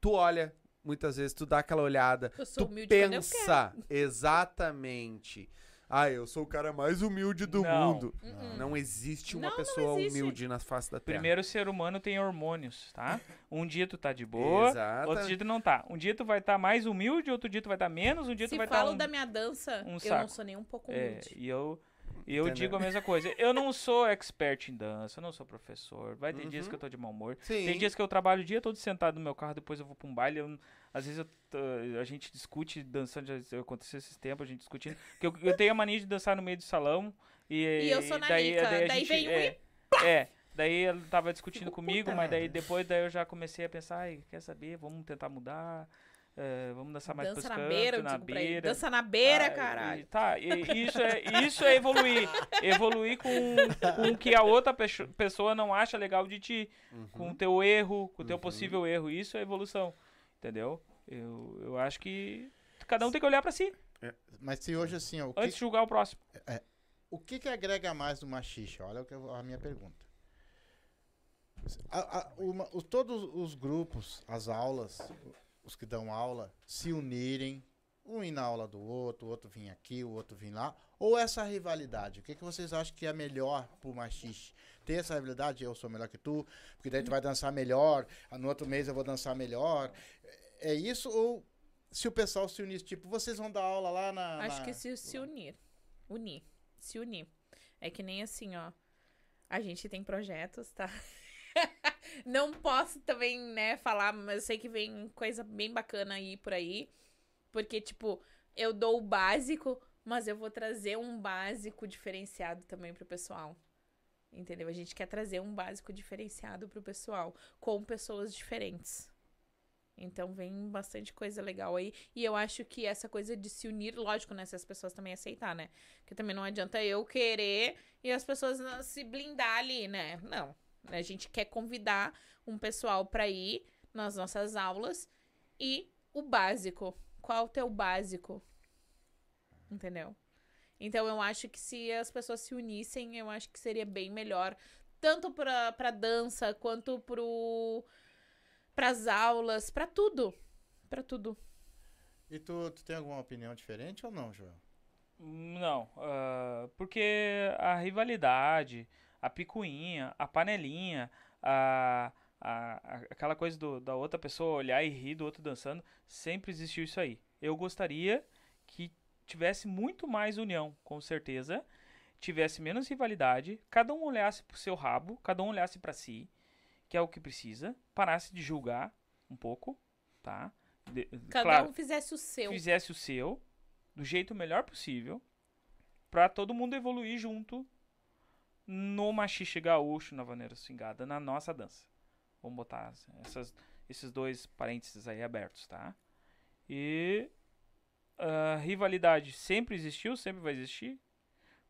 Tu olha, muitas vezes tu dá aquela olhada, Eu sou tu humilde pensa <laughs> exatamente. Ah, eu sou o cara mais humilde do Não. mundo. Uh-uh. Não existe uma Não, não pessoa existe. humilde na face da Terra. Primeiro ser humano tem hormônios, tá? Um dia tu tá de boa, Exata- outro dia tu não tá. Um dia tu vai estar mais humilde, outro dia tu vai estar menos, um dia tu Se vai estar falo um... da minha dança, um eu não sou nem um pouco É, humilde. e eu, eu Entendeu? digo a mesma coisa. Eu não sou expert em dança, eu não sou professor. Vai ter dias Uhum. que eu tô de mau humor. Sim. Tem dias que eu trabalho o dia todo sentado no meu carro, depois eu vou pra um baile. eu- às vezes eu a gente discute dançando, já aconteceu esses tempos, a gente discutindo. Porque eu, eu tenho a mania de dançar no meio do salão. E, E eu sou daí, nanica, daí, a daí gente- vem um é, é, daí ela tava discutindo Fico comigo, mas daí depois daí eu já comecei a pensar, ai, quer saber, vamos tentar mudar. É, vamos dançar mais Dança na beira, na beira. Dança na beira, Ah, caralho. e- tá, e isso é, isso é evoluir. evoluir com, com o que a outra pessoa não acha legal de ti. Uhum. Com o teu erro, com o teu Uhum. possível erro. Isso é evolução. Entendeu? Eu, eu acho que cada um tem que olhar pra si Mas se hoje assim, ó, o que, antes de julgar o próximo. o que que agrega mais do machixe? Olha o que eu- a minha pergunta. A- a- o ma- os- todos os grupos, as aulas, os que dão aula, se unirem, um ir na aula do outro, o outro vir aqui, o outro vir lá, ou essa rivalidade? O que, que vocês acham que é melhor pro machixe? Ter essa rivalidade, eu sou melhor que tu, porque daí tu vai dançar melhor, ah, no outro mês eu vou dançar melhor. É isso ou se o pessoal se unir, tipo, vocês vão dar aula lá na... Acho na- que se, se unir. Unir. Se unir. É que nem assim, ó. A gente tem projetos, tá? <laughs> Não posso também, né, falar, mas eu sei que vem coisa bem bacana aí por aí. Porque, tipo, eu dou o básico, mas eu vou trazer um básico diferenciado também pro pessoal. Entendeu? A gente quer trazer um básico diferenciado pro pessoal, com pessoas diferentes. Então vem bastante coisa legal aí. E eu acho que essa coisa de se unir, lógico, né? Se as pessoas também aceitar, né? Porque também não adianta eu querer e as pessoas se blindar ali, né? Não. A gente quer convidar um pessoal pra ir nas nossas aulas e o básico. Qual o teu básico? Entendeu? Então eu acho que se as pessoas se unissem, eu acho que seria bem melhor. Tanto pra, pra dança, quanto pro pras aulas, pra tudo. Pra tudo. E tu, tu tem alguma opinião diferente ou não, Joel? Não, ah, porque a rivalidade, a picuinha, a panelinha, a, a, aquela coisa do- da outra pessoa olhar e rir do outro dançando, sempre existiu isso aí. Eu gostaria que tivesse muito mais união, com certeza, tivesse menos rivalidade, cada um olhasse pro seu rabo, cada um olhasse pra si, que é o que precisa, parasse de julgar um pouco, tá? De- Cada claro, um fizesse o seu. fizesse o seu do jeito melhor possível pra todo mundo evoluir junto no machixe gaúcho, na vaneira swingada, na nossa dança. Vamos botar essas, esses dois parênteses aí abertos, tá? E a rivalidade sempre existiu, sempre vai existir.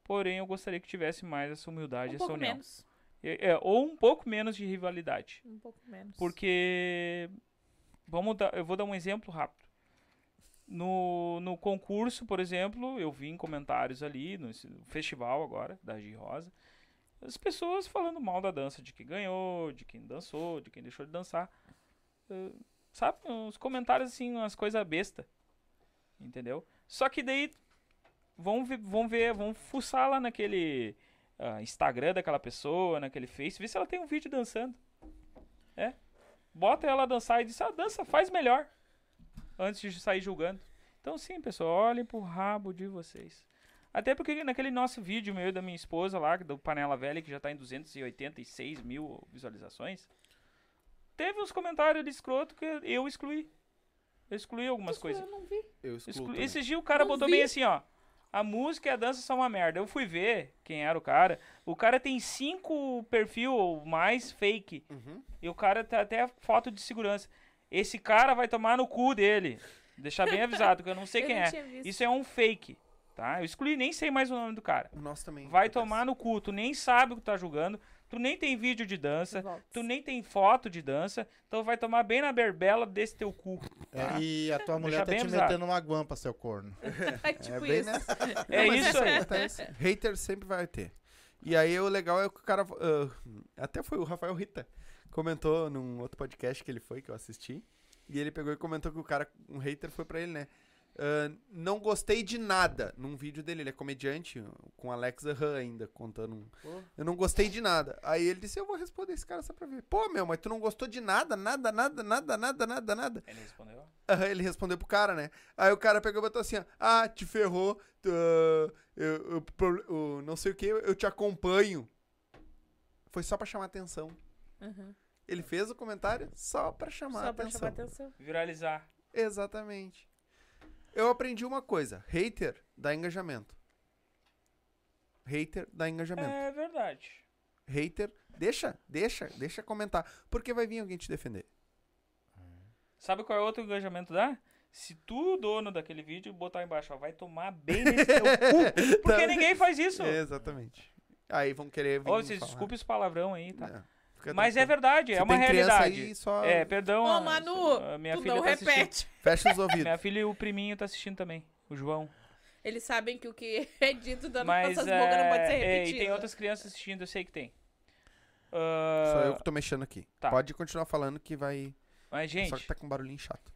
Porém, eu gostaria que tivesse mais essa humildade, Um essa união. menos. É, é, ou um pouco menos de rivalidade. Um pouco menos. Porque. Vamos dar, eu vou dar um exemplo rápido. No, no concurso, por exemplo, eu vi em comentários ali, no esse- festival agora, da G Rosa, as pessoas falando mal da dança, de quem ganhou, de quem dançou, de quem deixou de dançar. Eh, sabe? Uns comentários assim, umas coisas besta. Entendeu? Só que daí vão ver, vão ver, vão fuçar lá naquele ah, Instagram daquela pessoa, naquele Face, ver se ela tem um vídeo dançando. É. Bota ela dançar e diz, ah, dança, faz melhor. Antes de sair julgando. Então sim, pessoal, olhem pro rabo de vocês. Até porque naquele nosso vídeo meu e da minha esposa lá, do Panela Velha, que já tá em 286 mil visualizações, teve uns comentários de escroto que eu excluí. Eu excluí algumas coisas. Eu não vi. Eu excluo Exclu- também. Esse dia o cara Não botou vi. bem assim, ó. A música e a dança são uma merda. Eu fui ver quem era o cara. O cara tem cinco perfil ou mais fake. Uhum. E o cara tá até foto de segurança. Esse cara vai tomar no cu dele. Deixar bem avisado, que eu não sei <laughs> Eu quem não é. Isso é um fake, tá? Eu excluí, nem sei mais o nome do cara. O nosso também. Vai acontece. tomar no cu. Tu nem sabe o que tá julgando. Tu nem tem vídeo de dança. Volta. Tu nem tem foto de dança. Então vai tomar bem na berbela desse teu cu. É, tá? e a tua mulher Deixa tá te avisado. metendo uma guampa, seu corno. <laughs> É tipo É isso. nessa. É Não, isso aí. acontece. Hater sempre vai ter. E aí o legal é que o cara. ah, até foi o Rafael Rita. Comentou num outro podcast que ele foi, que eu assisti. E ele pegou e comentou que o cara, um hater, foi pra ele, né? Não gostei de nada num vídeo dele. Ele é comediante, com Alex Aham ainda, contando um. Pô. Eu não gostei de nada. Aí ele disse: Eu vou responder esse cara só pra ver. Pô, meu, mas tu não gostou de nada, nada, nada, nada, nada, nada, nada. Ele respondeu. Aham, ele respondeu pro cara, né? Aí o cara pegou e botou assim, ó, ah, te ferrou, tu, ah, eu, eu- pro- o não sei o que, eu te acompanho. Foi só pra chamar atenção. Uhum. Ele fez o comentário só pra chamar Só pra atenção. chamar atenção. Viralizar. Exatamente. Eu aprendi uma coisa, hater dá engajamento. Hater dá engajamento. É verdade. Hater, deixa, deixa, deixa comentar, porque vai vir alguém te defender. Sabe qual é outro engajamento dá? Se tu, dono daquele vídeo, botar embaixo, ó, vai tomar bem <laughs> nesse teu cu. Porque Tá. ninguém faz isso. Exatamente. Aí vão querer vir Ô, vocês desculpem esse palavrão aí, tá? É. Fica Mas é tranquilo. verdade, é uma tem criança realidade. aí, só É, perdão. Ô, a- Manu, a minha tu filha não tá assistindo. repete. <laughs> fecha os ouvidos. Minha filha e o priminho tá assistindo também, o João. Eles sabem que o que <laughs> é dito das Mas nossas é, bocas não pode ser é, repetido. e tem outras crianças assistindo, eu sei que tem. Ah, Sou eu que tô mexendo aqui. tá. Pode continuar falando que vai. Mas, gente, Só que tá com barulhinho chato.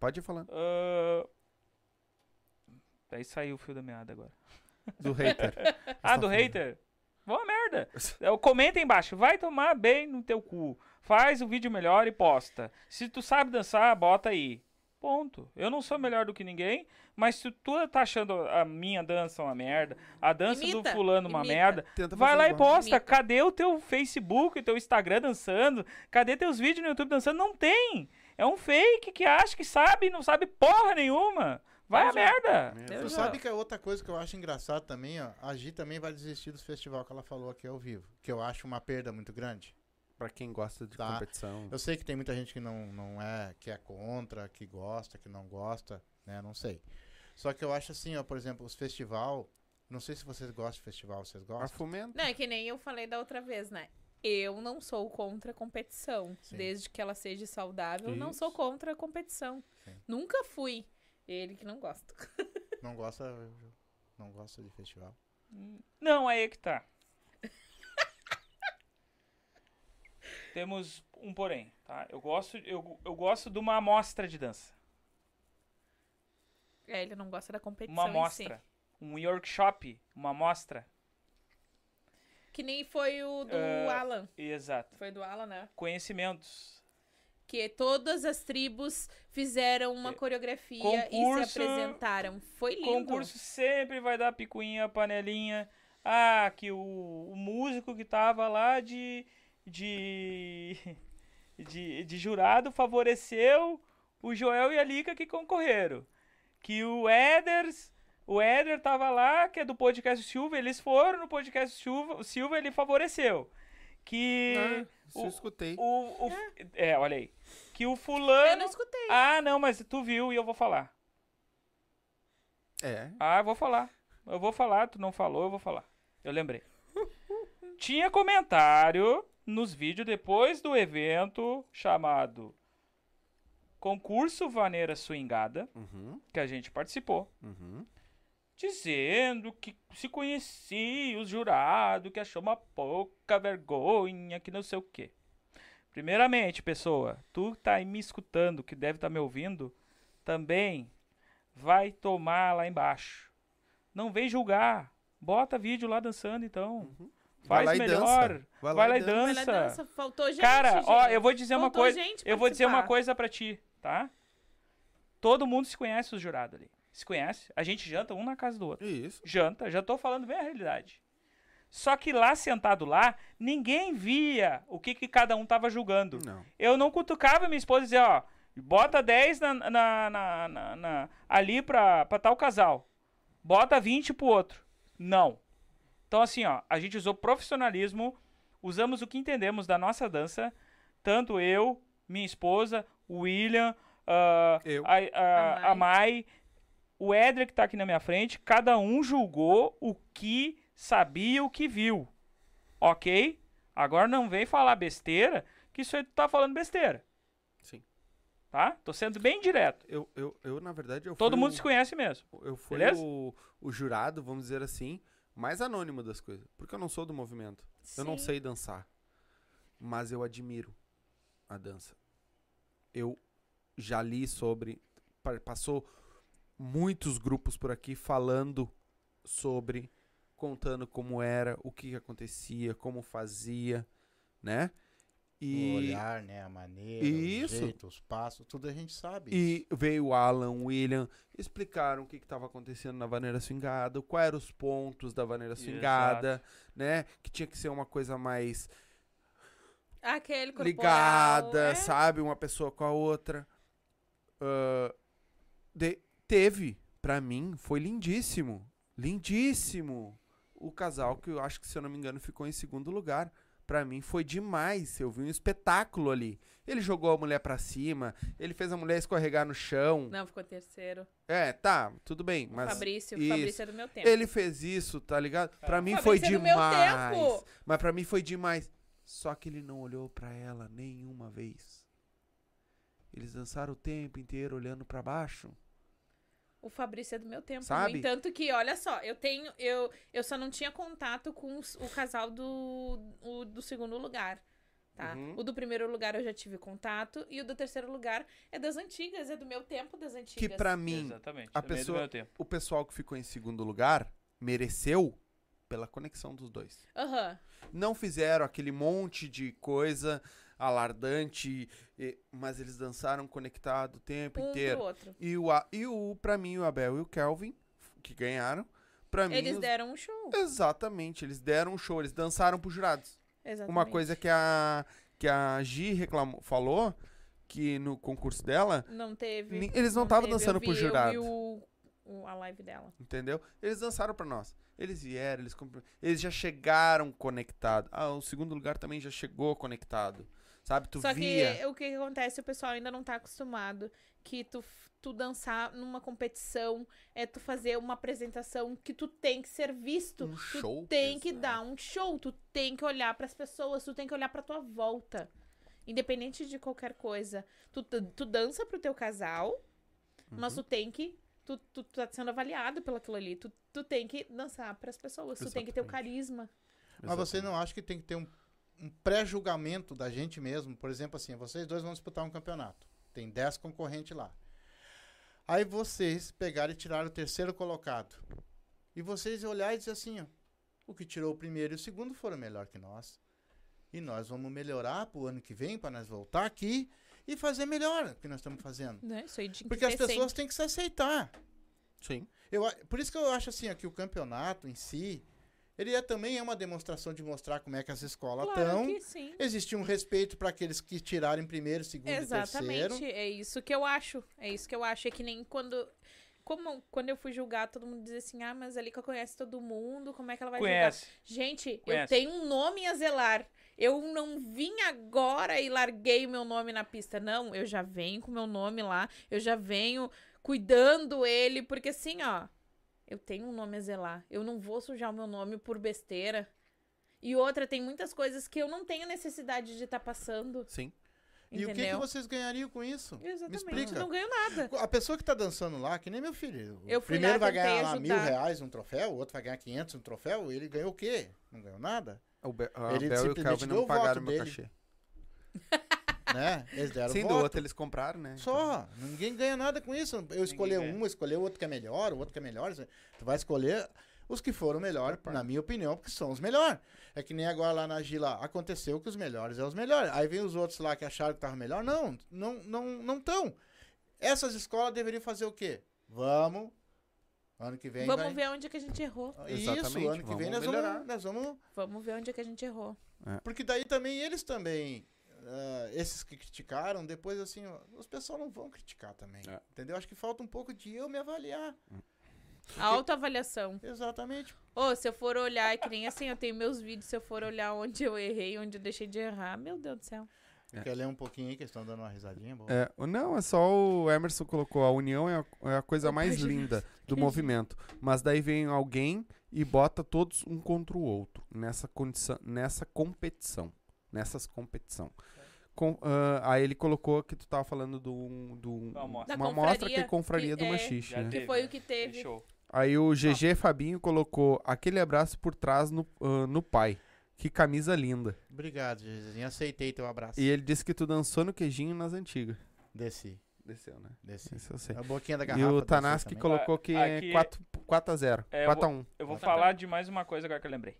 Pode ir falando. ah, Daí saiu o fio da meada agora. Do hater. <laughs> Ah, do falando. hater? Boa merda. <laughs> Eu- Comenta aí embaixo. Vai tomar bem no teu cu. Faz o vídeo melhor e posta. Se tu sabe dançar, bota aí. Ponto. Eu não sou melhor do que ninguém, mas se tu tá achando a minha dança uma merda, a dança do Imita, fulano uma imita. merda, Tenta vai lá e posta. Imita. Cadê o teu Facebook, o teu Instagram dançando? Cadê teus vídeos no YouTube dançando? Não tem. É um fake que acha que sabe e não sabe porra nenhuma. Vai a já- merda. Já- sabe que é outra coisa que eu acho engraçado também, ó. A Gi também vai desistir do festival que ela falou aqui ao vivo. Que eu acho uma perda muito grande. Pra quem gosta de Tá. competição. Eu sei que tem muita gente que não, não é, que é contra, que gosta, que não gosta, né? Não sei. Só que eu acho assim, ó, por exemplo, os festival. Não sei se vocês gostam de festival, vocês A gostam? fomento. Não, é que nem eu falei da outra vez, né? Eu não sou contra a competição. Sim. Desde que ela seja saudável, eu não sou Isso. contra a competição. Sim. Nunca fui. Ele que não gosta. <laughs> Não gosta, não gosta de festival. Não, aí é que tá. Temos um porém, tá? Eu gosto, eu, eu gosto de uma amostra de dança. É, ele não gosta da competição Uma em si. amostra. Um workshop, uma amostra. Que nem foi o do É, Alan. Exato. Foi do Alan, né? Conhecimentos. Que todas as tribos fizeram uma É, coreografia concurso- e se apresentaram. Foi lindo. Concurso sempre vai dar picuinha, panelinha. Ah, que o, o músico que tava lá de, de, <laughs> de, de jurado favoreceu o Joel e a Lica que concorreram. Que o Eders, o Éder tava lá, que é do podcast Silva, eles foram no podcast Silva, o Silva ele favoreceu. Que Ah, isso eu o- escutei. o, o- é, olha aí. Que o Eu fulano... não escutei. Ah, não, mas tu viu e eu vou falar. É. Ah, eu vou falar. Eu vou falar, tu não falou, eu vou falar. Eu lembrei. <laughs> Tinha comentário nos vídeos depois do evento chamado Concurso Vaneira Swingada, Uhum, que a gente participou, uhum. Dizendo que se conhecia os jurados, que achou uma pouca vergonha, que não sei o quê. Primeiramente, pessoa, tu tá aí me escutando, que deve estar me ouvindo, também vai tomar lá embaixo. Não vem julgar. Bota vídeo lá dançando, então. Vai Faz lá e melhor. dança. Vai lá e dança. Vai lá, dança. dança. Faltou gente, Cara, ó, gente. eu vou dizer uma Faltou coisa. gente Eu vou dizer uma coisa pra ti, tá? Todo mundo se conhece os jurados ali. Se conhece? A gente janta um na casa do outro. Isso. Janta, já tô falando bem a realidade. Só que lá sentado lá, ninguém via o que, que cada um tava julgando. Não. Eu não cutucava minha esposa e dizia, ó, bota 10 na, na, na, na- na- ali pra, pra tal casal. Bota 20 pro outro. Não. Então, assim, ó, a gente usou profissionalismo, usamos o que entendemos da nossa dança, tanto eu, minha esposa, o William, ah, Eu. a, a, A a Mai, o Éder que tá aqui na minha frente, cada um julgou o que sabia, o que viu. Ok? Agora não vem falar besteira, que isso aí tu tá falando besteira. Sim. Tá? Tô sendo bem direto. Eu, eu, eu, na verdade, eu Todo fui mundo o- se conhece mesmo. Eu fui Beleza? o, o jurado, vamos dizer assim, mais anônimo das coisas. Porque eu não sou do movimento. Eu não Sim. sei dançar. Mas eu admiro a dança. Eu já li sobre. pa- Passou muitos grupos por aqui falando sobre, contando como era, o que que acontecia, como fazia, né? O E, olhar, né? A maneira, Isso. o jeito, os passos, tudo a gente sabe. E veio o Alan, o William, explicaram o que estava acontecendo na vaneira swingada, quais eram os pontos da vaneira swingada, né? Que tinha que ser uma coisa mais Aquele corporal, ligada, é. sabe? Uma pessoa com a outra. Ah, de- teve, pra mim, foi lindíssimo. Lindíssimo. O casal que eu acho que, se eu não me engano, ficou em segundo lugar. Pra mim foi demais. Eu vi um espetáculo ali. Ele jogou a mulher pra cima, ele fez a mulher escorregar no chão. Não, ficou terceiro. É, tá, tudo bem, O mas Fabrício. isso. Fabrício é do meu tempo. ele fez isso, tá ligado? Pra mim O foi é demais. Mas pra mim foi demais. Só que ele não olhou pra ela nenhuma vez. Eles dançaram o tempo inteiro olhando pra baixo. O Fabrício é do meu tempo. Sabe? No entanto que, olha só, eu tenho. Eu, eu só não tinha contato com os- o casal do, o, do segundo lugar. Tá? Uhum. O do primeiro lugar eu já tive contato. E o do terceiro lugar é das antigas, é do meu tempo das antigas. Que pra mim, Exatamente. a é do pessoa- meu tempo. o pessoal que ficou em segundo lugar mereceu pela conexão dos dois. Aham. Não fizeram aquele monte de coisa alardante, e- mas eles dançaram conectado o tempo Um inteiro. pro outro. E o, e o, pra mim, o Abel e o Kelvin, que ganharam, pra mim. Eles deram um show. Exatamente, eles deram um show, eles dançaram pros jurados. Exatamente. Uma coisa que a, que a Gi reclamou, falou, que no concurso dela, Não teve. Eles não estavam dançando vi, pro jurado. o, o- a live dela. entendeu? Eles dançaram pra nós. Eles vieram, eles, eles já chegaram conectados. Ah, o segundo lugar também já chegou conectado. Sabe? Tu Só via. que o que acontece, o pessoal ainda não tá acostumado. Que tu, tu dançar numa competição é tu fazer uma apresentação que tu tem que ser visto. Um tu show, tem que exato. dar um show, tu tem que olhar pras pessoas, tu tem que olhar pra tua volta. Independente de qualquer coisa. Tu, tu, tu dança pro teu casal, mas Uhum. tu tem que. Tu, tu, tu tá sendo avaliado pelo aquilo ali. Tu, tu tem que dançar pras pessoas. Tu tem que ter o Exatamente. carisma. Mas você não acha que tem que ter um, um pré-julgamento da gente mesmo? Por exemplo, assim, vocês dois vão disputar um campeonato. Tem 10 concorrentes lá. Aí vocês pegaram e tiraram o terceiro colocado. E vocês olhar e dizer assim, ó, o que tirou o primeiro e o segundo foram melhor que nós. E nós vamos melhorar pro ano que vem para nós voltar aqui e fazer melhor o que nós estamos fazendo. Né? Isso aí de Porque as pessoas têm que se aceitar. Sim. Eu, por isso que eu acho assim, ó, que o campeonato em si, ele é, também é uma demonstração de mostrar como é que as escolas Claro estão. que sim. Existe um respeito para aqueles que tiraram primeiro, segundo e terceiro. Exatamente, é isso que eu acho. É isso que eu acho. É que nem quando. Como quando eu fui julgar, todo mundo dizia assim: ah, mas a Lica conhece todo mundo, como é que ela vai Conhece. julgar? Gente, eu Conhece. tenho um nome a zelar. Eu não vim agora e larguei o meu nome na pista. Não, eu já venho com o meu nome lá, eu já venho cuidando ele, porque assim, ó, eu tenho um nome a zelar. Eu não vou sujar o meu nome por besteira. E outra, tem muitas coisas que eu não tenho necessidade de estar passando. Sim. E o que, que Entendeu? vocês ganhariam com isso? Exatamente, Me explica. não ganho nada. A pessoa que tá dançando lá, que nem meu filho. O Eu fui primeiro lá, vai ganhar lá mil reais um troféu, o outro vai ganhar 500 um troféu. Ele ganhou o quê? Não ganhou nada, O Be a Ele Abel e o deu não pagaram meu dele. cachê. <laughs> né? Eles deram Sim, do voto. outro eles compraram, né? Só, ninguém ganha nada com isso. Eu escolher ganha. um, escolher o outro que é melhor, o outro que é melhor. Tu vai escolher os que foram melhor, na minha opinião, porque são os melhores. É que nem agora lá na Gila, aconteceu que os melhores é os melhores. Aí vem os outros lá que acharam que estavam melhor. Não, não não não estão. Essas escolas deveriam fazer o quê? Vamos, ano que vem Vamos vai... ver onde é que a gente errou. Isso, Exatamente, ano que vem vamos nós melhorar. vamos, nós vamos... Vamos ver onde é que a gente errou. Porque daí também eles também... ah, esses que criticaram, depois assim, ó, os pessoal não vão criticar também. É. Entendeu? Acho que falta um pouco de eu me avaliar. A autoavaliação. Exatamente. Ô, se eu for olhar, é que nem assim, eu tenho meus vídeos, se eu for olhar onde eu errei, onde eu deixei de errar, meu Deus do céu. É. Quer ler um pouquinho aí, que eles estão dando uma risadinha boa? É, não, é só o Emerson colocou. A união é a, é a coisa mais linda <laughs> do movimento. Mas daí vem alguém e bota todos um contra o outro nessa, condição, nessa competição. Nessas competição. Com, ah, aí ele colocou que tu tava falando do, do Uma amostra. Da uma amostra que é confraria, que do é- machixe, né? teve, foi né? o que teve. Show. Aí o GG Fabinho colocou aquele abraço por trás no, ah, no pai. Que camisa linda. Obrigado, Gizinho. Aceitei teu abraço. E ele disse que tu dançou no queijinho nas antigas. Desci, Desceu, né? desci. Isso eu sei. A boquinha da E garrafa. o desci Tanaski colocou que é Aqui- 4, 4x0. É, eu 4x1. Eu vou Tá falar de mais uma coisa agora que eu lembrei.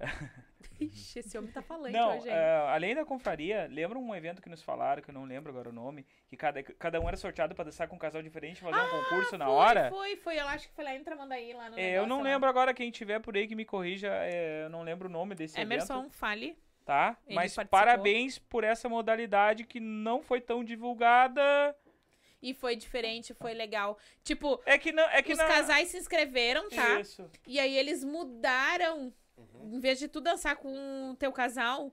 <laughs> Ixi, esse homem tá falando Não, hoje, hein? é, além da confraria, lembra um evento que nos falaram, que eu não lembro agora o nome, que cada, cada um era sorteado pra dançar com um casal diferente fazer um concurso na foi, hora? Foi, foi. Eu acho que foi lá em Tramandaí, lá no É, eu negócio não lá. lembro agora quem tiver por aí que me corrija, é, eu não lembro o nome desse evento, Emerson, fale. tá? ele Mas participou. parabéns por essa modalidade que não foi tão divulgada. E foi diferente, foi legal. Tipo, É que não, é que os na... casais se inscreveram, tá? Isso. E aí eles mudaram. Em vez de tu dançar com o teu casal,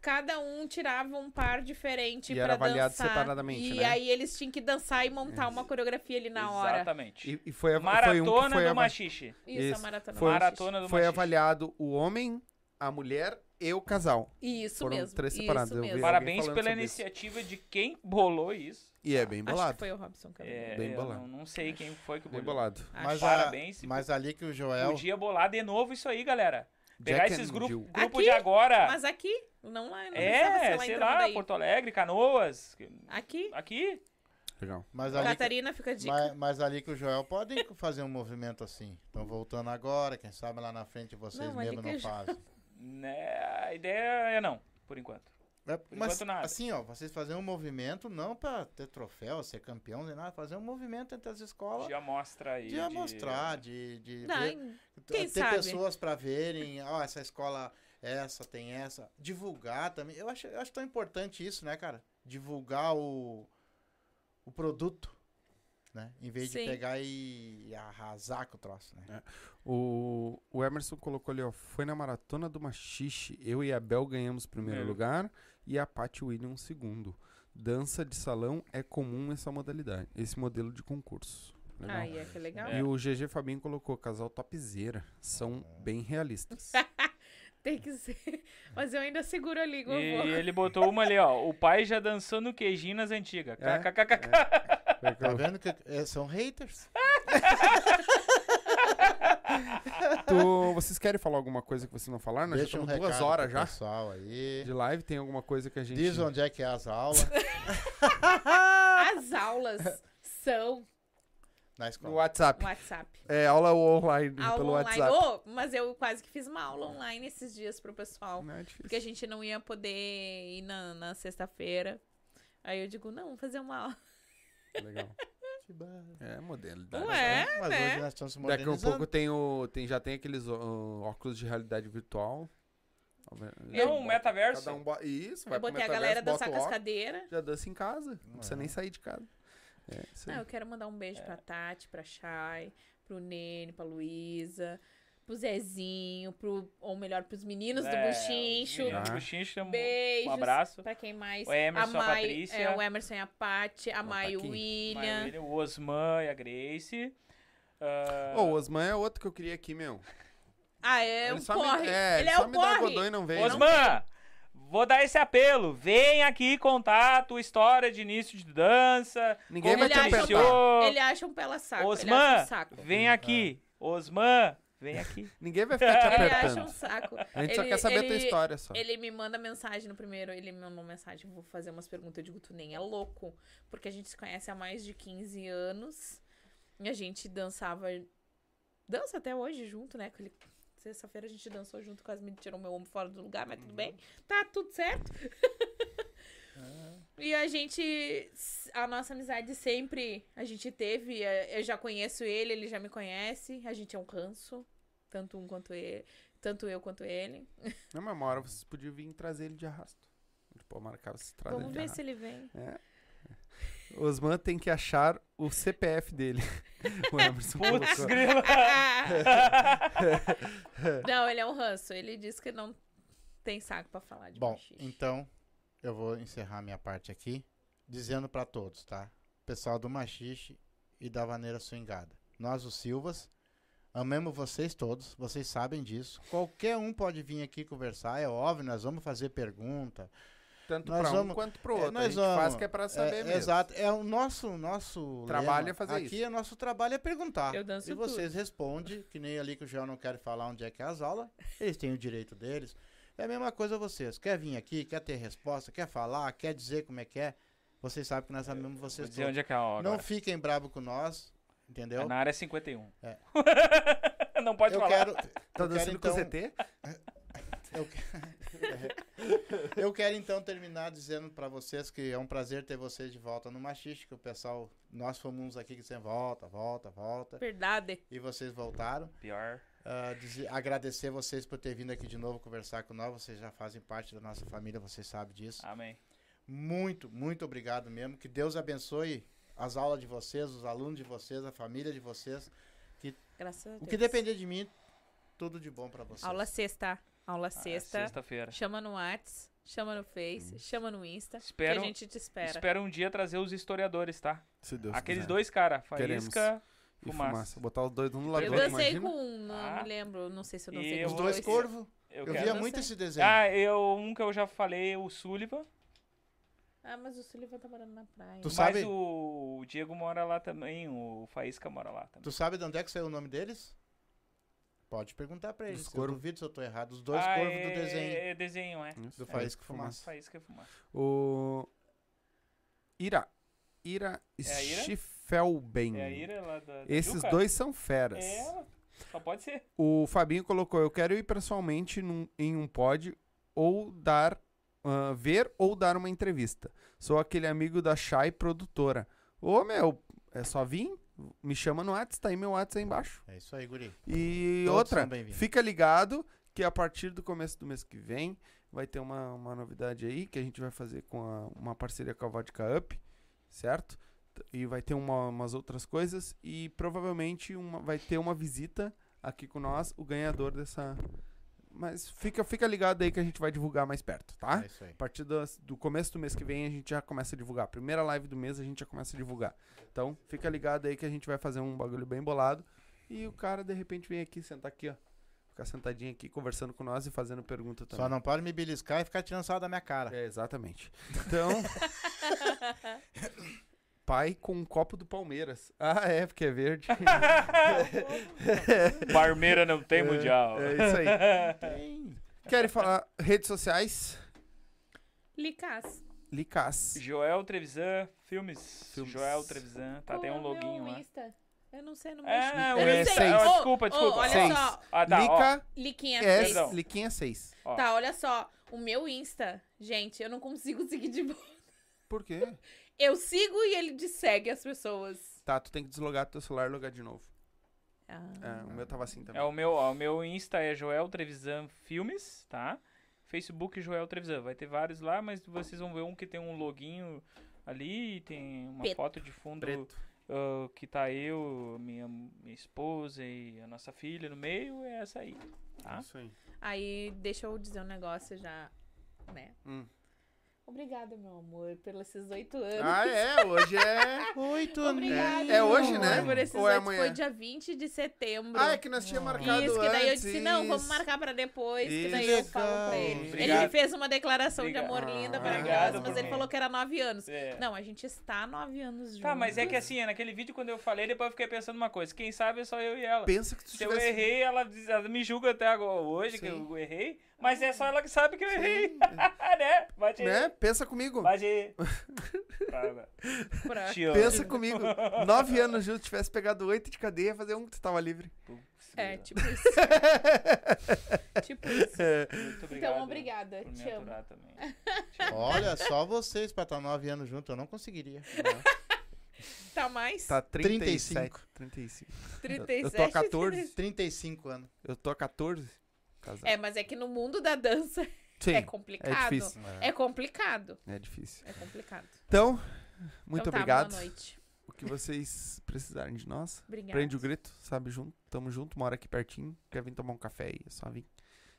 cada um tirava um par diferente E pra era avaliado dançar. separadamente, E né? aí eles tinham que dançar e montar uma coreografia ali na hora. Exatamente. E, e foi, a- foi um Maratona foi, do machixe. Isso, Isso. a maratona. Foi- do Maratona do foi machixe. avaliado o homem, a mulher e o casal. Isso Foram mesmo. três isso separados, vi mesmo. Parabéns pela sobre isso. iniciativa de quem bolou isso. E é bem Acho bolado. que foi o Robson Cabelo. É, Bem eu bolado. Não, não sei quem foi que Bem bolou. bolado. Mas, Parabéns. a, mas ali que o Joel. Podia bolar de novo isso aí, galera. Pegar Jack esses grupos grupo Aqui? de agora. Mas aqui, não lá, não é, lá sei lá. Porto Alegre, Canoas. Aqui, Aqui. Legal. Mas ali, que, Catarina fica a dica. mas, mas ali que o Joel pode fazer um movimento assim. Estão voltando agora, quem sabe lá na frente vocês Não, ali mesmo que não fazem. <laughs> Né, a ideia é não, por enquanto. É, mas enquanto nada. assim, ó, vocês fazerem um movimento não pra ter troféu, ser campeão, nem nada, fazer um movimento entre as escolas De amostra aí. de amostrar, de, de Não, ver- ter sabe? pessoas pra verem, ó, essa escola essa tem essa, divulgar também. Eu acho, eu acho tão importante isso, né, cara? Divulgar o o produto, né? Em vez de Sim. pegar e, e arrasar com o troço, né? O, o Emerson colocou ali, ó. Foi na maratona do Machixe. Eu e a Bel ganhamos primeiro Primeiro. lugar e a Paty Williams segundo. Dança de salão é comum essa modalidade, esse modelo de concurso. Legal. Ai, é que legal. E o GG Fabinho colocou casal topzera. São bem realistas. <laughs> Tem que ser. <laughs> Mas eu ainda seguro a língua. E ele botou uma ali, ó. O pai já dançando queijinho nas antigas. É, KKKK. <laughs> Tá vendo que é, são haters? <laughs> Tu- vocês querem falar alguma coisa que vocês não falaram? Nós já Deixa um estamos duas horas já pessoal aí. de live. Tem alguma coisa que a gente... Diz onde é que é as aulas As aulas são na No escola. WhatsApp. WhatsApp. É aula online Aula pelo online. WhatsApp. Ô, mas eu quase que fiz uma aula online esses dias pro pessoal. Não é difícil. Porque a gente não ia poder ir na, na sexta-feira. Aí eu digo, não, vamos fazer uma aula. Legal. <laughs> É, modalidade. Ué, Mas né? hoje nós estamos Daqui a modernizando. pouco tem o. Tem, já tem aqueles ó, óculos de realidade virtual. Não, um metaverso. Cada um bo- Isso, vai eu pro botei a galera dançar com as cadeiras. Já dança em casa. Não precisa É. nem sair de casa. É. Não, eu quero mandar um beijo pra Tati, pra Chay, pro Nene, pra Luísa, pro Zezinho, pro, ou melhor, pros meninos do É, Buchincho. menino do. Buchincho, um, Beijos. um abraço. Pra quem mais? O Emerson, a Mai- Patrícia. É, o Emerson e a Paty, a Ó, Mai o tá. William. O Osman e a Grace. Ah, Ô, o Osman é outro que eu queria aqui, meu. Ah, é ele o só porre. me, é, ele é só o me dá porre. godão e não vem. Osman, vou dar esse apelo. Vem aqui contar a tua história de início de dança. Ninguém vai te ele um apertar. Ele acha um pela saco. ele Osman, acha um saco. vem aqui. Osman, vem aqui. <laughs> Ninguém vai ficar te Ele acha apertando. um saco. A gente só Ele- quer saber a tua ele- história só. Ele me manda mensagem no primeiro, ele me mandou mensagem, vou fazer umas perguntas, eu digo, tu nem é louco, porque a gente se conhece há mais de 15 anos, e a gente dançava, dança até hoje junto, né, que ele- sexta-feira a gente dançou junto, quase me tirou meu ombro fora do lugar, mas tudo bem, tá tudo certo. <laughs> E a gente, a nossa amizade sempre, a gente teve, eh, eu já conheço ele, ele já me conhece, a gente é um ranço, tanto um quanto ele, tanto eu quanto ele. Uma hora vocês podiam vir trazer ele de arrasto. Tipo, marcar vocês trazem Vamos ver se ele vem. É. Osman tem que achar o CPF dele. <laughs> o Emerson Putz, grila. <laughs> não, ele é um ranço. Ele disse que não tem saco pra falar de Bom, machixe. então eu vou encerrar minha parte aqui dizendo pra todos, tá? Pessoal do Machixe e da Vaneira Swingada. Nós, os Silvas, amamos vocês todos, vocês sabem disso. Qualquer um pode vir aqui conversar, é óbvio, nós vamos fazer pergunta. Tanto pra um vamos- quanto pro É, outro. a nós gente faz vamos. que é pra saber É, mesmo. Exato, é o nosso nosso Trabalho lema é fazer aqui isso. é nosso trabalho é perguntar. Eu danço e vocês respondem, que nem ali que o João não quer falar onde é que é as aulas, eles têm o direito deles. É a mesma coisa vocês. Quer vir aqui, quer ter resposta, quer falar, quer dizer como é que é? Vocês sabem que nós amamos Vou vocês dizer onde é que é a hora. Não fiquem bravos com nós, entendeu? É na área 51. É. <laughs> não pode eu falar. quero, Tá eu quero dançando com então, o ZT? <laughs> eu, que- eu quero então terminar dizendo pra vocês que é um prazer ter vocês de volta no Machiste, que o pessoal, nós fomos uns aqui que dizem volta, volta, volta, Verdade. e vocês voltaram. Pior. Ah, dizer- agradecer vocês por ter vindo aqui de novo conversar com nós, vocês já fazem parte da nossa família, vocês sabem disso. Amém. Muito, muito obrigado mesmo, que Deus abençoe as aulas de vocês, os alunos de vocês, a família de vocês. Graças a Deus. O que depender de mim, tudo de bom pra vocês. Aula sexta. Aula Ah, é sexta. Sexta-feira. chama no Whats, chama no Face, chama no Insta. Espero- que a gente te espera. Espero um dia trazer os historiadores, tá? Se Deus Aqueles quiser. dois caras, Queremos. Faísca, E fumaça. fumaça. Botar os dois um no lado Eu do outro, dancei imagina. com um, não Ah. me lembro, não sei se eu dancei eu com Os dois dois. corvos. Eu, quero. via muito esse desenho. Ah, eu, um que eu já falei, o Sullivan. Ah, mas o Sullivan tá morando na praia. Tu Mas sabe- o Diego mora lá também, o Faísca mora lá também. Tu sabe de onde é que saiu o nome deles? Pode perguntar pra eles. Eu corvos. duvido se eu tô errado. Os dois ah, corvos é, do desenho. É desenho, é. Isso. Do É, Faísca e Fumaça. Faísca fumaça. O. Ira. Ira É? Schiffelben. É a Ira lá da, da Esses Juca? dois são feras. É ela. Só pode ser. O Fabinho colocou: Eu quero ir pessoalmente num- em um pod ou dar. ah, ver ou dar uma entrevista. Sou aquele amigo da Shai produtora. Ô meu, é só vir? Me chama no WhatsApp, tá aí meu WhatsApp aí embaixo. É isso aí, guri. E Todos outra, fica ligado que a partir do começo do mês que vem vai ter uma, uma novidade aí que a gente vai fazer com a- uma parceria com a Vodka Up, certo? E vai ter uma- umas outras coisas e provavelmente uma- vai ter uma visita aqui com nós, o ganhador dessa. Mas fica, fica ligado aí que a gente vai divulgar mais perto, tá? É isso aí. A partir das- do começo do mês que vem a gente já começa a divulgar. Primeira live do mês a gente já começa a divulgar. Então fica ligado aí que a gente vai fazer um bagulho bem bolado. E o cara de repente vem aqui, sentar aqui, ó. Ficar sentadinho aqui, conversando com nós e fazendo pergunta também. Só não pode me beliscar e ficar tirando sal da minha cara. É, exatamente. Então. <laughs> pai com um copo do Palmeiras. <laughs> Ah, é, porque é verde. <laughs> Barmeira não tem mundial. É isso aí. <laughs> Querem falar redes sociais? Licas. Licas. Joel Trevisan Filmes. Filmes. Joel Trevisan. Tá, tem é um o loginho meu lá. Insta? Eu não sei no É, meu o É, Insta- seis. Ô, Desculpa, desculpa. olha Seis. só. Ah, tá, ó. Lica Liquinha S. seis. Perdão. Liquinha 6. Ó. Tá, olha só. O meu Insta, gente, eu não consigo seguir de boa. Por quê? Eu sigo e ele dessegue as pessoas. Tá, tu tem que deslogar teu celular e logar de novo. Ah. É, o meu tava assim também. É o meu, ó, o meu Insta é Joel Trevisan Filmes, tá? Facebook Joel Trevisan. Vai ter vários lá, mas vocês vão ver um que tem um loginho ali, tem uma Preto. foto de fundo Preto. ah, que tá eu, minha, minha esposa e a nossa filha no meio, é essa aí, tá? Isso aí. Aí, deixa eu dizer um negócio já, né? Hum. Obrigada, meu amor, pelos esses oito anos. Ah, é, hoje é. <laughs> Oito Obrigada. É- é hoje, né? Por esses Ou é amanhã? Foi dia 20 de setembro. Ah, é que nós tínhamos marcado Isso, que daí eu disse, não, vamos marcar pra depois, que Isso. daí eu falo pra ele. Ele Obrigado. me fez uma declaração Obrigado. de amor linda, Ah, maravilhosa, obrigado mas ele mim. falou que era nove anos. É. Não, a gente está há nove anos juntos. Tá, mas é que assim, naquele vídeo quando eu falei, depois eu fiquei pensando uma coisa. Quem sabe é só eu e ela. Pensa que tu Se eu tivesse... errei, ela, ela me julga até agora, hoje que Sim. eu errei, mas é só ela que sabe que eu errei. <laughs> Né? Bate né? Pensa comigo. Bate. <laughs> Pensa comigo. <laughs> Nove anos juntos, tivesse pegado oito de cadeia, fazer um que tu tava livre. É, tipo isso. tipo isso. Muito obrigado Então, obrigada. Te amo. também. Te amo. Olha, só vocês pra estar nove anos junto, eu não conseguiria. Tá mais? Tá 37. 35. 35. 37. Eu tô a 14. 35 anos. Eu tô a 14. Casado. É, mas é que no mundo da dança <laughs> Sim, é complicado. é difícil. É complicado. É difícil. É complicado. Então, muito então, tá, obrigado. Boa noite. O que vocês precisarem de nós, Obrigada. prende o grito, sabe? Junto, tamo junto, mora aqui pertinho. Quer vir tomar um café aí, é só vir,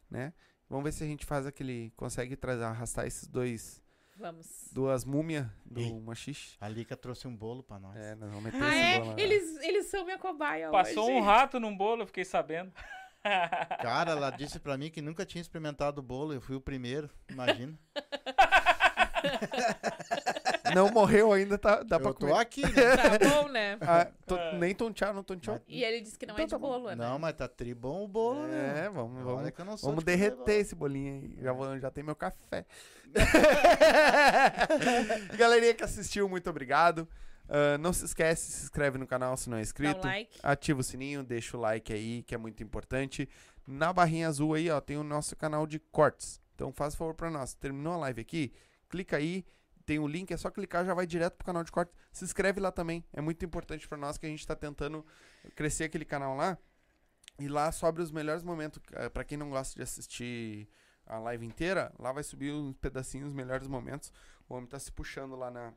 né? Vamos ver se a gente faz aquele. Consegue trazer, arrastar esses dois. Vamos. Duas múmias do machixe. A Lica trouxe um bolo pra nós. É, nós vamos meter Ah, esse é? bolo lá. Eles, eles são minha cobaia Passou hoje. um rato num bolo, eu fiquei sabendo. Cara, ela disse pra mim que nunca tinha experimentado o bolo. Eu fui o primeiro, imagina. <laughs> Não morreu ainda, tá, dá pra eu tô comer. aqui, né? <laughs> Tá bom, né? Ah, tô- nem tontear, não tonteou. E ele disse que não Então é de tá bom. bolo, né? Não, mas tá tribom o bolo, né? É, vamos, vamos, que eu não sou vamos de comer derreter bolo. esse bolinho aí. Já, vou, já tem meu café. <laughs> Galerinha que assistiu, muito obrigado. Ah, não se esquece, se inscreve no canal se não é inscrito. um like. Ativa o sininho, deixa o like aí, que é muito importante. Na barrinha azul aí, ó, tem o nosso canal de cortes. Então faz favor pra nós. Terminou a live aqui, clica aí, tem o link, é só clicar, já vai direto pro canal de cortes. Se inscreve lá também. É muito importante pra nós que a gente tá tentando crescer aquele canal lá. E lá sobe os melhores momentos. Eh, Pra quem não gosta de assistir a live inteira, lá vai subir uns pedacinhos, os melhores momentos. O homem tá se puxando lá na,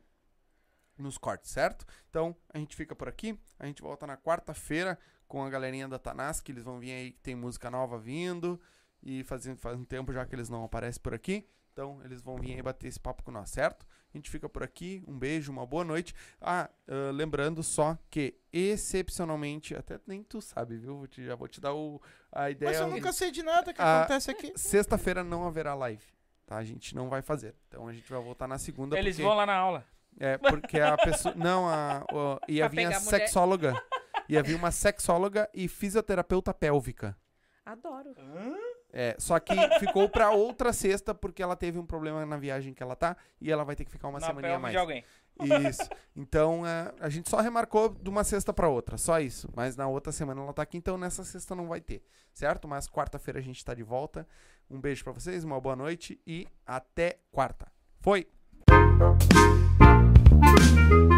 nos cortes, certo? Então, a gente fica por aqui. A gente volta na quarta-feira com a galerinha da Tanás, que eles vão vir aí, que tem música nova vindo. E faz, faz um tempo já que eles não aparecem por aqui. Então, eles vão vir aí bater esse papo com nós, certo? A gente fica por aqui. Um beijo, uma boa noite. Ah, ah, lembrando só que, excepcionalmente, até nem tu sabe, viu? Vou te- já vou te dar o, a ideia. Mas eu nunca sei de nada que Ah, acontece aqui. Sexta-feira não haverá live. Tá? A gente não vai fazer. Então a gente vai voltar na segunda. Eles porque, vão lá na aula. É, porque a pessoa. Não, a, o- ia vir a mulher. sexóloga. Ia vir uma sexóloga e fisioterapeuta pélvica. Adoro. É, só que ficou pra outra sexta porque ela teve um problema na viagem que ela tá e ela vai ter que ficar uma na semaninha a pelve mais. de alguém. Isso. Então, é, a gente só remarcou de uma sexta pra outra, só isso. Mas na outra semana ela tá aqui, então nessa sexta não vai ter, certo? Mas quarta-feira a gente tá de volta. Um beijo pra vocês, uma boa noite e até quarta. Foi! thank you